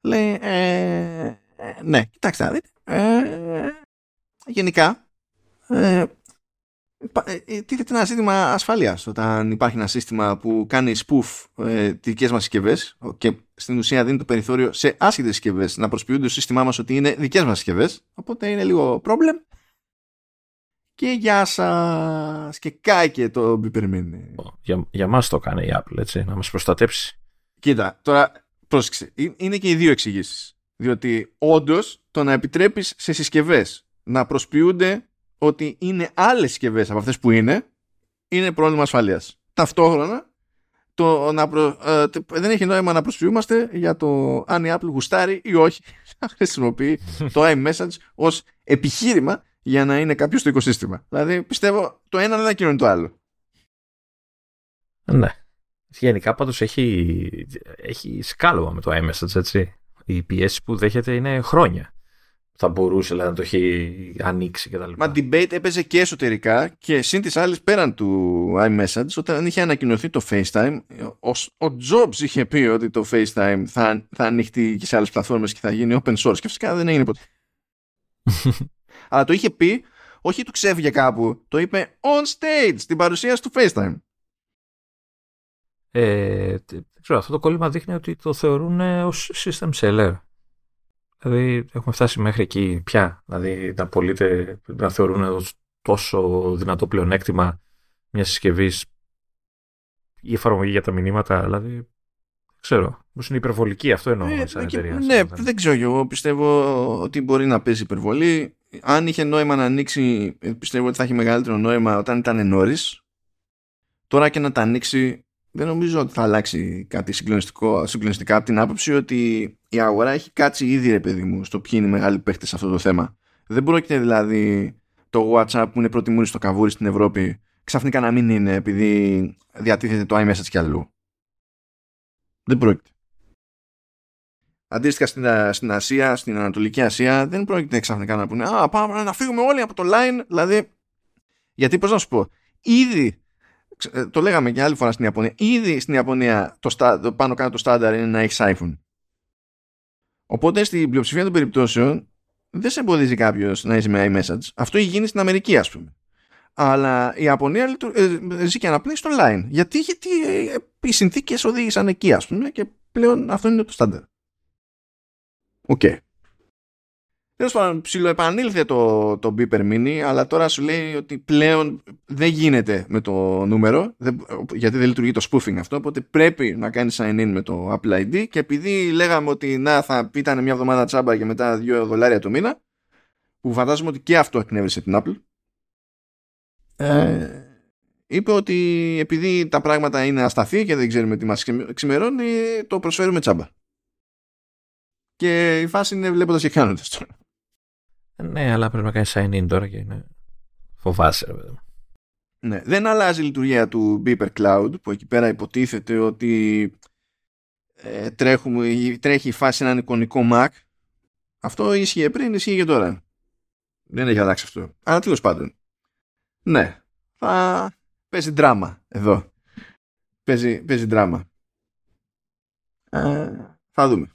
Λέει, ε, ε, ναι, κοιτάξτε, δείτε. Ε, γενικά, ε, ε, τίθεται ένα ζήτημα ασφαλείας όταν υπάρχει ένα σύστημα που κάνει spoof ε, τις δικές μας συσκευές και στην ουσία δίνει το περιθώριο σε άσχετες συσκευές να προσποιούνται το σύστημά μας ότι είναι δικές μας συσκευές. οπότε είναι λίγο πρόβλημα και γεια σας και κάηκε το μπιπερμίνι για, για μας το κάνει η Apple έτσι να μας προστατέψει Κοίτα, τώρα πρόσεξε. Είναι και οι δύο εξηγήσεις. Διότι όντως το να επιτρέπεις σε συσκευές να προσποιούνται ότι είναι άλλες συσκευές από αυτές που είναι, είναι πρόβλημα ασφαλείας. Ταυτόχρονα, το να προ... ε, δεν έχει νόημα να προσποιούμαστε για το αν η Apple γουστάρει ή όχι να χρησιμοποιεί το iMessage ως επιχείρημα για να είναι κάποιος στο οικοσύστημα. Δηλαδή, πιστεύω το ένα δεν ακυρώνει το άλλο. Ναι. Γενικά πάντως έχει, έχει σκάλωμα με το iMessage, έτσι. Οι πιέσεις που δέχεται είναι χρόνια. Θα μπορούσε δηλαδή, να το έχει ανοίξει και τα λοιπά. Μα debate έπαιζε και εσωτερικά και συν τις άλλες πέραν του iMessage όταν είχε ανακοινωθεί το FaceTime ο, ο Jobs είχε πει ότι το FaceTime θα, θα ανοιχτεί και σε άλλες πλατφόρμες και θα γίνει open source και φυσικά δεν έγινε ποτέ. Αλλά το είχε πει όχι του ξέφυγε κάπου, το είπε on stage στην παρουσίαση του FaceTime. Ε, ξέρω, αυτό το κόλλημα δείχνει ότι το θεωρούν ως system seller. Δηλαδή έχουμε φτάσει μέχρι εκεί πια. Δηλαδή να πωλείται, να θεωρούν ως τόσο δυνατό πλεονέκτημα μια συσκευή η εφαρμογή για τα μηνύματα. Δηλαδή ξέρω. Πώ είναι υπερβολική, αυτό εννοώ ε, σαν εταιρεία. Ναι, δεν ξέρω εγώ. Πιστεύω ότι μπορεί να παίζει υπερβολή. Αν είχε νόημα να ανοίξει, πιστεύω ότι θα έχει μεγαλύτερο νόημα όταν ήταν νωρίς. Τώρα και να τα ανοίξει δεν νομίζω ότι θα αλλάξει κάτι συγκλονιστικά από την άποψη ότι η αγορά έχει κάτσει ήδη ρε παιδί μου στο ποιοι είναι οι μεγάλοι παίχτε σε αυτό το θέμα. Δεν πρόκειται δηλαδή το WhatsApp που είναι πρώτη μούρη στο καβούρι στην Ευρώπη ξαφνικά να μην είναι επειδή διατίθεται το iMessage κι αλλού. Δεν πρόκειται. Αντίστοιχα στην, στην Ασία, στην Ανατολική Ασία, δεν πρόκειται ξαφνικά να πούνε Α, πάμε να φύγουμε όλοι από το line. Δηλαδή, γιατί πώς να σου πω, ήδη ε, το λέγαμε και άλλη φορά στην Ιαπωνία. Ήδη στην Ιαπωνία το, το πάνω κάτω το στάνταρ είναι να έχεις iPhone. Οπότε στην πλειοψηφία των περιπτώσεων δεν σε εμποδίζει κάποιος να είσαι με iMessage. Αυτό έχει γίνει στην Αμερική, ας πούμε. Αλλά η Ιαπωνία ε, ζει και αναπνέει στο line. Γιατί, γιατί ε, οι συνθήκες οδήγησαν εκεί, ας πούμε, και πλέον αυτό είναι το στάνταρ. OK. Okay. Τέλος πάντων, ψιλοεπανήλθε το, το Beeper Mini, αλλά τώρα σου λέει ότι πλέον δεν γίνεται με το νούμερο, γιατί δεν λειτουργεί το spoofing αυτό, οπότε πρέπει να κάνεις sign in με το Apple ID και επειδή λέγαμε ότι να θα ήταν μια εβδομάδα τσάμπα και μετά 2 δολάρια το μήνα, που φαντάζομαι ότι και αυτό εκνεύρισε την Apple, ε, είπε ότι επειδή τα πράγματα είναι ασταθή και δεν ξέρουμε τι μας ξημερώνει, το προσφέρουμε τσάμπα. Και η φάση είναι βλέποντας και κάνοντας τώρα. Ναι, αλλά πρέπει να κάνεις sign in τώρα και είναι. Φοβάσαι, ρε παιδί. Ναι, δεν αλλάζει η λειτουργία του Beeper Cloud που εκεί πέρα υποτίθεται ότι ε, τρέχουμε, τρέχει η φάση έναν εικονικό Mac. Αυτό ίσχυε πριν, ίσχυε και τώρα. Δεν έχει αλλάξει αυτό. Αλλά τέλος πάντων. Ναι, θα παίζει δράμα εδώ. Παίζει, παίζει δράμα. Ε, θα δούμε.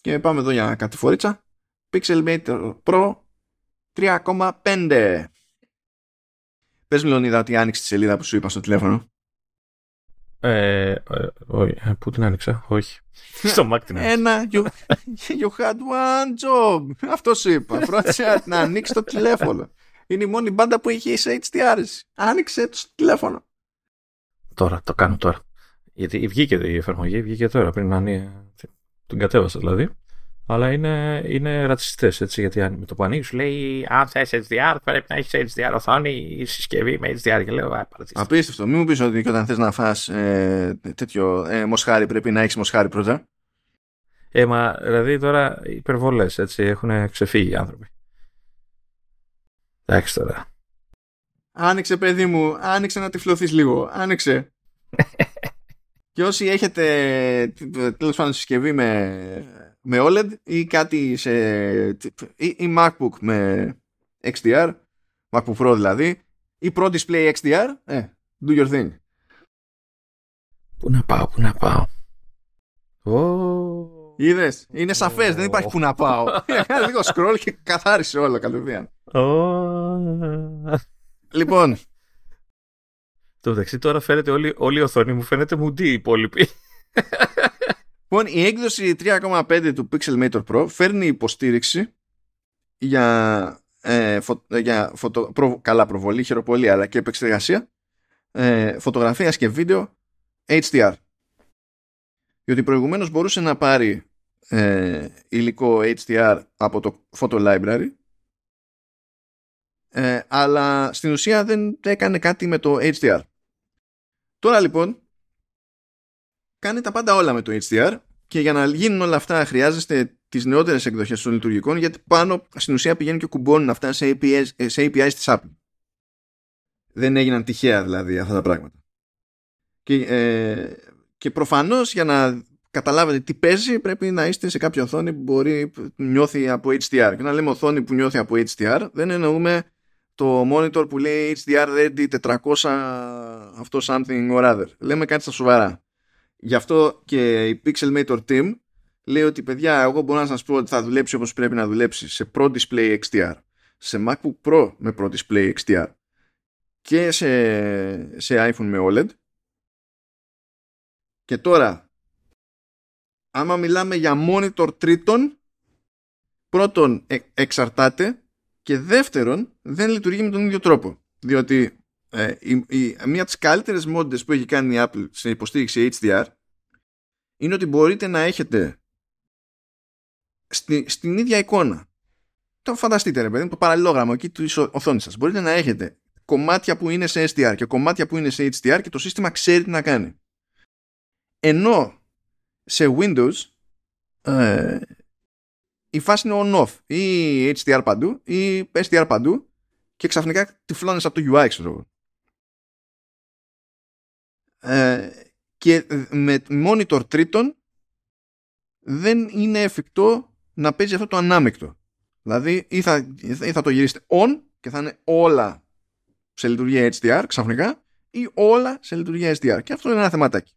Και πάμε εδώ για κατηφορίτσα. Pixelmator Pro 3,5. Πες μου Λεωνίδα ότι άνοιξε τη σελίδα που σου είπα στο τηλέφωνο. Ε, ε, όχι, ε, πού την άνοιξα, όχι. Στο Mac την άνοιξα. Ένα, you, you had one job. Αυτό σου είπα. Φρόντισε να ανοίξει το τηλέφωνο. Είναι η μόνη μπάντα που έχει σε HDR. Άνοιξε το τηλέφωνο. Τώρα, το κάνω τώρα. Γιατί βγήκε η εφαρμογή, βγήκε τώρα πριν να ανοίξει. Τον κατέβασα δηλαδή. Αλλά είναι, είναι ρατσιστές έτσι. Γιατί αν με το που ανοίγεις, σου λέει Αν θες HDR, πρέπει να έχεις HDR οθόνη ή συσκευή με HDR. Και λέω Απίστευτο. Μην μου πεις ότι όταν θες να φας ε, τέτοιο ε, μοσχάρι, πρέπει να έχεις μοσχάρι πρώτα. Ε, μα δηλαδή τώρα υπερβολές έτσι. Έχουν ξεφύγει οι άνθρωποι. Εντάξει τώρα. Άνοιξε, παιδί μου, άνοιξε να τυφλωθείς λίγο. Άνοιξε. και όσοι έχετε τέλος πάντων συσκευή με με OLED ή κάτι σε ή, ή MacBook με XDR MacBook Pro δηλαδή ή Pro Display XDR ε, do your thing. Πού να πάω, πού να πάω. Oh. Είδες, είναι σαφές, δεν υπάρχει πού να πάω. Έκανε λίγο scroll και καθάρισε όλο κατευθείαν. Oh. Λοιπόν. Το μεταξύ τώρα φαίνεται όλη, όλη η οθόνη μου φαίνεται μουντή η υπόλοιπη Λοιπόν, η έκδοση 3.5 του Pixelmator Pro φέρνει υποστήριξη για, ε, για φωτο, προ, καλά προβολή, χειροπολία αλλά και επεξεργασία ε, φωτογραφίας και βίντεο HDR. Διότι προηγουμένως μπορούσε να πάρει ε, υλικό HDR από το Photo Library ε, αλλά στην ουσία δεν έκανε κάτι με το HDR. Τώρα λοιπόν κάνει τα πάντα όλα με το HDR και για να γίνουν όλα αυτά χρειάζεστε τις νεότερες εκδοχές των λειτουργικών γιατί πάνω στην ουσία πηγαίνουν και κουμπώνουν αυτά σε APIs, σε APIs της Apple. Δεν έγιναν τυχαία δηλαδή αυτά τα πράγματα. Και, ε, και προφανώς για να καταλάβετε τι παίζει πρέπει να είστε σε κάποια οθόνη που μπορεί νιώθει από HDR. Και να λέμε οθόνη που νιώθει από HDR δεν εννοούμε το monitor που λέει HDR ready 400 αυτό something or other. Λέμε κάτι στα σοβαρά. Γι' αυτό και η Pixelmator Team λέει ότι παιδιά εγώ μπορώ να σας πω ότι θα δουλέψει όπως πρέπει να δουλέψει σε Pro Display XDR, σε MacBook Pro με Pro Display XDR και σε, σε iPhone με OLED. Και τώρα άμα μιλάμε για monitor τρίτον πρώτον ε, εξαρτάται και δεύτερον δεν λειτουργεί με τον ίδιο τρόπο. Διότι ε, η, η, μία από τις καλύτερες μόντες που έχει κάνει η Apple σε υποστήριξη HDR είναι ότι μπορείτε να έχετε στη, στην ίδια εικόνα. Το φανταστείτε ρε παιδί, το παραλληλόγραμμα εκεί του οθόνης σας. Μπορείτε να έχετε κομμάτια που είναι σε SDR και κομμάτια που είναι σε HDR και το σύστημα ξέρει τι να κάνει. Ενώ σε Windows ε, η φάση είναι on-off. Ή HDR παντού ή SDR παντού και ξαφνικά τυφλώνεις από το UI ξέρω ε, και με monitor τρίτον δεν είναι εφικτό να παίζει αυτό το ανάμεκτο. Δηλαδή ή θα, ή θα το γυρίσετε on και θα είναι όλα σε λειτουργία HDR ξαφνικά ή όλα σε λειτουργία HDR. Και αυτό είναι ένα θεματάκι.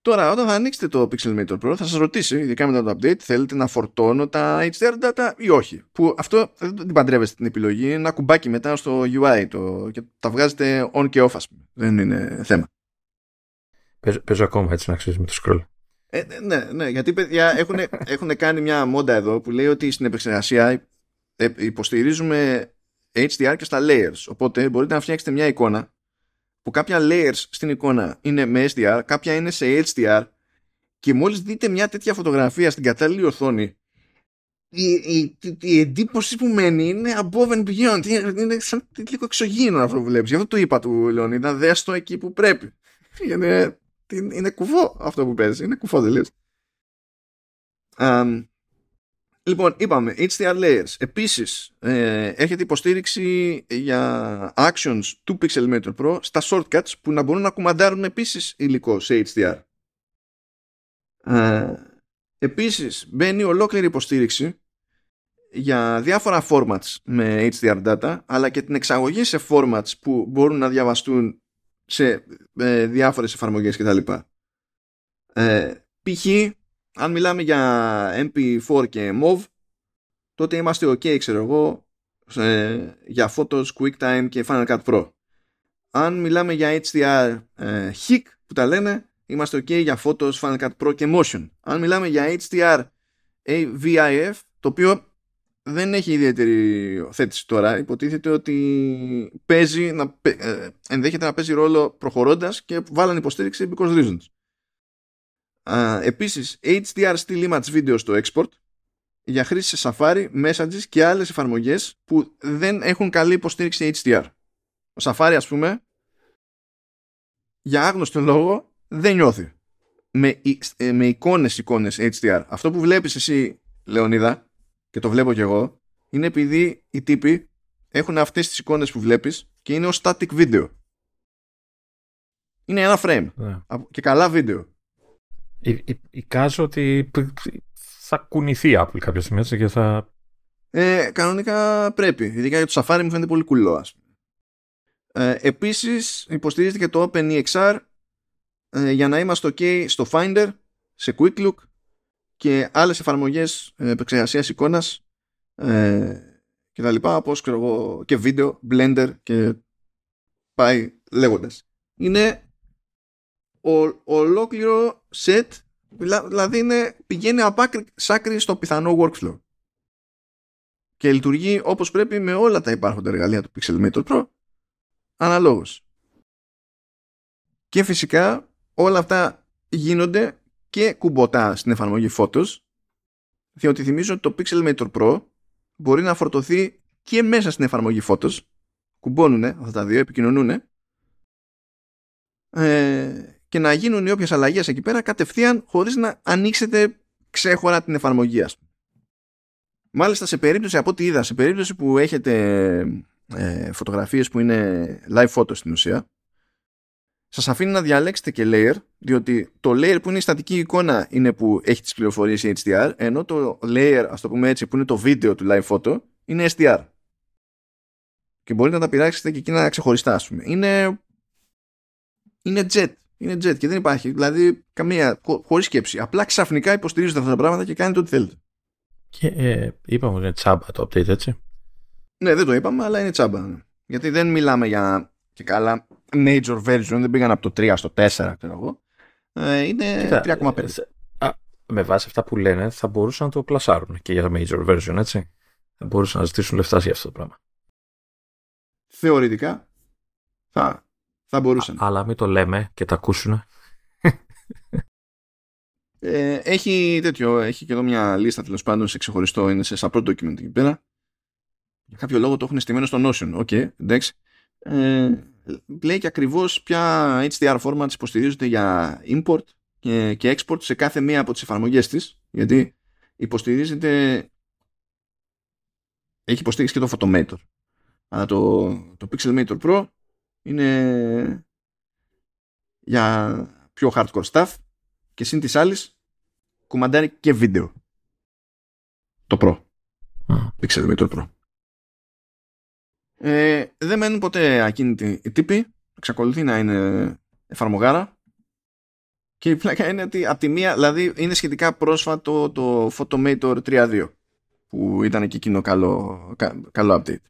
Τώρα, όταν θα ανοίξετε το Pixelmator Pro, θα σας ρωτήσει, ειδικά μετά το update, θέλετε να φορτώνω τα HDR data ή όχι. Που αυτό δεν την παντρεύεστε την επιλογή, είναι ένα κουμπάκι μετά στο UI το, και τα βγάζετε on και off, ας πούμε. Δεν είναι θέμα. Παίζω, παίζω ακόμα έτσι να ξέρεις με το scroll. Ε, ναι, ναι, γιατί παιδιά έχουν, έχουν κάνει μια μόντα εδώ που λέει ότι στην επεξεργασία ε, υποστηρίζουμε HDR και στα layers. Οπότε μπορείτε να φτιάξετε μια εικόνα που κάποια layers στην εικόνα είναι με SDR, κάποια είναι σε HDR και μόλις δείτε μια τέτοια φωτογραφία στην κατάλληλη οθόνη η, η, η, εντύπωση που μένει είναι above and beyond. Είναι, είναι σαν λίγο εξωγήινο αυτό που βλέπεις. Γι' αυτό το είπα του Λεωνίδα, δες το εκεί που πρέπει. Είναι, είναι κουφό αυτό που παίζεις. Είναι κουφό τελείως. Um, Λοιπόν, είπαμε, HDR layers. Επίσης, ε, έχετε υποστήριξη για actions του Pixelmator Pro στα shortcuts που να μπορούν να κουμαντάρουν επίσης υλικό σε HDR. Ε, επίσης, μπαίνει ολόκληρη υποστήριξη για διάφορα formats με HDR data, αλλά και την εξαγωγή σε formats που μπορούν να διαβαστούν σε ε, διάφορες εφαρμογές κτλ. Ε, π.χ αν μιλάμε για MP4 και MOV τότε είμαστε ok ξέρω εγώ για Photos, QuickTime και Final Cut Pro. Αν μιλάμε για HDR ε, HIC που τα λένε είμαστε ok για Photos, Final Cut Pro και Motion. Αν μιλάμε για HDR AVIF το οποίο δεν έχει ιδιαίτερη θέτηση τώρα. Υποτίθεται ότι παίζει να, ε, ενδέχεται να παίζει ρόλο προχωρώντας και βάλαν υποστήριξη because reasons. Uh, επίσης, HDR still image video στο export για χρήση σε Safari, Messages και άλλες εφαρμογές που δεν έχουν καλή υποστήριξη HDR. Ο Safari, ας πούμε, για άγνωστο λόγο δεν νιώθει. Με, ε, με εικόνες εικόνες HDR. Αυτό που βλέπεις εσύ, Λεωνίδα, και το βλέπω κι εγώ, είναι επειδή οι τύποι έχουν αυτές τις εικόνες που βλέπεις και είναι ως static video. Είναι ένα frame. Ναι. Και καλά βίντεο. Εικάζω ότι θα κουνηθεί η Apple κάποια στιγμή έτσι και θα... Ε, κανονικά πρέπει. Ειδικά για το Safari μου φαίνεται πολύ κουλό ας πούμε. Ε, επίσης υποστηρίζεται και το OpenEXR ε, για να είμαστε ok στο Finder, σε Quick Look και άλλες εφαρμογές ε, επεξεργασίας εικόνας ε, και τα λοιπά όπως ξέρω εγώ και βίντεο, Blender και πάει λέγοντας. Είναι ο, ολόκληρο set δηλαδή είναι, πηγαίνει από άκρη σ' στο πιθανό workflow και λειτουργεί όπως πρέπει με όλα τα υπάρχοντα εργαλεία του Pixelmator Pro αναλόγως και φυσικά όλα αυτά γίνονται και κουμποτά στην εφαρμογή Photos διότι θυμίζω ότι το Pixelmator Pro μπορεί να φορτωθεί και μέσα στην εφαρμογή Photos κουμπώνουνε αυτά τα δύο, επικοινωνούν ε, και να γίνουν οι όποιες αλλαγές εκεί πέρα κατευθείαν χωρίς να ανοίξετε ξέχωρα την εφαρμογή ας. Μάλιστα σε περίπτωση από ό,τι είδα, σε περίπτωση που έχετε ε, φωτογραφίες που είναι live photo στην ουσία σας αφήνει να διαλέξετε και layer διότι το layer που είναι η στατική εικόνα είναι που έχει τις πληροφορίες η HDR ενώ το layer ας το πούμε έτσι που είναι το βίντεο του live photo είναι SDR και μπορείτε να τα πειράξετε και εκείνα ξεχωριστά ας πούμε. Είναι, είναι jet είναι jet και δεν υπάρχει. Δηλαδή, καμία, χωρίς σκέψη. Απλά ξαφνικά υποστηρίζονται αυτά τα πράγματα και κάνετε ό,τι θέλετε. Και ε, είπαμε ότι είναι τσάμπα το update, έτσι. Ναι, δεν το είπαμε, αλλά είναι τσάμπα. Ναι. Γιατί δεν μιλάμε για και καλά major version, δεν πήγαν από το 3 στο 4, ξέρω εγώ. Ε, είναι 3,5. Με βάση αυτά που λένε, θα μπορούσαν να το πλασάρουν και για το major version, έτσι. Θα μπορούσαν να ζητήσουν λεφτά για αυτό το πράγμα. Θεωρητικά θα, θα μπορούσαν. αλλά μην το λέμε και τα ακούσουν. Ε, έχει τέτοιο, έχει και εδώ μια λίστα τέλος πάντων σε ξεχωριστό, είναι σε support document εκεί πέρα. Για κάποιο λόγο το έχουν στημένο στο Notion. OK, okay, εντάξει. Ε, λέει και ακριβώς ποια HDR formats υποστηρίζονται για import και, και export σε κάθε μία από τις εφαρμογές της γιατί υποστηρίζεται έχει υποστήριξη και το Photomator αλλά το, το Pixelmator Pro είναι για πιο hardcore stuff και συν της άλλης κουμαντάρει και βίντεο. Το Pro. Mm. το Pro. Ε, δεν μένουν ποτέ ακίνητοι οι τύποι. Εξακολουθεί να είναι εφαρμογάρα. Και η πλάκα είναι ότι από τη μία, δηλαδή είναι σχετικά πρόσφατο το Photomator 3.2 που ήταν και εκείνο καλό, καλό update.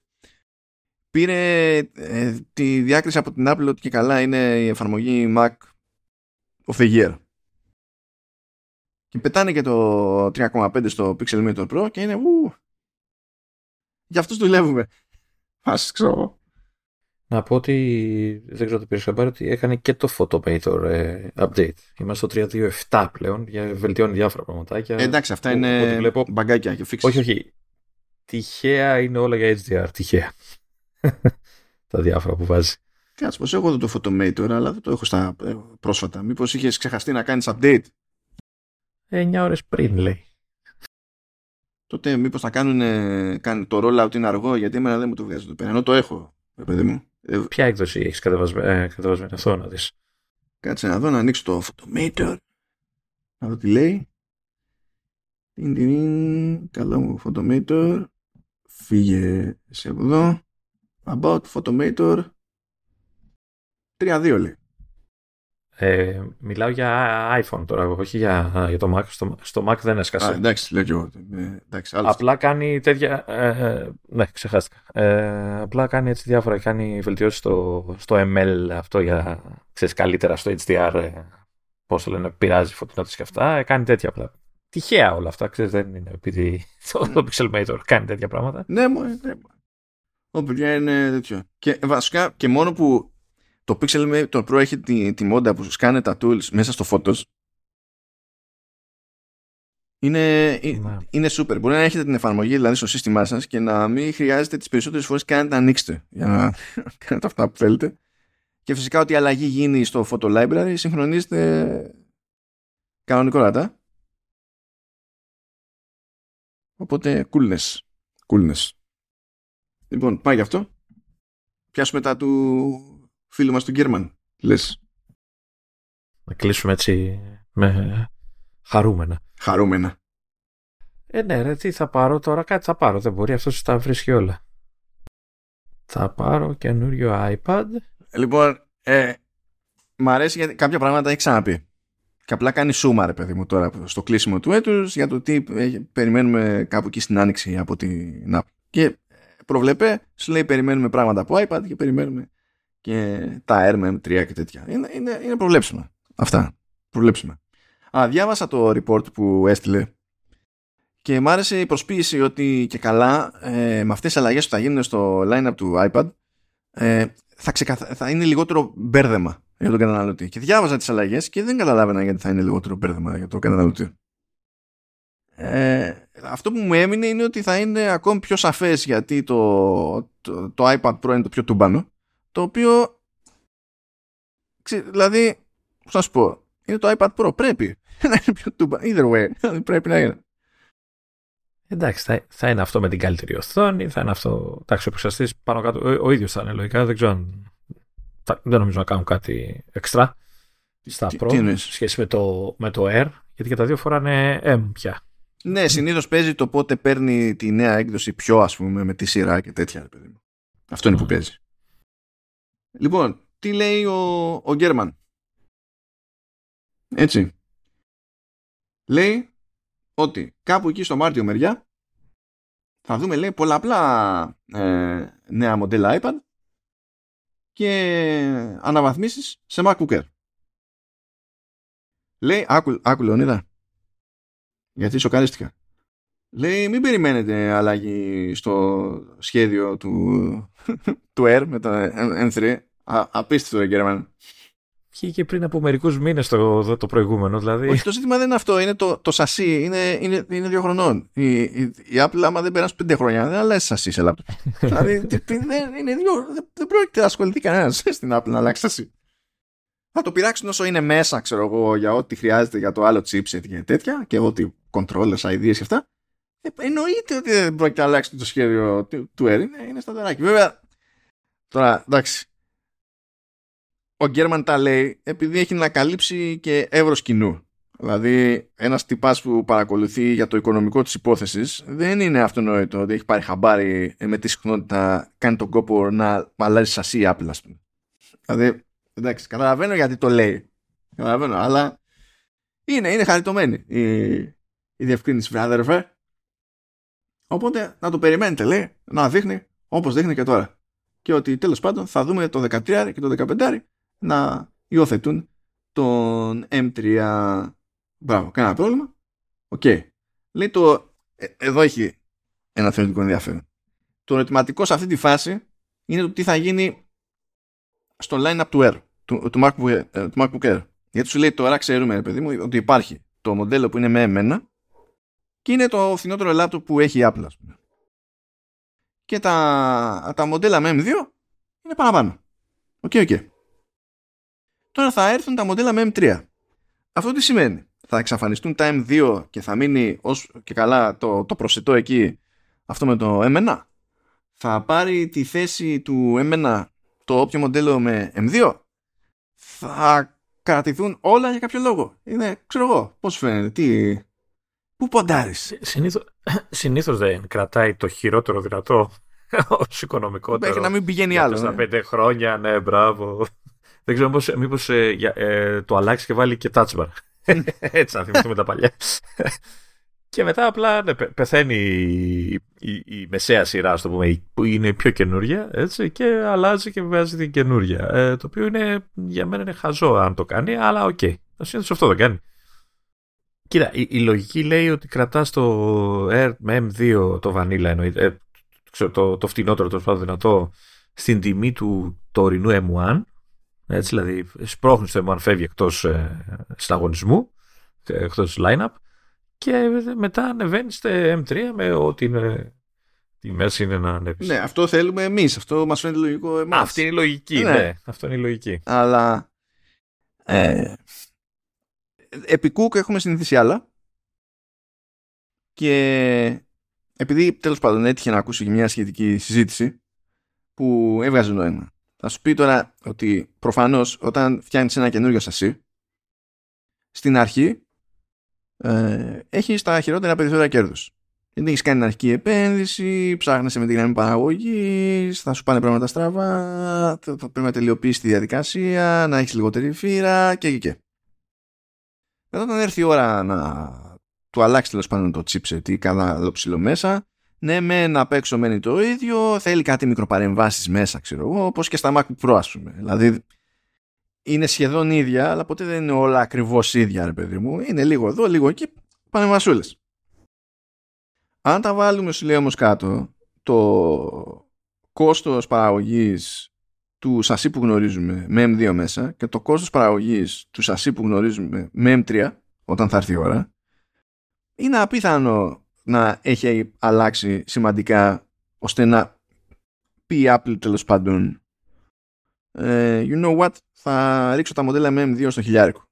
Πήρε ε, τη διάκριση από την Apple ότι και καλά είναι η εφαρμογή Mac of the Year. Και πετάνε και το 3,5 στο Pixelmator Pro και είναι ου, για αυτούς δουλεύουμε. Ας ξέρω. Να πω ότι δεν ξέρω το πήρε χαμπάρι ότι έκανε και το Photomator ε, update. Είμαστε στο 3.2.7 πλέον για βελτιώνει διάφορα πραγματάκια. Ε, εντάξει, αυτά είναι βλέπω... μπαγκάκια και φίξεις. Όχι, όχι. Τυχαία είναι όλα για HDR. Τυχαία. Τα διάφορα που βάζει. Τι ας πω, εγώ το Photomator, αλλά δεν το έχω στα ε, πρόσφατα. Μήπως είχες ξεχαστεί να κάνεις update; 9 ώρες πριν λέει. Τότε μήπως θα κάνουν, κάνουν το rollout είναι αργό γιατί εμένα δεν μου το βγάζει το πέρα. Ενώ το έχω, παιδί μου. Ε, Ποια έκδοση έχεις κατεβασμένη ε, αυτό να δεις. Κάτσε να δω να ανοίξω το Photometer. Να δω τι λέει. Τιν, τιν, καλό μου Photometer. Φύγε σε εδώ. About Photometer. 3-2 λέει. Ε, μιλάω για iPhone τώρα, όχι για, για το Mac. Στο, στο Mac δεν έσκασε. Α, εντάξει, λέω και εγώ. Ε, εντάξει, απλά κάνει τέτοια. Ε, ε, ναι, ξεχάστηκα. Ε, απλά κάνει έτσι διάφορα. Κάνει βελτιώσεις στο, στο ML αυτό για ξέρεις, καλύτερα στο HDR. Ε, Πώς το λένε, πειράζει φωτεινότητες και αυτά. Ε, κάνει τέτοια απλά. Τυχαία όλα αυτά. Ξέρεις, δεν είναι επειδή το, το Pixelmator κάνει τέτοια πράγματα. Ναι, μου, ναι. Ω, παιδιά είναι τέτοιο. Και βασικά και μόνο που το Pixel το Pro έχει τη, τη μόντα που σκάνε τα tools μέσα στο Photos είναι, ναι. είναι super. Μπορεί να έχετε την εφαρμογή δηλαδή στο σύστημά σας και να μην χρειάζεται τις περισσότερες φορές καν να τα ανοίξετε για να κάνετε αυτά που θέλετε. Και φυσικά ότι η αλλαγή γίνει στο Photo Library συγχρονίζεται κανονικότατα. Οπότε coolness. coolness. Λοιπόν, πάει γι' αυτό. Πιάσουμε τα του φίλου μας του Γκέρμαν, λες. Να κλείσουμε έτσι με χαρούμενα. Χαρούμενα. Ε, ναι, ρε, τι θα πάρω τώρα, κάτι θα πάρω. Δεν μπορεί, αυτός τα βρίσκει όλα. Θα πάρω καινούριο iPad. Λοιπόν, ε, μ' αρέσει γιατί κάποια πράγματα έχει ξαναπεί. Και απλά κάνει σούμα, ρε παιδί μου, τώρα στο κλείσιμο του έτους για το τι ε, περιμένουμε κάπου εκεί στην άνοιξη από την Apple. Και προβλέπε, σου λέει περιμένουμε πράγματα από iPad και περιμένουμε και τα RMM3 και τέτοια. Είναι, είναι, είναι προβλέψιμα. Αυτά. Προβλέψιμα. Α, διάβασα το report που έστειλε και μ' άρεσε η προσποίηση ότι και καλά ε, με αυτές τις αλλαγές που θα γίνουν στο line-up του iPad ε, θα, ξεκαθα... θα είναι λιγότερο μπέρδεμα για τον καταναλωτή. Και διάβαζα τις αλλαγές και δεν καταλάβαινα γιατί θα είναι λιγότερο μπέρδεμα για τον καταναλωτή. Ε, αυτό που μου έμεινε είναι ότι θα είναι ακόμη πιο σαφές γιατί το, το, το iPad Pro είναι το πιο τουμπάνο το οποίο δηλαδή θα σου πω είναι το iPad Pro πρέπει να είναι πιο τούμπα either way πρέπει να είναι Εντάξει, θα, θα, είναι αυτό με την καλύτερη οθόνη, θα είναι αυτό. Εντάξει, ο επεξεργαστή πάνω κάτω, ο, ο ίδιος θα είναι λογικά. Δεν ξέρω αν. δεν νομίζω να κάνουν κάτι εξτρά στα τι, Pro σε σχέση με το, με το Air, γιατί και τα δύο φοράνε M πια. Ναι, συνήθως παίζει το πότε παίρνει τη νέα έκδοση πιο ας πούμε με τη σειρά και τέτοια. Παιδί. Αυτό είναι που παίζει. Λοιπόν, τι λέει ο, ο Γκέρμαν; Έτσι. Λέει ότι κάπου εκεί στο Μάρτιο μεριά θα δούμε λέει πολλαπλά ε, νέα μοντέλα iPad και αναβαθμίσεις σε MacBook Air. Λέει, άκου, άκου Λεωνίδα, γιατί σοκαρίστηκα. Λέει, μην περιμένετε αλλαγή στο σχέδιο του, του Air με το M3. Α, απίστευτο, ρε Γκέρμαν. Βγήκε πριν από μερικούς μήνες το, το προηγούμενο. Δηλαδή. Όχι, το ζήτημα δεν είναι αυτό. Είναι το, το σασί. Είναι, είναι, είναι δύο χρονών. Η, η, η Apple, άμα δεν περάσει πέντε χρόνια, δεν αλλάζει σασί σε λάπτο. δηλαδή, δεν, είναι δύο, δεν, δεν πρόκειται να ασχοληθεί κανένας στην Apple να αλλάξει σασί. Θα το πειράξουν όσο είναι μέσα, ξέρω εγώ, για ό,τι χρειάζεται για το άλλο chipset και τέτοια και ό,τι controllers, ideas και αυτά. Ε, εννοείται ότι δεν πρόκειται να αλλάξει το σχέδιο του Air. Είναι, είναι σταθεράκι. Βέβαια, τώρα εντάξει. ο Γκέρμαν τα λέει επειδή έχει να καλύψει και εύρος κοινού. Δηλαδή, ένας τυπάς που παρακολουθεί για το οικονομικό της υπόθεσης δεν είναι αυτονόητο ότι έχει πάρει χαμπάρι με τη συχνότητα, κάνει τον κόπο να αλλάζει σασί η Apple, ας πούμε. Δηλαδή, εντάξει, καταλαβαίνω γιατί το λέει. Καταλαβαίνω, αλλά είναι, είναι χαριτωμένη η, η διευκρίνηση, βρε αδερφέ. Οπότε να το περιμένετε, λέει, να δείχνει όπως δείχνει και τώρα. Και ότι τέλος πάντων θα δούμε το 13 και το 15 να υιοθετούν τον M3. Μπράβο, κανένα πρόβλημα. OK. Okay. Λέει το. Ε, εδώ έχει ένα θεωρητικό ενδιαφέρον. Το ερωτηματικό σε αυτή τη φάση είναι το τι θα γίνει στο line-up του Air, του, του, MacBook, ε, του MacBook Air. Γιατί σου λέει τώρα ξέρουμε, παιδί μου, ότι υπάρχει το μοντέλο που είναι με M1 και είναι το φθηνότερο laptop που έχει η Apple, ας πούμε. Και τα, τα μοντέλα με M2 είναι παραπάνω. OK, okay, OK. Okay. Τώρα θα έρθουν τα μοντέλα με M3. Αυτό τι σημαίνει; Θα εξαφανιστούν τα M2 και θα μείνει ως και καλά το, το προσιτό εκεί αυτό με το M1. Θα πάρει τη θέση του M1 το όποιο μοντέλο με M2. Θα κρατηθούν όλα για κάποιο λόγο; Είναι, ξέρω εγώ, πώς φαίνεται, τι... Πού ποντάρεις; Συνήθως, συνήθως δεν κρατάει το χειρότερο δυνατό ως οικονομικότερο. Μέχρι να μην πηγαίνει άλλο. Στα ναι. πέντε χρόνια, ναι, μπράβο. Δεν ξέρω μήπως, μήπως ε, ε, το αλλάξει και βάλει και touch bar. Έτσι να θυμηθούμε τα παλιά. και μετά απλά ναι, πεθαίνει η, η, η, μεσαία σειρά, το πούμε, που είναι πιο καινούργια, έτσι, και αλλάζει και βγάζει την καινούργια. Ε, το οποίο είναι, για μένα είναι χαζό αν το κάνει, αλλά OK. Okay. Συνήθως αυτό το κάνει. Κοίτα, η, η, λογική λέει ότι κρατάς το Air με M2 το Vanilla εννοείται, ε, το, το, το φτηνότερο το πάντων δυνατό στην τιμή του τωρινού M1 έτσι, δηλαδή, σπρώχνεις το M1 φεύγει εκτός ε, συναγωνισμού, εκτός line-up, και μετά ανεβαίνεις στο M3 με ό,τι είναι. Η μέση είναι να ανέβεις. Ναι, αυτό θέλουμε εμείς. Αυτό μας φαίνεται λογικό εμάς. Αυτή είναι η λογική. Ναι. ναι. αυτό είναι η λογική. Αλλά. Ε, επί Cook έχουμε συνηθίσει άλλα. Και επειδή τέλος πάντων έτυχε να ακούσει μια σχετική συζήτηση που έβγαζε νόημα θα σου πει τώρα ότι προφανώς όταν φτιάχνεις ένα καινούριο σασί στην αρχή ε, έχεις τα χειρότερα περιθώρια κέρδους. Γιατί έχεις κάνει την αρχική επένδυση, ψάχνεσαι με τη γραμμή παραγωγής, θα σου πάνε πράγματα στραβά, θα πρέπει να τελειοποιήσει τη διαδικασία, να έχεις λιγότερη φύρα και και και. Μετά όταν έρθει η ώρα να του αλλάξει τέλος πάντων το chipset ή καλά ψηλό μέσα, ναι, με να παίξω μένει το ίδιο, θέλει κάτι μικροπαρεμβάσεις μέσα, ξέρω εγώ, όπως και στα MacBook Pro, ας πούμε. Δηλαδή, είναι σχεδόν ίδια, αλλά ποτέ δεν είναι όλα ακριβώς ίδια, ρε παιδί μου. Είναι λίγο εδώ, λίγο εκεί, παρεμβασούλες. Αν τα βάλουμε, σου λέει όμως κάτω, το κόστος παραγωγής του σασί που γνωρίζουμε με M2 μέσα και το κόστος παραγωγής του σασί που γνωρίζουμε με M3 όταν θα έρθει η ώρα είναι απίθανο να έχει αλλάξει σημαντικά ώστε να πει η Apple τέλος πάντων ε, you know what θα ρίξω τα μοντέλα με M2 στο χιλιάρικο.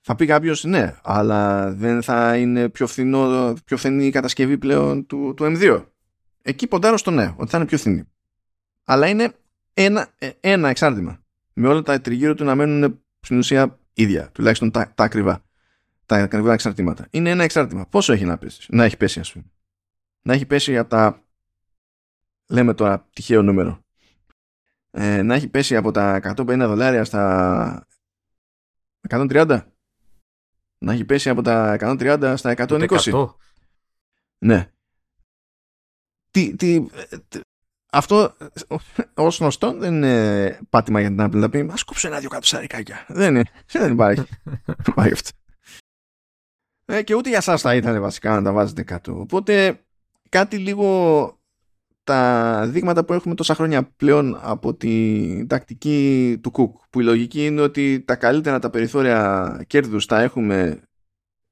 Θα πει κάποιος ναι αλλά δεν θα είναι πιο, φθηνό, πιο φθηνή η κατασκευή πλέον του, του M2 εκεί ποντάρω στο ναι ότι θα είναι πιο φθηνή αλλά είναι ένα, ε, ένα εξάρτημα με όλα τα τριγύρω του να μένουν στην ουσία ίδια τουλάχιστον τα, τα ακριβά τα ακριβά εξαρτήματα. Είναι ένα εξάρτημα. Πόσο έχει να πέσει, να έχει πέσει, ας πούμε. Να έχει πέσει από τα. Λέμε τώρα τυχαίο νούμερο. Ε, να έχει πέσει από τα 150 δολάρια στα 130. Να έχει πέσει από τα 130 στα 120. Ναι. Τι, τι, αυτό ως γνωστό δεν είναι πάτημα για την Apple να πει Μα κόψω ένα-δυο κάτω σαρικάκια. Δεν, είναι, δεν υπάρχει. υπάρχει αυτό. Ε, και ούτε για σας θα ήταν βασικά να τα βάζετε κάτω. Οπότε κάτι λίγο τα δείγματα που έχουμε τόσα χρόνια πλέον από την τακτική του Cook που η λογική είναι ότι τα καλύτερα τα περιθώρια κέρδους τα έχουμε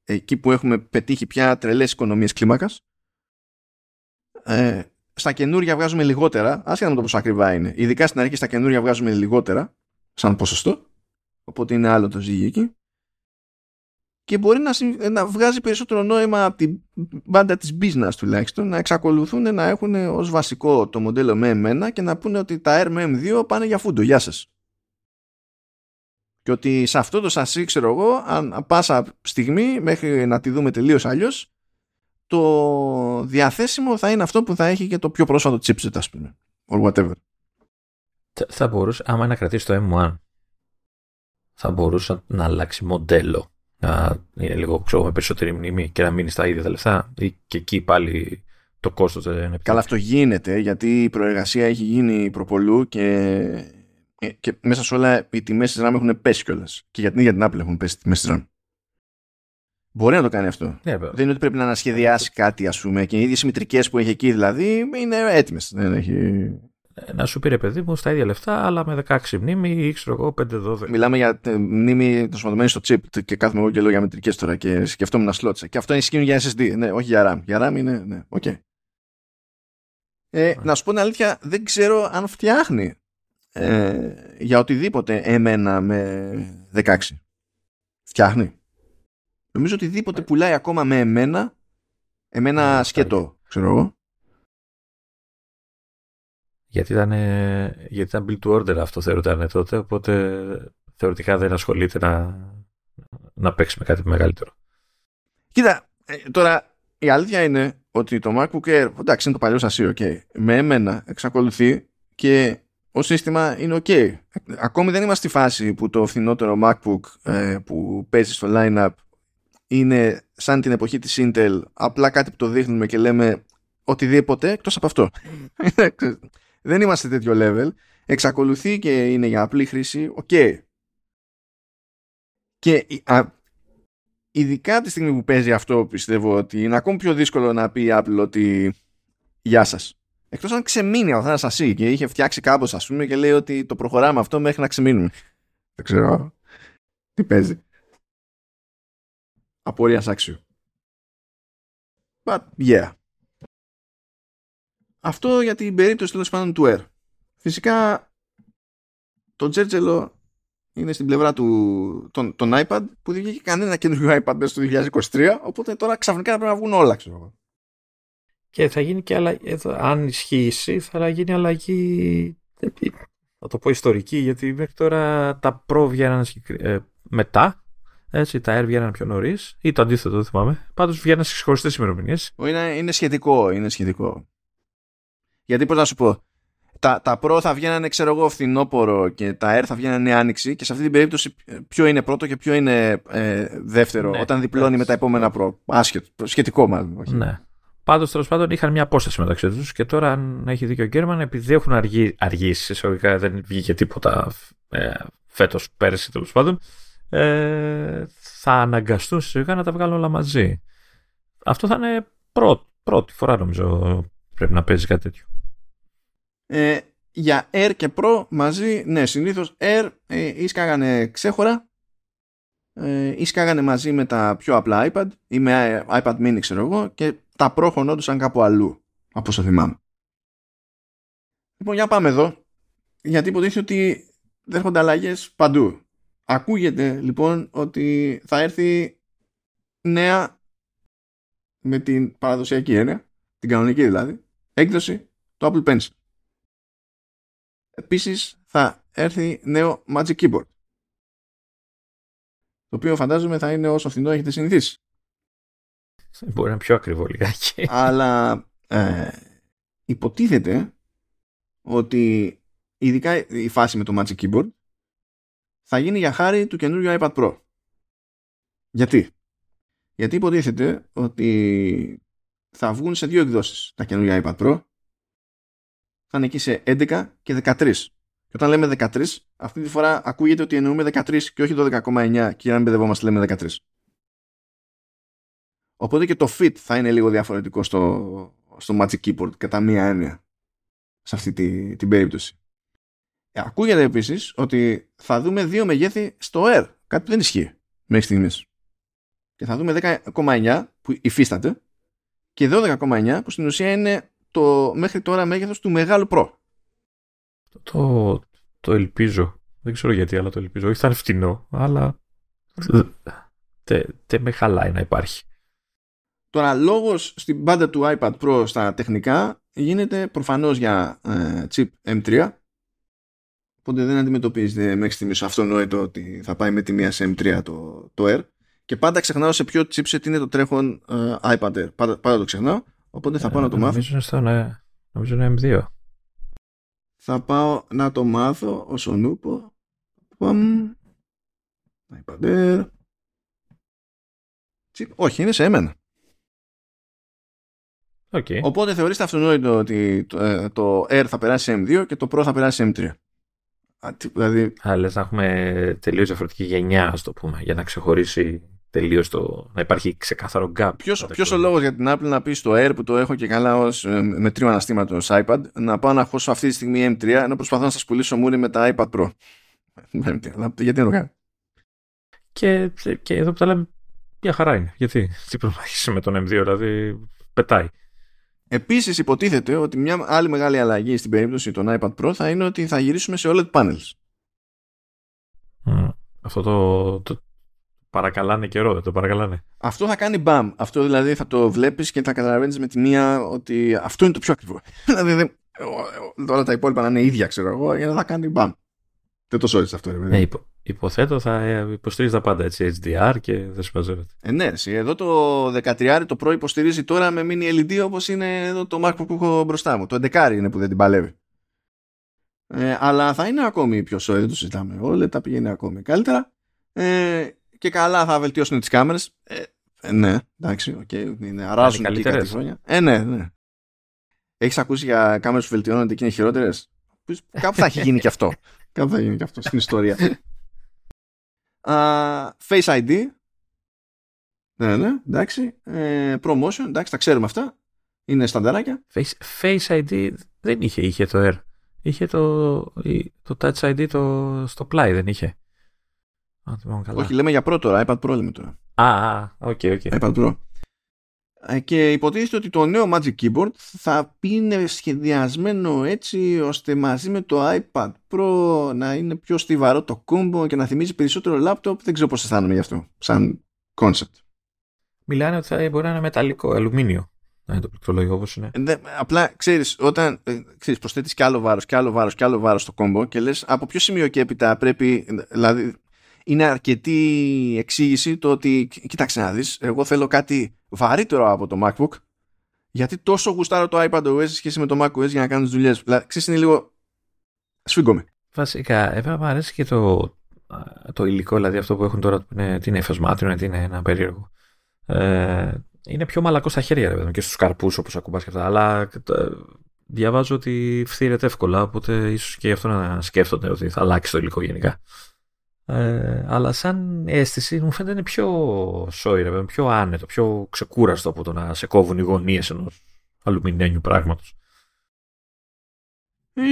εκεί που έχουμε πετύχει πια τρελές οικονομίες κλίμακας ε, στα καινούρια βγάζουμε λιγότερα άσχετα με το πόσο ακριβά είναι. Ειδικά στην αρχή στα καινούρια βγάζουμε λιγότερα σαν ποσοστό οπότε είναι άλλο το ζύγι εκεί. Και μπορεί να, να βγάζει περισσότερο νόημα από την μπάντα της business τουλάχιστον να εξακολουθούν να έχουν ως βασικό το μοντέλο με εμένα και να πούνε ότι τα R με M2 πάνε για φούντο, γεια σας. Και ότι σε αυτό το σασί, ξέρω εγώ, αν πάσα στιγμή μέχρι να τη δούμε τελείως αλλιώς, το διαθέσιμο θα είναι αυτό που θα έχει και το πιο πρόσφατο chipset, ας πούμε. Or whatever. Θα μπορούσε, άμα είναι να κρατήσει το M1, θα μπορούσε να αλλάξει μοντέλο. Να είναι λίγο ξέρω, με περισσότερη μνήμη και να μείνει στα ίδια τα λεφτά. Ή και εκεί πάλι το κόστος δεν είναι Καλά, αυτό γίνεται γιατί η προεργασία έχει γίνει προπολού και, ε, και μέσα σε όλα οι τιμές της RAM έχουν πέσει κιόλας. Και για την ίδια την Apple έχουν πέσει οι τιμές της RAM. Μπορεί να το κάνει αυτό. Ναι, yeah, Δεν είναι ότι πρέπει να ανασχεδιάσει κάτι, ας πούμε, και οι ίδιες συμμετρικές που έχει εκεί δηλαδή είναι έτοιμες. Δεν έχει ε, να σου πήρε παιδί μου στα ίδια λεφτά, αλλά με 16 μνήμη ή ξέρω εγώ 5-12. Μιλάμε για ε, μνήμη δοσματωμένη στο chip και κάθομαι εγώ και λέω για μετρικές τώρα και σκεφτόμουν να σλότσα. Και αυτό είναι σκύνο για SSD, ναι, όχι για RAM. Για RAM είναι, ναι, οκ. Okay. Ε, yeah. Να σου πω την αλήθεια, δεν ξέρω αν φτιάχνει ε, για οτιδήποτε εμένα με 16. Φτιάχνει. Νομίζω οτιδήποτε πουλάει ακόμα με εμένα, εμένα σκέτο, ξέρω εγώ. Γιατί ήταν, γιατί ήταν build to order αυτό θεωρούταν τότε, οπότε θεωρητικά δεν ασχολείται να, να παίξει με κάτι μεγαλύτερο. Κοίτα, ε, τώρα η αλήθεια είναι ότι το MacBook Air, εντάξει είναι το παλιό σασί, ok, με εμένα εξακολουθεί και ο σύστημα είναι ok. Ακόμη δεν είμαστε στη φάση που το φθηνότερο MacBook ε, που παίζει στο line-up είναι σαν την εποχή της Intel, απλά κάτι που το δείχνουμε και λέμε οτιδήποτε εκτός από αυτό. δεν είμαστε τέτοιο level. Εξακολουθεί και είναι για απλή χρήση, ok. Και ειδικά τη στιγμή που παίζει αυτό πιστεύω ότι είναι ακόμη πιο δύσκολο να πει η Apple ότι γεια σας. Εκτός αν ξεμείνει ο Θάνας και είχε φτιάξει κάπως ας πούμε και λέει ότι το προχωράμε αυτό μέχρι να ξεμείνουμε. Δεν ξέρω τι παίζει. Απορίας άξιο. But yeah. Αυτό για την περίπτωση τέλος πάντων του Air. Φυσικά το Τζέρτζελο είναι στην πλευρά του τον, τον iPad που δεν βγήκε κανένα καινούριο iPad μέσα στο 2023 οπότε τώρα ξαφνικά πρέπει να βγουν όλα ξέρω και θα γίνει και αλλαγή αν ισχύσει θα γίνει αλλαγή θα το πω ιστορική γιατί μέχρι τώρα τα Pro βγαίναν ε, μετά έτσι, τα Air βγαίναν πιο νωρίς ή το αντίθετο, δεν θυμάμαι. Πάντως βγαίναν στις χωριστέ ημερομηνίες. Είναι, είναι σχετικό, είναι σχετικό. Γιατί πώς να σου πω, τα, τα Pro θα βγαίνανε, ξέρω εγώ, φθινόπορο και τα Air θα βγαίνανε άνοιξη και σε αυτή την περίπτωση ποιο είναι πρώτο και ποιο είναι ε, δεύτερο ναι, όταν διπλώνει με τα επόμενα Pro. Άσχετο, σχετικό μάλλον. Όχι. Ναι. Πάντως τέλος πάντων είχαν μια απόσταση μεταξύ τους και τώρα, αν έχει δίκιο ο Γκέρμαν, επειδή έχουν αργεί, αργήσει, εισαγωγικά δεν βγήκε τίποτα ε, φέτος, πέρυσι τέλος πάντων, ε, θα αναγκαστούν σιγά να τα βγάλουν όλα μαζί. Αυτό θα είναι πρώτη φορά νομίζω πρέπει να παίζει κάτι τέτοιο. Ε, για Air και Pro μαζί, ναι, συνήθως Air ε, ίσκαγανε ξέχωρα ε, ίσκαγανε μαζί με τα πιο απλά iPad ή με iPad mini ξέρω εγώ και τα Pro χωνόντουσαν κάπου αλλού από όσο θυμάμαι. Λοιπόν, για πάμε εδώ γιατί υποτίθεται ότι δέρχονται αλλαγές παντού. Ακούγεται λοιπόν ότι θα έρθει νέα με την παραδοσιακή έννοια, την κανονική δηλαδή, έκδοση του Apple Pencil. Επίσης θα έρθει νέο Magic Keyboard. Το οποίο φαντάζομαι θα είναι όσο φθηνό έχετε συνηθίσει. Μπορεί να είναι πιο ακριβό λιγάκι. Αλλά ε, υποτίθεται ότι ειδικά η φάση με το Magic Keyboard θα γίνει για χάρη του καινούριου iPad Pro. Γιατί; Γιατί υποτίθεται ότι θα βγουν σε δύο εκδόσεις τα καινούργια iPad Pro. Θα είναι εκεί σε 11 και 13. Και όταν λέμε 13, αυτή τη φορά ακούγεται ότι εννοούμε 13 και όχι 12,9 και να μην μπεδευόμαστε λέμε 13. Οπότε και το fit θα είναι λίγο διαφορετικό στο, στο Magic Keyboard κατά μία έννοια σε αυτή τη, την περίπτωση. Ε, ακούγεται επίσης ότι θα δούμε δύο μεγέθη στο Air, κάτι που δεν ισχύει μέχρι στιγμής. Και θα δούμε 10,9 που υφίσταται και 12,9 που στην ουσία είναι το μέχρι τώρα μέγεθος του μεγάλου Pro. Το, το ελπίζω. Δεν ξέρω γιατί, αλλά το ελπίζω. Όχι θα είναι φτηνό, αλλά δεν με χαλάει να υπάρχει. Τώρα, λόγος στην πάντα του iPad Pro στα τεχνικά γίνεται προφανώς για ε, chip M3 οπότε δεν αντιμετωπίζεται μέχρι στιγμής αυτονόητο ότι θα πάει με τη μία σε M3 το, το Air και πάντα ξεχνάω σε ποιο chipset είναι το τρέχον uh, iPad Air. Πάντα, πάντα το ξεχνάω, οπότε θα πάω να το μάθω. Νομίζω, στο, ναι, νομίζω είναι M2. Θα πάω να το μάθω όσο νούπο. iPad Air. Όχι, είναι σε εμένα. Okay. Οπότε θεωρήστε αυτονόητο ότι το, ε, το Air θα περάσει σε M2 και το Pro θα περάσει σε M3. Δηλαδή... Α, λες να έχουμε τελείως διαφορετική γενιά, ας το πούμε, για να ξεχωρίσει τελείως το... να υπάρχει ξεκάθαρο gap. Ποιος, ποιος ο λόγος για την Apple να πει στο Air που το έχω και καλά ως ε, με τρίο αναστήματος iPad να πάω να χώσω αυτή τη στιγμή M3 ενώ προσπαθώ να σας πουλήσω μούρι με τα iPad Pro. Γιατί να το κάνει. Και, και εδώ που τα λέμε μια χαρά είναι. Γιατί τι πρέπει με τον M2, δηλαδή πετάει. Επίσης, υποτίθεται ότι μια άλλη μεγάλη αλλαγή στην περίπτωση των iPad Pro θα είναι ότι θα γυρίσουμε σε OLED panels. αυτό το, το παρακαλάνε καιρό, δεν το παρακαλάνε. Αυτό θα κάνει μπαμ. Αυτό δηλαδή θα το βλέπεις και θα καταλαβαίνεις με τη μία ότι αυτό είναι το πιο ακριβό. δηλαδή τώρα τα υπόλοιπα να είναι ίδια, ξέρω εγώ, για να θα κάνει μπαμ. Δεν το σώζεις αυτό, ρε Ναι, υπο, υποθέτω θα υποστηρίζει τα πάντα έτσι, HDR και δεν συμμαζεύεται. Ε, ναι, εδώ το 13 το Pro υποστηρίζει τώρα με mini LED όπως είναι εδώ το Mac που έχω μπροστά μου. Το 11 είναι που δεν την παλεύει. Ε, αλλά θα είναι ακόμη πιο σώδη, δεν το συζητάμε. Όλα τα πηγαίνει ακόμη καλύτερα. Ε, και καλά θα βελτιώσουν τις κάμερες. Ε, ε, ναι, εντάξει, OK. Okay, είναι, αράζουν εκεί κάτι χρόνια. Ε, ναι, ναι. Έχεις ακούσει για κάμερες που βελτιώνονται και είναι χειρότερες; Κάπου θα έχει γίνει και αυτό. Κάπου θα γίνει και αυτό στην ιστορία. Uh, Face ID. Ναι, ναι, εντάξει. Ε, ProMotion, εντάξει, τα ξέρουμε αυτά. Είναι στανταράκια. Face, Face ID δεν είχε, είχε το Air. Είχε το, το Touch ID το, στο πλάι, δεν είχε. Όχι, λέμε για Pro το, iPad Pro λέμε τώρα. Α, OK, OK. iPad Pro. Ε, και υποτίθεται ότι το νέο Magic Keyboard θα είναι σχεδιασμένο έτσι ώστε μαζί με το iPad Pro να είναι πιο στιβαρό το κόμπο και να θυμίζει περισσότερο λάπτοπ. Δεν ξέρω πώς αισθάνομαι γι' αυτό, σαν concept. Μιλάνε ότι θα μπορεί να είναι μεταλλικό, αλουμίνιο. Να είναι το πληκτρολόγιο όπως είναι. Ε, απλά ξέρεις, όταν ε, ξέρεις, προσθέτεις και άλλο βάρος και άλλο βάρος και άλλο βάρος στο κόμπο και λες από ποιο σημείο και έπειτα πρέπει, δηλαδή είναι αρκετή εξήγηση το ότι κοίταξε να δεις, εγώ θέλω κάτι βαρύτερο από το MacBook γιατί τόσο γουστάρω το iPad OS σχέση με το macOS για να κάνω τις δουλειές. Δηλαδή, ξέρεις, είναι λίγο σφίγγομαι. Βασικά, εμένα μου αρέσει και το, το υλικό, δηλαδή αυτό που έχουν τώρα, που είναι, τι είναι εφασμάτιο, τι είναι ένα περίεργο. Ε, είναι πιο μαλακό στα χέρια, ρε, και στους καρπούς όπως ακουμπάς και αυτά, αλλά διαβάζω ότι φθήρεται εύκολα, οπότε ίσως και γι' αυτό να σκέφτονται ότι θα αλλάξει το υλικό γενικά. Ε, αλλά σαν αίσθηση μου φαίνεται είναι πιο σόιρε, πιο άνετο, πιο ξεκούραστο από το να σε κόβουν οι γωνίες ενός αλουμινένιου πράγματος. Ε,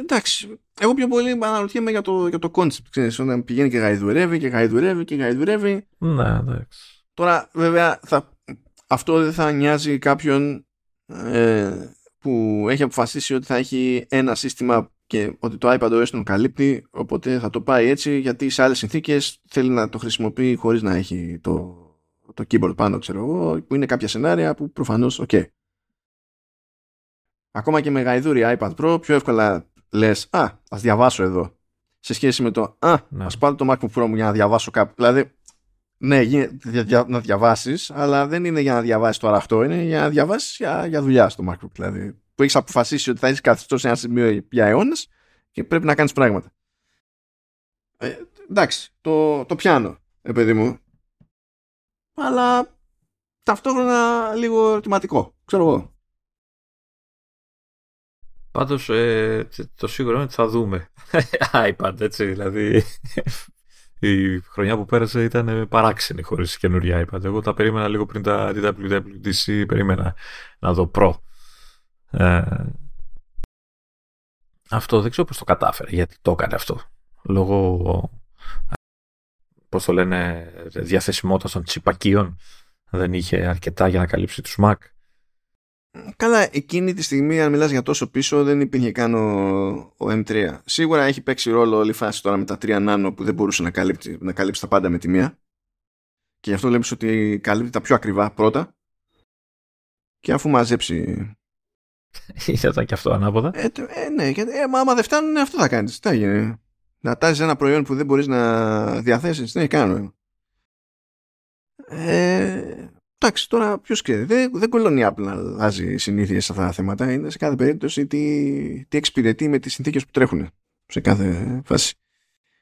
εντάξει. Εγώ πιο πολύ αναρωτιέμαι για το, για το concept. Ξέρεις, όταν πηγαίνει και γαϊδουρεύει και γαϊδουρεύει και γαϊδουρεύει. Ναι, εντάξει. Τώρα, βέβαια, θα, αυτό δεν θα νοιάζει κάποιον ε, που έχει αποφασίσει ότι θα έχει ένα σύστημα και ότι το iPad OS τον καλύπτει οπότε θα το πάει έτσι γιατί σε άλλες συνθήκες θέλει να το χρησιμοποιεί χωρίς να έχει το, το keyboard πάνω ξέρω εγώ που είναι κάποια σενάρια που προφανώς ok ακόμα και με γαϊδούρι iPad Pro πιο εύκολα λες α ας διαβάσω εδώ σε σχέση με το α ναι. ας πάρω το MacBook Pro μου για να διαβάσω κάπου δηλαδή ναι, να διαβάσεις, αλλά δεν είναι για να διαβάσεις το αραχτό, είναι για να διαβάσεις για, για δουλειά στο MacBook. Δηλαδή, που έχεις αποφασίσει ότι θα έχεις καθιστό σε ένα σημείο για αιώνες και πρέπει να κάνεις πράγματα. Ε, εντάξει, το, το πιάνω, παιδί μου. Αλλά ταυτόχρονα λίγο ερωτηματικό. Ξέρω εγώ. Πάντως ε, το σίγουρο είναι ότι θα δούμε iPad, έτσι. Δηλαδή η χρονιά που πέρασε ήταν παράξενη χωρίς καινούργια iPad. Εγώ τα περίμενα λίγο πριν τα WWDC, περίμενα να δω Pro. Ε, αυτό δεν ξέρω πώς το κατάφερε, γιατί το έκανε αυτό. Λόγω, πώς το λένε, διαθεσιμότητας των τσιπακίων. Δεν είχε αρκετά για να καλύψει τους Mac. Καλά, εκείνη τη στιγμή, αν μιλάς για τόσο πίσω, δεν υπήρχε καν ο, ο M3. Σίγουρα έχει παίξει ρόλο όλη η φάση τώρα με τα 3 nano που δεν μπορούσε να καλύψει, να καλύψει τα πάντα με τη μία. Και γι' αυτό βλέπεις ότι καλύπτει τα πιο ακριβά πρώτα. Και αφού μαζέψει Ήταν και αυτό ανάποδα. Ε, ε, ναι, γιατί ε, άμα δεν φτάνουν, αυτό θα κάνεις. Τι θα γίνει. Να τάζεις ένα προϊόν που δεν μπορείς να διαθέσεις, δεν έχει κανένα Ε, εντάξει, τώρα ποιος ξέρει. Δεν, δεν κολλώνει η Apple να αλλάζει συνήθειες σε αυτά τα θέματα. Είναι σε κάθε περίπτωση τι, τι εξυπηρετεί με τις συνθήκες που τρέχουν σε κάθε φάση.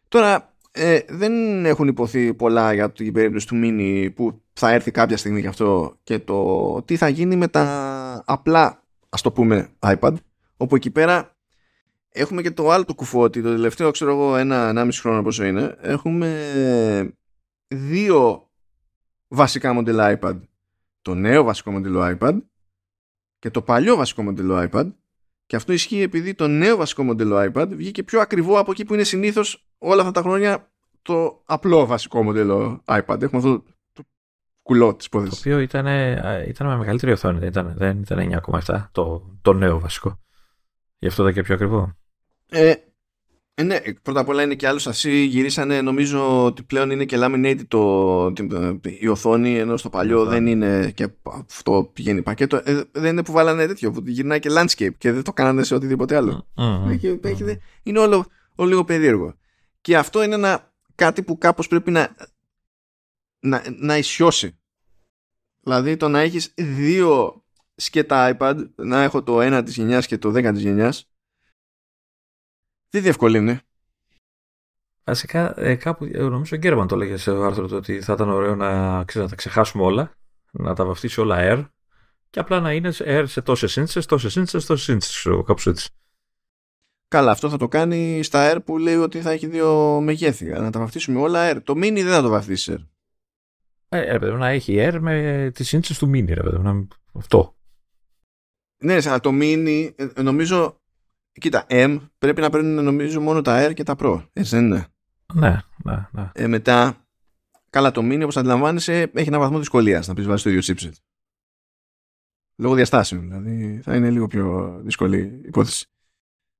Τώρα, ε, δεν έχουν υποθεί πολλά για την περίπτωση του Mini που θα έρθει κάποια στιγμή γι' αυτό και το τι θα γίνει με τα απλά ας το πούμε iPad όπου εκεί πέρα έχουμε και το άλλο το κουφό ότι το τελευταίο ξέρω εγώ ένα, ένα μισή χρόνο πόσο είναι έχουμε δύο βασικά μοντέλα iPad το νέο βασικό μοντέλο iPad και το παλιό βασικό μοντέλο iPad και αυτό ισχύει επειδή το νέο βασικό μοντέλο iPad βγήκε πιο ακριβό από εκεί που είναι συνήθως όλα αυτά τα χρόνια το απλό βασικό μοντέλο iPad. Έχουμε αυτό το κουλό της υπόθεση. Το οποίο ήταν, ήταν με μεγαλύτερη οθόνη, δεν ήταν, δεν ήταν 9,7 το, το νέο βασικό. Γι' αυτό ήταν και πιο ακριβό. Ε, ε, ναι, πρώτα απ' όλα είναι και άλλος ασύ γυρίσανε, νομίζω ότι πλέον είναι και laminated το, η οθόνη, ενώ στο παλιό δεν είναι και αυτό πηγαίνει πακέτο. Ε, δεν είναι που βάλανε τέτοιο, που γυρνάει και landscape και δεν το κάνανε σε οτιδήποτε άλλο. είναι όλο, όλο λίγο περίεργο. Και αυτό είναι ένα κάτι που κάπως πρέπει να, να, να ισιώσει. Δηλαδή το να έχεις δύο σκέτα iPad, να έχω το ένα της γενιάς και το 10 της γενιάς, δεν διευκολύνει. Βασικά, ε, κάπου, ε, νομίζω ο Γκέρμαν το έλεγε σε άρθρο το ότι θα ήταν ωραίο να, να τα ξεχάσουμε όλα, να τα βαφτίσει όλα Air και απλά να είναι Air σε τόσες ίντσες, τόσες ίντσες, τόσες ίντσες, κάπως έτσι. Καλά, αυτό θα το κάνει στα Air που λέει ότι θα έχει δύο μεγέθη. Να τα βαφτίσουμε όλα Air. Το Mini δεν θα το βαφτίσει Air. Ε, ρε παιδί, να έχει Air με τι σύνθεση του Mini, ρε παιδί, να... αυτό. Ναι, αλλά το Mini, ε, νομίζω, κοίτα, M πρέπει να παίρνουν νομίζω μόνο τα Air και τα Pro, έτσι δεν είναι; Ναι, ναι, ναι. Ε, μετά, καλά το Mini όπως αντιλαμβάνεσαι έχει ένα βαθμό δυσκολίας να πεις βάζεις το ίδιο chipset. Λόγω διαστάσεων, δηλαδή θα είναι λίγο πιο δύσκολη υπόθεση.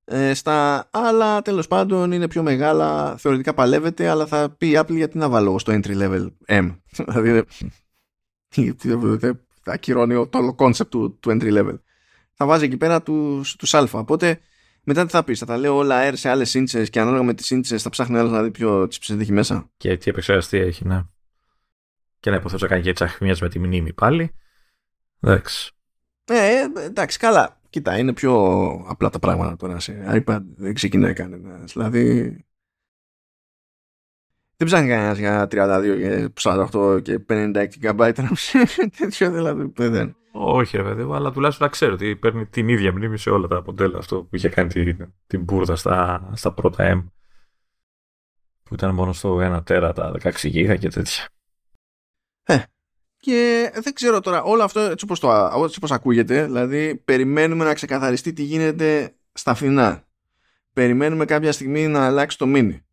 Ε, στα άλλα τέλος πάντων είναι πιο μεγάλα, θεωρητικά παλεύεται, αλλά θα πει η Apple γιατί να βάλω στο entry level M; δηλαδή θα ακυρώνει το όλο concept του, του entry level. Θα βάζει εκεί πέρα τους τους α. Οπότε μετά τι θα πεις, θα τα λέω όλα R σε άλλες ίντσε και ανάλογα με τις ίντσε θα ψάχνει άλλος να δει ποιο chips έχει μέσα. Και τι επεξεργαστή έχει, ναι. Και να υποθέσω να κάνει και τσαχμία με τη μνήμη πάλι. Εντάξει. Ε, εντάξει, καλά. Κοίτα, είναι πιο απλά τα πράγματα τώρα σε iPad. Δεν ξεκινάει κανένας. Δηλαδή. Δεν ψάχνει κανένας για 32 48 και 56 GB τέτοιο δηλαδή. Δεν. Όχι, ρε παιδί, αλλά τουλάχιστον να ξέρω ότι παίρνει την ίδια μνήμη σε όλα τα μοντέλα αυτό που είχε κάνει την, την μπουρδα στα, στα πρώτα M. Που ήταν μόνο στο 1 τέρα τα 16 GB και τέτοια. Ε, και δεν ξέρω τώρα, όλο αυτό έτσι όπως, το, έτσι όπως ακούγεται, δηλαδή περιμένουμε να ξεκαθαριστεί τι γίνεται στα φθηνά. Περιμένουμε κάποια στιγμή να αλλάξει το μήνυ.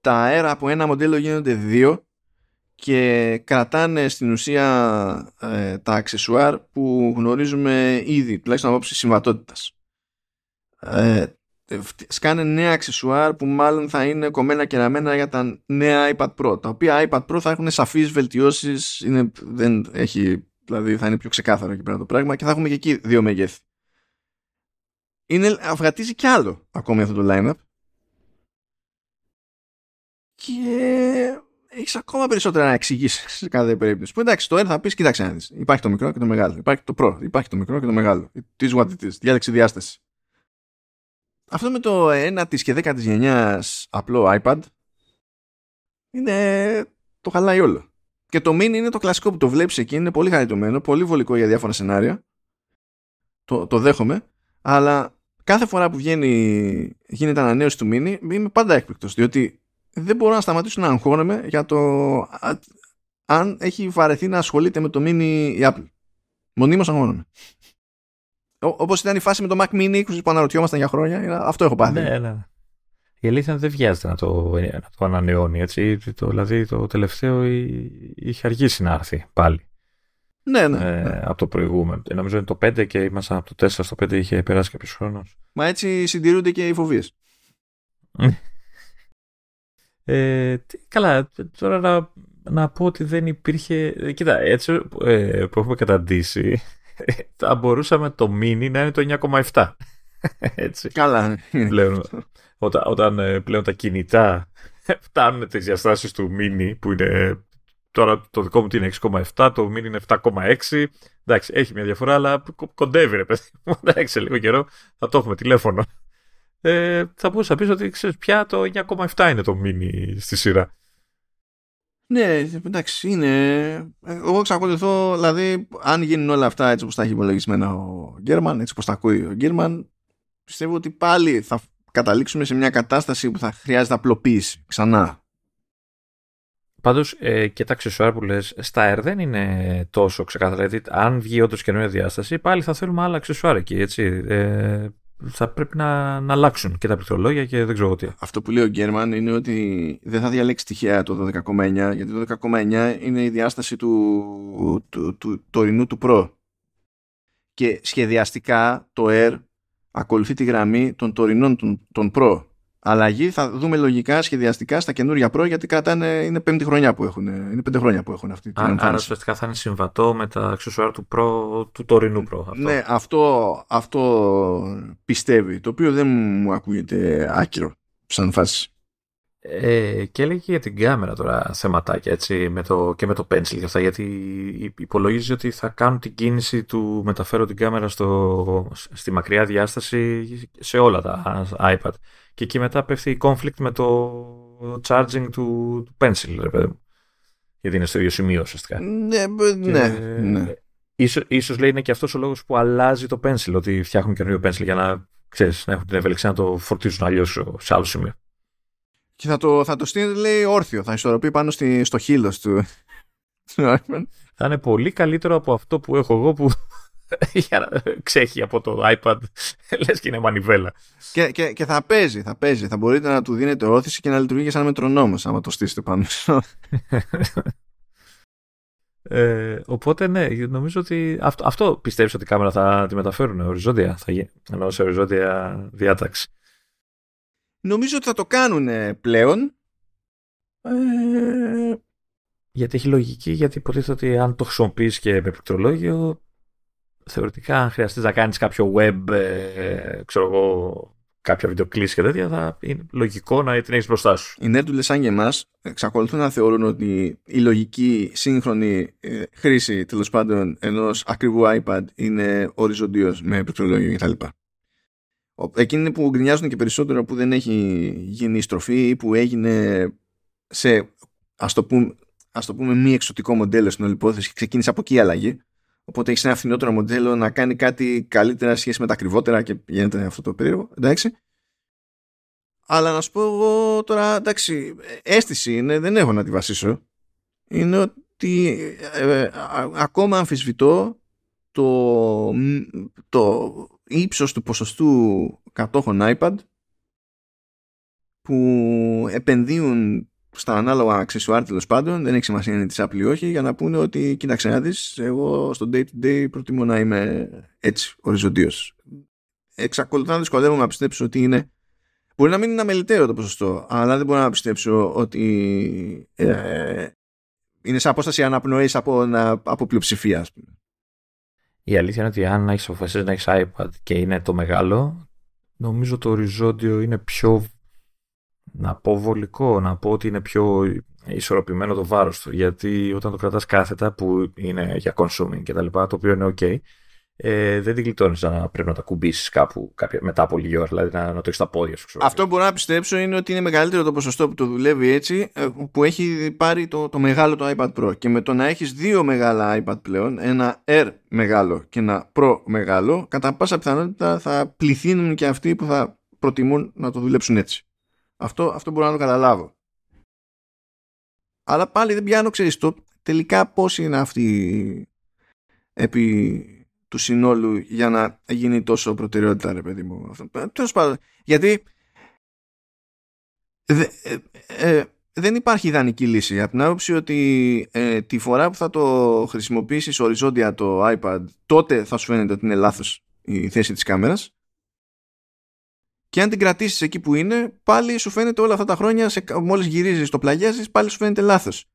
Τα αέρα από ένα μοντέλο γίνονται δύο και κρατάνε στην ουσία ε, τα αξεσουάρ που γνωρίζουμε ήδη, τουλάχιστον από άποψη συμβατότητας. Ε, σκάνε νέα αξεσουάρ που μάλλον θα είναι κομμένα και ραμμένα για τα νέα iPad Pro τα οποία iPad Pro θα έχουν σαφείς βελτιώσεις είναι, δεν έχει, δηλαδή θα είναι πιο ξεκάθαρο εκεί πέρα το πράγμα και θα έχουμε και εκεί δύο μεγέθη είναι, αυγατίζει κι άλλο ακόμη αυτό το lineup και έχεις ακόμα περισσότερα να εξηγήσεις σε κάθε περίπτωση. Που εντάξει, το Air θα πεις: Κοιτάξτε να δεις. Υπάρχει το μικρό και το μεγάλο. Υπάρχει το Pro. Υπάρχει το μικρό και το μεγάλο. Τι what it is. Διάλεξη διάσταση αυτό με το 1 της και 10 της γενιάς απλό iPad είναι το χαλάει όλο. Και το mini είναι το κλασικό που το βλέπεις εκεί, είναι πολύ χαριτωμένο, πολύ βολικό για διάφορα σενάρια. Το, το δέχομαι, αλλά κάθε φορά που βγαίνει, γίνεται ανανέωση του mini είμαι πάντα έκπληκτος, διότι δεν μπορώ να σταματήσω να αγχώνομαι για το αν έχει βαρεθεί να ασχολείται με το mini η Apple. Μονίμως αγχώνομαι. Όπως ήταν η φάση με το Mac Mini που αναρωτιόμασταν για χρόνια. Αυτό έχω πάθει. Ναι, ναι. Η αλήθεια δεν βιάζεται να το, να το ανανεώνει. Έτσι. Το, δηλαδή το τελευταίο είχε αργήσει να έρθει πάλι. Ναι, ναι, ε, ναι. Από το προηγούμενο. Ε, νομίζω είναι το 5 και ήμασταν από το 4 στο 5 είχε περάσει κάποιος χρόνος. Μα έτσι συντηρούνται και οι φοβίες. ε, καλά, τώρα να, να πω ότι δεν υπήρχε. Κοίτα, έτσι ε, που έχουμε καταντήσει θα μπορούσαμε το mini να είναι το 9,7. Έτσι. Καλά. Πλέον, όταν, όταν ε, πλέον τα κινητά φτάνουν τις διαστάσεις του mini που είναι τώρα το δικό μου είναι 6,7, το mini είναι 7,6. Εντάξει, έχει μια διαφορά, αλλά κοντεύει ρε παιδί μου. Εντάξει, λίγο καιρό θα το έχουμε τηλέφωνο. Ε, θα μπορούσα να πεις ότι ξέρεις πια το 9,7 είναι το mini στη σειρά. Ναι, εντάξει, είναι. Εγώ εξακολουθώ, δηλαδή, αν γίνουν όλα αυτά έτσι όπως τα έχει υπολογισμένα ο Γκέρμαν, έτσι όπως τα ακούει ο Γκέρμαν, πιστεύω ότι πάλι θα καταλήξουμε σε μια κατάσταση που θα χρειάζεται απλοποίηση ξανά. Πάντως ε, και τα αξεσουάρ που λες, στα R δεν είναι τόσο ξεκάθαρα. Δηλαδή, αν βγει όντως καινούργια διάσταση, πάλι θα θέλουμε άλλα αξεσουάρ εκεί. Έτσι. Ε, θα πρέπει να, να αλλάξουν και τα πληκτρολόγια και δεν ξέρω τι. Αυτό που λέει ο Γκέρμαν είναι ότι δεν θα διαλέξει τυχαία το 12,9 γιατί το 12,9 είναι η διάσταση του, του, του, τωρινού του Pro. Και σχεδιαστικά το Air ακολουθεί τη γραμμή των τωρινών των, των Pro. Αλλαγή θα δούμε λογικά σχεδιαστικά στα καινούργια Pro γιατί κρατάνε, είναι πέμπτη χρονιά που έχουν. Είναι πέντε χρόνια που έχουν αυτή την Άρα ουσιαστικά θα είναι συμβατό με τα αξεσουάρ του, Pro, του τωρινού Pro. Αυτό. Ναι, αυτό, αυτό πιστεύει. Το οποίο δεν μου ακούγεται άκυρο σαν φάση. Ε, και έλεγε για την κάμερα τώρα θεματάκια έτσι, με το, και με το pencil και αυτά γιατί υπολογίζει ότι θα κάνουν την κίνηση του μεταφέρω την κάμερα στο, στη μακριά διάσταση σε όλα τα iPad. Και εκεί μετά πέφτει η conflict με το charging του, του pencil ρε παιδί μου. Γιατί είναι στο ίδιο σημείο ουσιαστικά. Ναι, ναι, ναι. Ίσως, ίσως λέει είναι και αυτός ο λόγος που αλλάζει το pencil ότι φτιάχνουν καινούριο pencil για να, ξέρεις, να έχουν την ευελιξία να το φορτίζουν αλλιώς σε άλλο σημείο και θα το, θα το στείλει, λέει, όρθιο. Θα ισορροπεί πάνω στη, στο χείλος του. θα είναι πολύ καλύτερο από αυτό που έχω εγώ που ξέχει από το iPad. Λες και είναι μανιβέλα. Και, και, και θα παίζει, θα παίζει. Θα μπορείτε να του δίνετε όθηση και να λειτουργεί και σαν μετρονόμος άμα το στήσετε πάνω. Ε, οπότε ναι, νομίζω ότι αυτό, αυτό πιστεύεις ότι η κάμερα θα τη μεταφέρουν οριζόντια, θα γίνει, ενώ σε οριζόντια διάταξη. Νομίζω ότι θα το κάνουν πλέον. Ε... Γιατί έχει λογική, γιατί υποτίθεται ότι αν το χρησιμοποιείς και με πληκτρολόγιο, θεωρητικά αν χρειαστείς να κάνεις κάποιο web, ε, ξέρω εγώ, κάποια βιντεοκλήση και τέτοια, θα είναι λογικό να την έχεις μπροστά σου. Οι νέρτουλε, σαν και εμάς, εξακολουθούν να θεωρούν ότι η λογική σύγχρονη ε, χρήση τέλος πάντων ενός ακριβού iPad είναι οριζοντίως με πληκτρολόγιο κτλ. Εκείνοι που γκρινιάζουν και περισσότερο που δεν έχει γίνει στροφή ή που έγινε σε ας το πούμε, ας το πούμε μη εξωτικό μοντέλο στην όλη υπόθεση και ξεκίνησε από εκεί η αλλαγή. Οπότε έχεις ένα φθηνότερο μοντέλο να κάνει κάτι καλύτερα σχέση με τα ακριβότερα και γίνεται αυτό το περίεργο. Εντάξει. Αλλά να σου πω εγώ τώρα, εντάξει, αίσθηση είναι, δεν έχω να τη βασίσω. Είναι ότι ε, ε, ακόμα αμφισβητώ το, το ύψος του ποσοστού κατόχων iPad που επενδύουν στα ανάλογα αξεσουάρ τέλος πάντων, δεν έχει σημασία είναι της Apple ή όχι, για να πούνε ότι κοίταξε να δεις, εγώ στο day to day προτιμώ να είμαι έτσι, οριζοντίως. Εξακολουθώ να δυσκολεύομαι να πιστέψω ότι είναι Μπορεί να μην είναι αμεληταίο το ποσοστό, αλλά δεν μπορώ να πιστέψω ότι ε, είναι σε απόσταση αναπνοής από, από πλειοψηφία, ας πούμε. Η αλήθεια είναι ότι αν έχεις αποφασίσει να έχεις iPad και είναι το μεγάλο, νομίζω το οριζόντιο είναι πιο. Να πω βολικό, να πω ότι είναι πιο ισορροπημένο το βάρος του. Γιατί όταν το κρατάς κάθετα που είναι για consuming και τα λοιπά, το οποίο είναι ok, ε, δεν την γλιτώνει να πρέπει να τα κουμπίσεις κάπου κάποια, μετά από λίγη ώρα, δηλαδή να, να το έχεις στα πόδια σου. Αυτό που μπορώ να πιστέψω είναι ότι είναι μεγαλύτερο το ποσοστό που το δουλεύει έτσι, ε, που έχει πάρει το, το μεγάλο το iPad Pro. Και με το να έχεις δύο μεγάλα iPad πλέον, ένα Air μεγάλο και ένα Pro μεγάλο, κατά πάσα πιθανότητα θα πληθύνουν και αυτοί που θα προτιμούν να το δουλέψουν έτσι. Αυτό, αυτό μπορώ να το καταλάβω. Αλλά πάλι δεν πιάνω, ξέρεις το, τελικά πώς είναι αυτή επί του συνόλου για να γίνει τόσο προτεραιότητα, ρε παιδί μου. Τέλος πάντων. Γιατί ε, ε, δεν υπάρχει ιδανική λύση. Από την άποψη ότι ε, τη φορά που θα το χρησιμοποιήσεις οριζόντια το iPad, τότε θα σου φαίνεται ότι είναι λάθος η θέση της κάμερας. Και αν την κρατήσεις εκεί που είναι, πάλι σου φαίνεται όλα αυτά τα χρόνια, σε, μόλις γυρίζεις το πλαγιάζεις, πάλι σου φαίνεται λάθος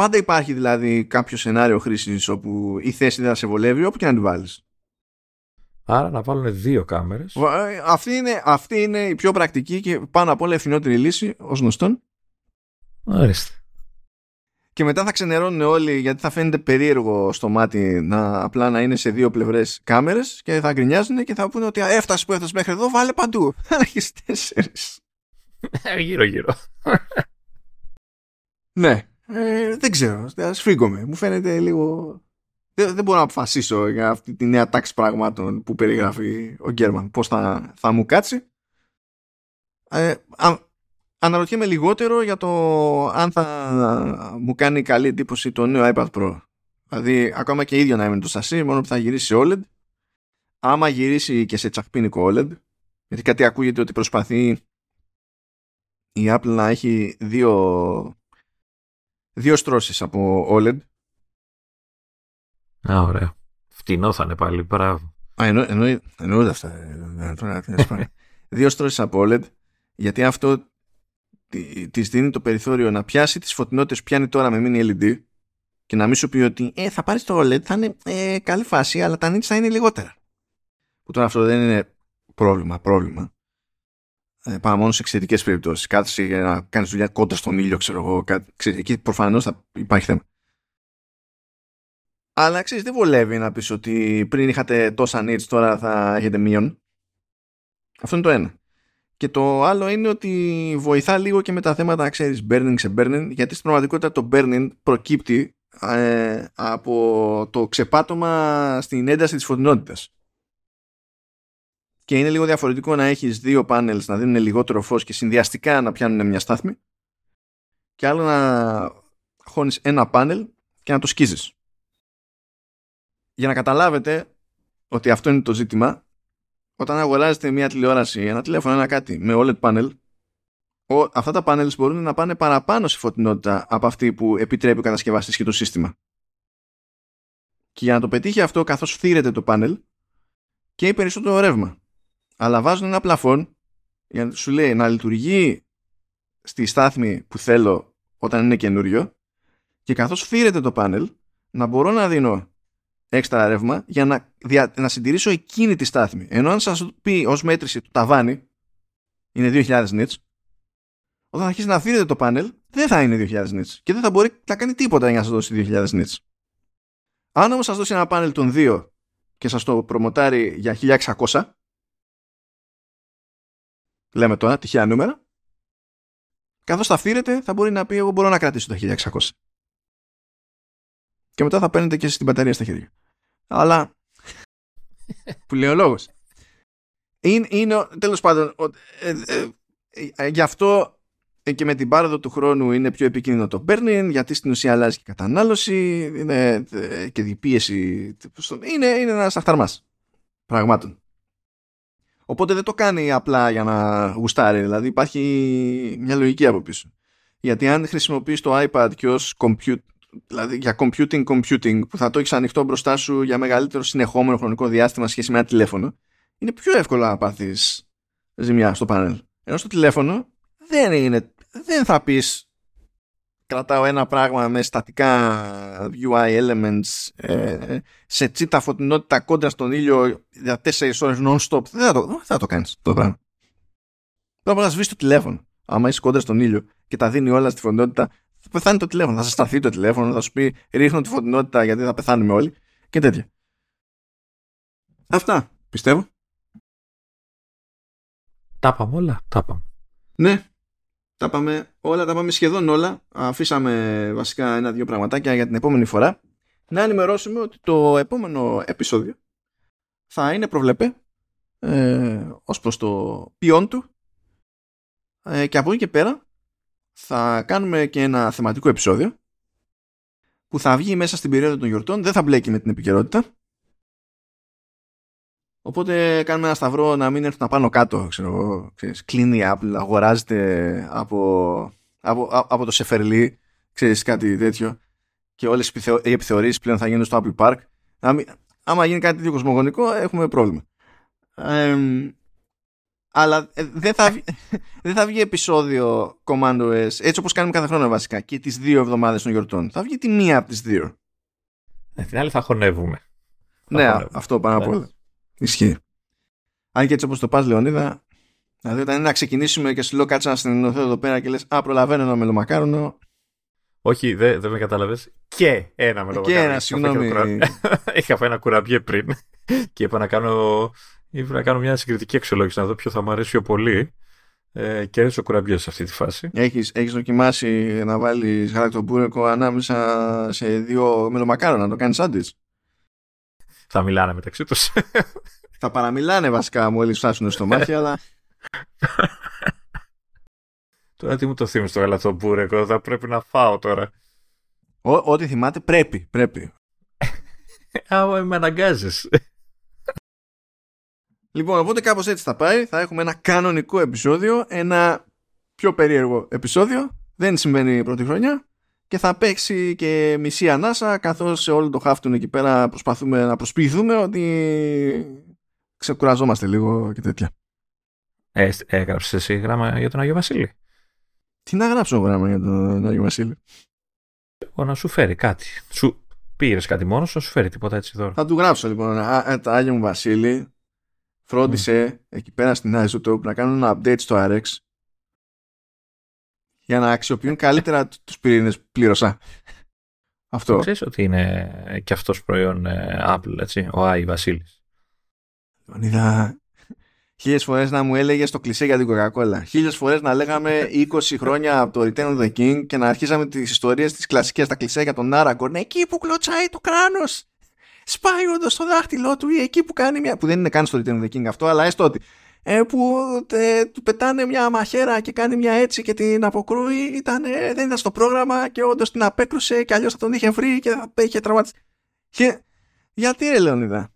Πάντα υπάρχει δηλαδή κάποιο σενάριο χρήσης όπου η θέση δεν θα σε βολεύει, όπου και να την βάλεις. Άρα να βάλουν δύο κάμερες. Ε, αυτή είναι, αυτή είναι η πιο πρακτική και πάνω απ' όλα ευθυνότερη λύση, ως γνωστόν. Ορίστε. Και μετά θα ξενερώνουν όλοι γιατί θα φαίνεται περίεργο στο μάτι να απλά να είναι σε δύο πλευρές κάμερες και θα γκρινιάζουν και θα πούνε ότι έφτασε που έφτασε μέχρι εδώ, βάλε παντού. Έχει τέσσερις. Γύρω-γύρω. ναι. Ε, δεν ξέρω. Σφίγγομαι. Μου φαίνεται λίγο. Δεν, δεν μπορώ να αποφασίσω για αυτή τη νέα τάξη πραγμάτων που περιγράφει ο Γκέρμαν. Πώς θα, θα μου κάτσει. Ε, αναρωτιέμαι λιγότερο για το αν θα μου κάνει καλή εντύπωση το νέο iPad Pro. Δηλαδή, ακόμα και ίδιο να είναι το σασί, μόνο που θα γυρίσει σε OLED. Άμα γυρίσει και σε τσακπίνικο OLED, γιατί κάτι ακούγεται ότι προσπαθεί η Apple να έχει δύο, δύο στρώσεις από OLED. Α, ωραία. Φτηνό θα είναι πάλι, μπράβο. Α, εννο, εννο, εννοούνται αυτά. Ε, δύο στρώσεις από OLED, γιατί αυτό τη δίνει το περιθώριο να πιάσει τις φωτεινότητες που πιάνει τώρα με mini LED και να μην σου πει ότι ε, θα πάρεις το OLED, θα είναι ε, καλή φάση, αλλά τα nits θα είναι λιγότερα. Που τώρα αυτό δεν είναι πρόβλημα, πρόβλημα. Ε, πάμε μόνο σε εξαιρετικές περιπτώσεις. Κάθεσαι για να κάνεις δουλειά κόντρα στον ήλιο, ξέρω εγώ. Κάτι, εκεί προφανώς θα υπάρχει θέμα. Αλλά ξέρεις, δεν βολεύει να πεις ότι πριν είχατε τόσα nits, τώρα θα έχετε μείον. Αυτό είναι το ένα. Και το άλλο είναι ότι βοηθά λίγο και με τα θέματα, ξέρεις, burning σε burning, γιατί στην πραγματικότητα το burning προκύπτει ε, από το ξεπάτωμα στην ένταση της φωτεινότητας. Και είναι λίγο διαφορετικό να έχεις δύο πάνελς να δίνουν λιγότερο φως και συνδυαστικά να πιάνουν μια στάθμη και άλλο να χώνεις ένα πάνελ και να το σκίζεις. Για να καταλάβετε ότι αυτό είναι το ζήτημα, όταν αγοράζετε μια τηλεόραση, ένα τηλέφωνο, ένα κάτι με OLED panel, ο, αυτά τα panels μπορούν να πάνε παραπάνω σε φωτεινότητα από αυτή που επιτρέπει ο κατασκευαστής και το σύστημα. Και για να το πετύχει αυτό καθώς φθήρεται το panel και περισσότερο ρεύμα. Αλλά βάζουν ένα πλαφόν για να σου λέει να λειτουργεί στη στάθμη που θέλω όταν είναι καινούριο και καθώς φθήρεται το panel να μπορώ να δίνω έξτρα ρεύμα για να, να συντηρήσω εκείνη τη στάθμη. Ενώ αν σας πει ως μέτρηση του ταβάνι είναι 2000 nits, όταν αρχίσει να αφήνετε το πάνελ δεν θα είναι 2000 nits και δεν θα μπορεί να κάνει τίποτα για να σας δώσει 2000 nits. Αν όμως σας δώσει ένα πάνελ των 2 και σας το προμοτάρει για 1600 λέμε τώρα τυχαία νούμερα καθώς θα φύρετε θα μπορεί να πει εγώ μπορώ να κρατήσω τα 1600 και μετά θα παίρνετε και στην μπαταρία στα χέρια. Αλλά. που λέει ο λόγος. Είναι, είναι τέλος πάντων. Ε, ε, ε, γι' αυτό και με την πάροδο του χρόνου είναι πιο επικίνδυνο το burning, γιατί στην ουσία αλλάζει και η κατανάλωση είναι, και η πίεση. Είναι, είναι ένας αχταρμά πραγμάτων. Οπότε δεν το κάνει απλά για να γουστάρει, δηλαδή υπάρχει μια λογική από πίσω. Γιατί αν χρησιμοποιείς το iPad και ως compute, δηλαδή για computing computing που θα το έχεις ανοιχτό μπροστά σου για μεγαλύτερο συνεχόμενο χρονικό διάστημα σχέση με ένα τηλέφωνο είναι πιο εύκολο να πάθεις ζημιά στο πάνελ ενώ στο τηλέφωνο δεν είναι δεν θα πεις κρατάω ένα πράγμα με στατικά UI elements ε, σε τσίτα φωτεινότητα κόντρα στον ήλιο για 4 ώρες non-stop δεν θα το, δεν θα το κάνεις το πράγμα πρέπει να σβήσεις το τηλέφωνο άμα είσαι κόντρα στον ήλιο και τα δίνει όλα στη φωτεινότητα θα πεθάνει το τηλέφωνο, θα σα σταθεί το τηλέφωνο, θα σου πει ρίχνω τη φωτεινότητα γιατί θα πεθάνουμε όλοι και τέτοια. Αυτά, πιστεύω. Τα πάμε όλα, τα πάμε. Ναι, τα πάμε όλα, τα πάμε σχεδόν όλα. Αφήσαμε βασικά ένα-δύο πραγματάκια για την επόμενη φορά. Να ενημερώσουμε ότι το επόμενο επεισόδιο θα είναι προβλέπε ε, ως προς το ποιόν του ε, και από εκεί και πέρα θα κάνουμε και ένα θεματικό επεισόδιο που θα βγει μέσα στην περίοδο των γιορτών, δεν θα μπλέκει με την επικαιρότητα. Οπότε κάνουμε ένα σταυρό να μην έρθουν πάνω κάτω, ξέρω, ξέρεις, κλείνει η Apple, αγοράζεται από, από, από το Σεφερλί, ξέρεις κάτι τέτοιο και όλες οι επιθεωρήσεις πλέον θα γίνουν στο Apple Park. Άμα γίνει κάτι τέτοιο κοσμογονικό έχουμε πρόβλημα. Αλλά ε, δεν, θα, δεν θα βγει επεισόδιο Commando S έτσι όπως κάνουμε κάθε χρόνο βασικά και τις δύο εβδομάδες των γιορτών. Θα βγει τη μία από τις δύο. Ε, την άλλη θα χωνεύουμε. Ναι, αυτό πάνω απ' όλα. Ισχύει. Αν και έτσι όπως το πας Λεωνίδα, δηλαδή όταν είναι να ξεκινήσουμε και σου λέω κάτσε να συνεννοηθώ εδώ πέρα και λες Α, προλαβαίνω ένα μελομακάρονο. Όχι, δεν δε με κατάλαβες. Και ένα μελομακάρονο. Και ένα, συγγνώμη. Είχα φάει ένα κουραμπιέ πριν και είπα να κάνω, είπα να κάνω μια συγκριτική αξιολόγηση να δω ποιο θα μου αρέσει πιο πολύ. Ε, και έτσι ο κουραμπιές σε αυτή τη φάση. Έχεις, έχεις δοκιμάσει να βάλεις γαλακτομπούρεκο ανάμεσα σε δύο μελομακάρονα, να το κάνεις άντις. Θα μιλάνε μεταξύ τους. θα παραμιλάνε βασικά μόλις φτάσουν στο μάχη, αλλά... Τώρα τι μου το θύμισε το γαλακτομπούρεκο, θα πρέπει να φάω τώρα. ό,τι θυμάται πρέπει, πρέπει. Α, με αναγκάζεις. Λοιπόν, οπότε κάπως έτσι θα πάει. Θα έχουμε ένα κανονικό επεισόδιο, ένα πιο περίεργο επεισόδιο. Δεν συμβαίνει πρώτη χρονιά. Και θα παίξει και μισή ανάσα, καθώς σε όλο το χάφτουν εκεί πέρα προσπαθούμε να προσποιηθούμε ότι ξεκουραζόμαστε λίγο και τέτοια. Ε, έγραψες εσύ γράμμα για τον Άγιο Βασίλη; Τι να γράψω γράμμα για τον Άγιο Βασίλη; Ο να σου φέρει κάτι. Σου πήρες κάτι μόνος, σου φέρει τίποτα έτσι δώρο. Θα του γράψω λοιπόν. Α, το Άγιο μου Βασίλη φρόντισε εκεί πέρα στην Isotope να κάνουν ένα update στο RX για να αξιοποιούν καλύτερα τους πυρήνες πλήρωσα. Αυτό. Ξέρεις ότι είναι και αυτός προϊόν ε, Apple, έτσι, ο Άι Βασίλης; Τον είδα χίλιες φορές να μου έλεγε το κλισέ για την Coca-Cola. Χίλιες φορές να λέγαμε 20 χρόνια από το Return of the King και να αρχίσαμε τις ιστορίες τις κλασικές, τα κλισέ για τον Aragorn. Εκεί που κλωτσάει το κράνος σπάει όντως το δάχτυλό του ή εκεί που κάνει μια. που δεν είναι καν στο Return of the King αυτό, αλλά έστω ότι. Ε, που ε, του πετάνε μια μαχαίρα και κάνει μια έτσι και την αποκρούει, ήταν, ε, δεν ήταν στο πρόγραμμα και όντως την απέκρουσε και αλλιώς θα τον είχε βρει και θα είχε τραυματίσει. Και... Γιατί ρε Λεωνίδα;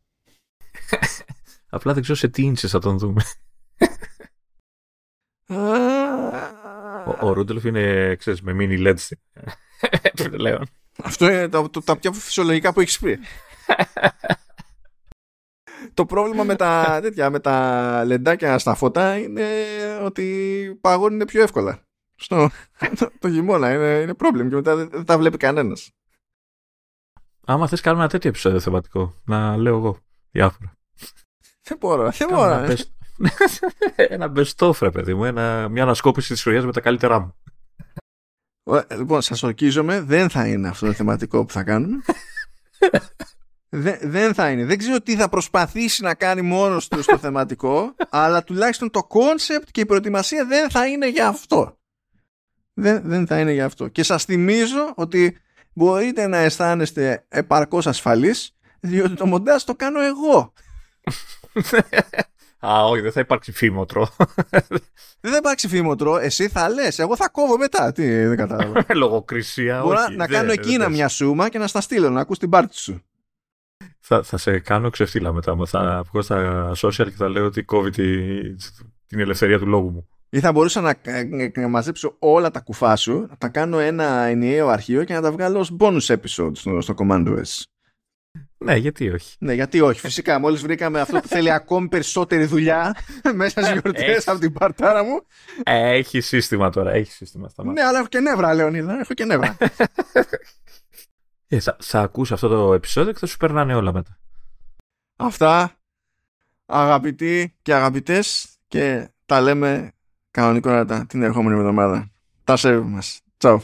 Απλά δεν ξέρω σε τι ίντσες θα τον δούμε. ο, ο Ρούντολφ είναι, ξέρεις, με mini LEDs. Αυτό είναι τα, τα πιο φυσιολογικά που έχεις πει το πρόβλημα με τα, τέτοια, με τα λεντάκια στα φώτα είναι ότι παγώνουν πιο εύκολα. Στο, το, το χειμώνα είναι, είναι πρόβλημα και μετά δεν, τα βλέπει κανένας. Άμα θες κάνουμε ένα τέτοιο επεισόδιο θεματικό, να λέω εγώ διάφορα. Δεν μπορώ, δεν μπορώ. Ένα, best, ένα best of, ρε παιδί μου, ένα, μια ανασκόπηση της χρονιάς με τα καλύτερά μου. Λοιπόν, σας ορκίζομαι, δεν θα είναι αυτό το θεματικό που θα κάνουμε. δεν θα είναι. Δεν ξέρω τι θα προσπαθήσει να κάνει μόνος του στο θεματικό, αλλά τουλάχιστον το concept και η προετοιμασία δεν θα είναι για αυτό. Δεν, δεν θα είναι για αυτό. Και σας θυμίζω ότι μπορείτε να αισθάνεστε επαρκώς ασφαλείς, διότι το μοντάζ το κάνω εγώ. Α, όχι, δεν θα υπάρξει φήμοτρο. δεν θα υπάρξει φήμοτρο. Εσύ θα λες. Εγώ θα κόβω μετά. Τι, δεν κατάλαβα. Λογοκρισία. Μπορώ να κάνω εκείνα μια σούμα και να στα στείλω να ακούς την πάρτι σου. Θα, θα σε κάνω ξεφτύλα μετά. Θα βγω στα social και θα λέω ότι κόβει την ελευθερία του λόγου μου. Ή θα μπορούσα να, να μαζέψω όλα τα κουφά σου, να τα κάνω ένα ενιαίο αρχείο και να τα βγάλω ως bonus episode στο, στο Command OS. Ναι, γιατί όχι. Ναι, γιατί όχι. Φυσικά, μόλις βρήκαμε αυτό που θέλει ακόμη περισσότερη δουλειά μέσα στις γιορτές από την παρτάρα μου. Έχει σύστημα τώρα, έχει σύστημα. Ναι, αλλά έχω και νεύρα, Λεωνίδα. Έχω και νεύρα. Ε, θα, θα ακούσει αυτό το επεισόδιο και θα σου περνάνε όλα μετά. Αυτά αγαπητοί και αγαπητές και τα λέμε κανονικότατα την ερχόμενη εβδομάδα. Τα σέβη μας. Τσαου.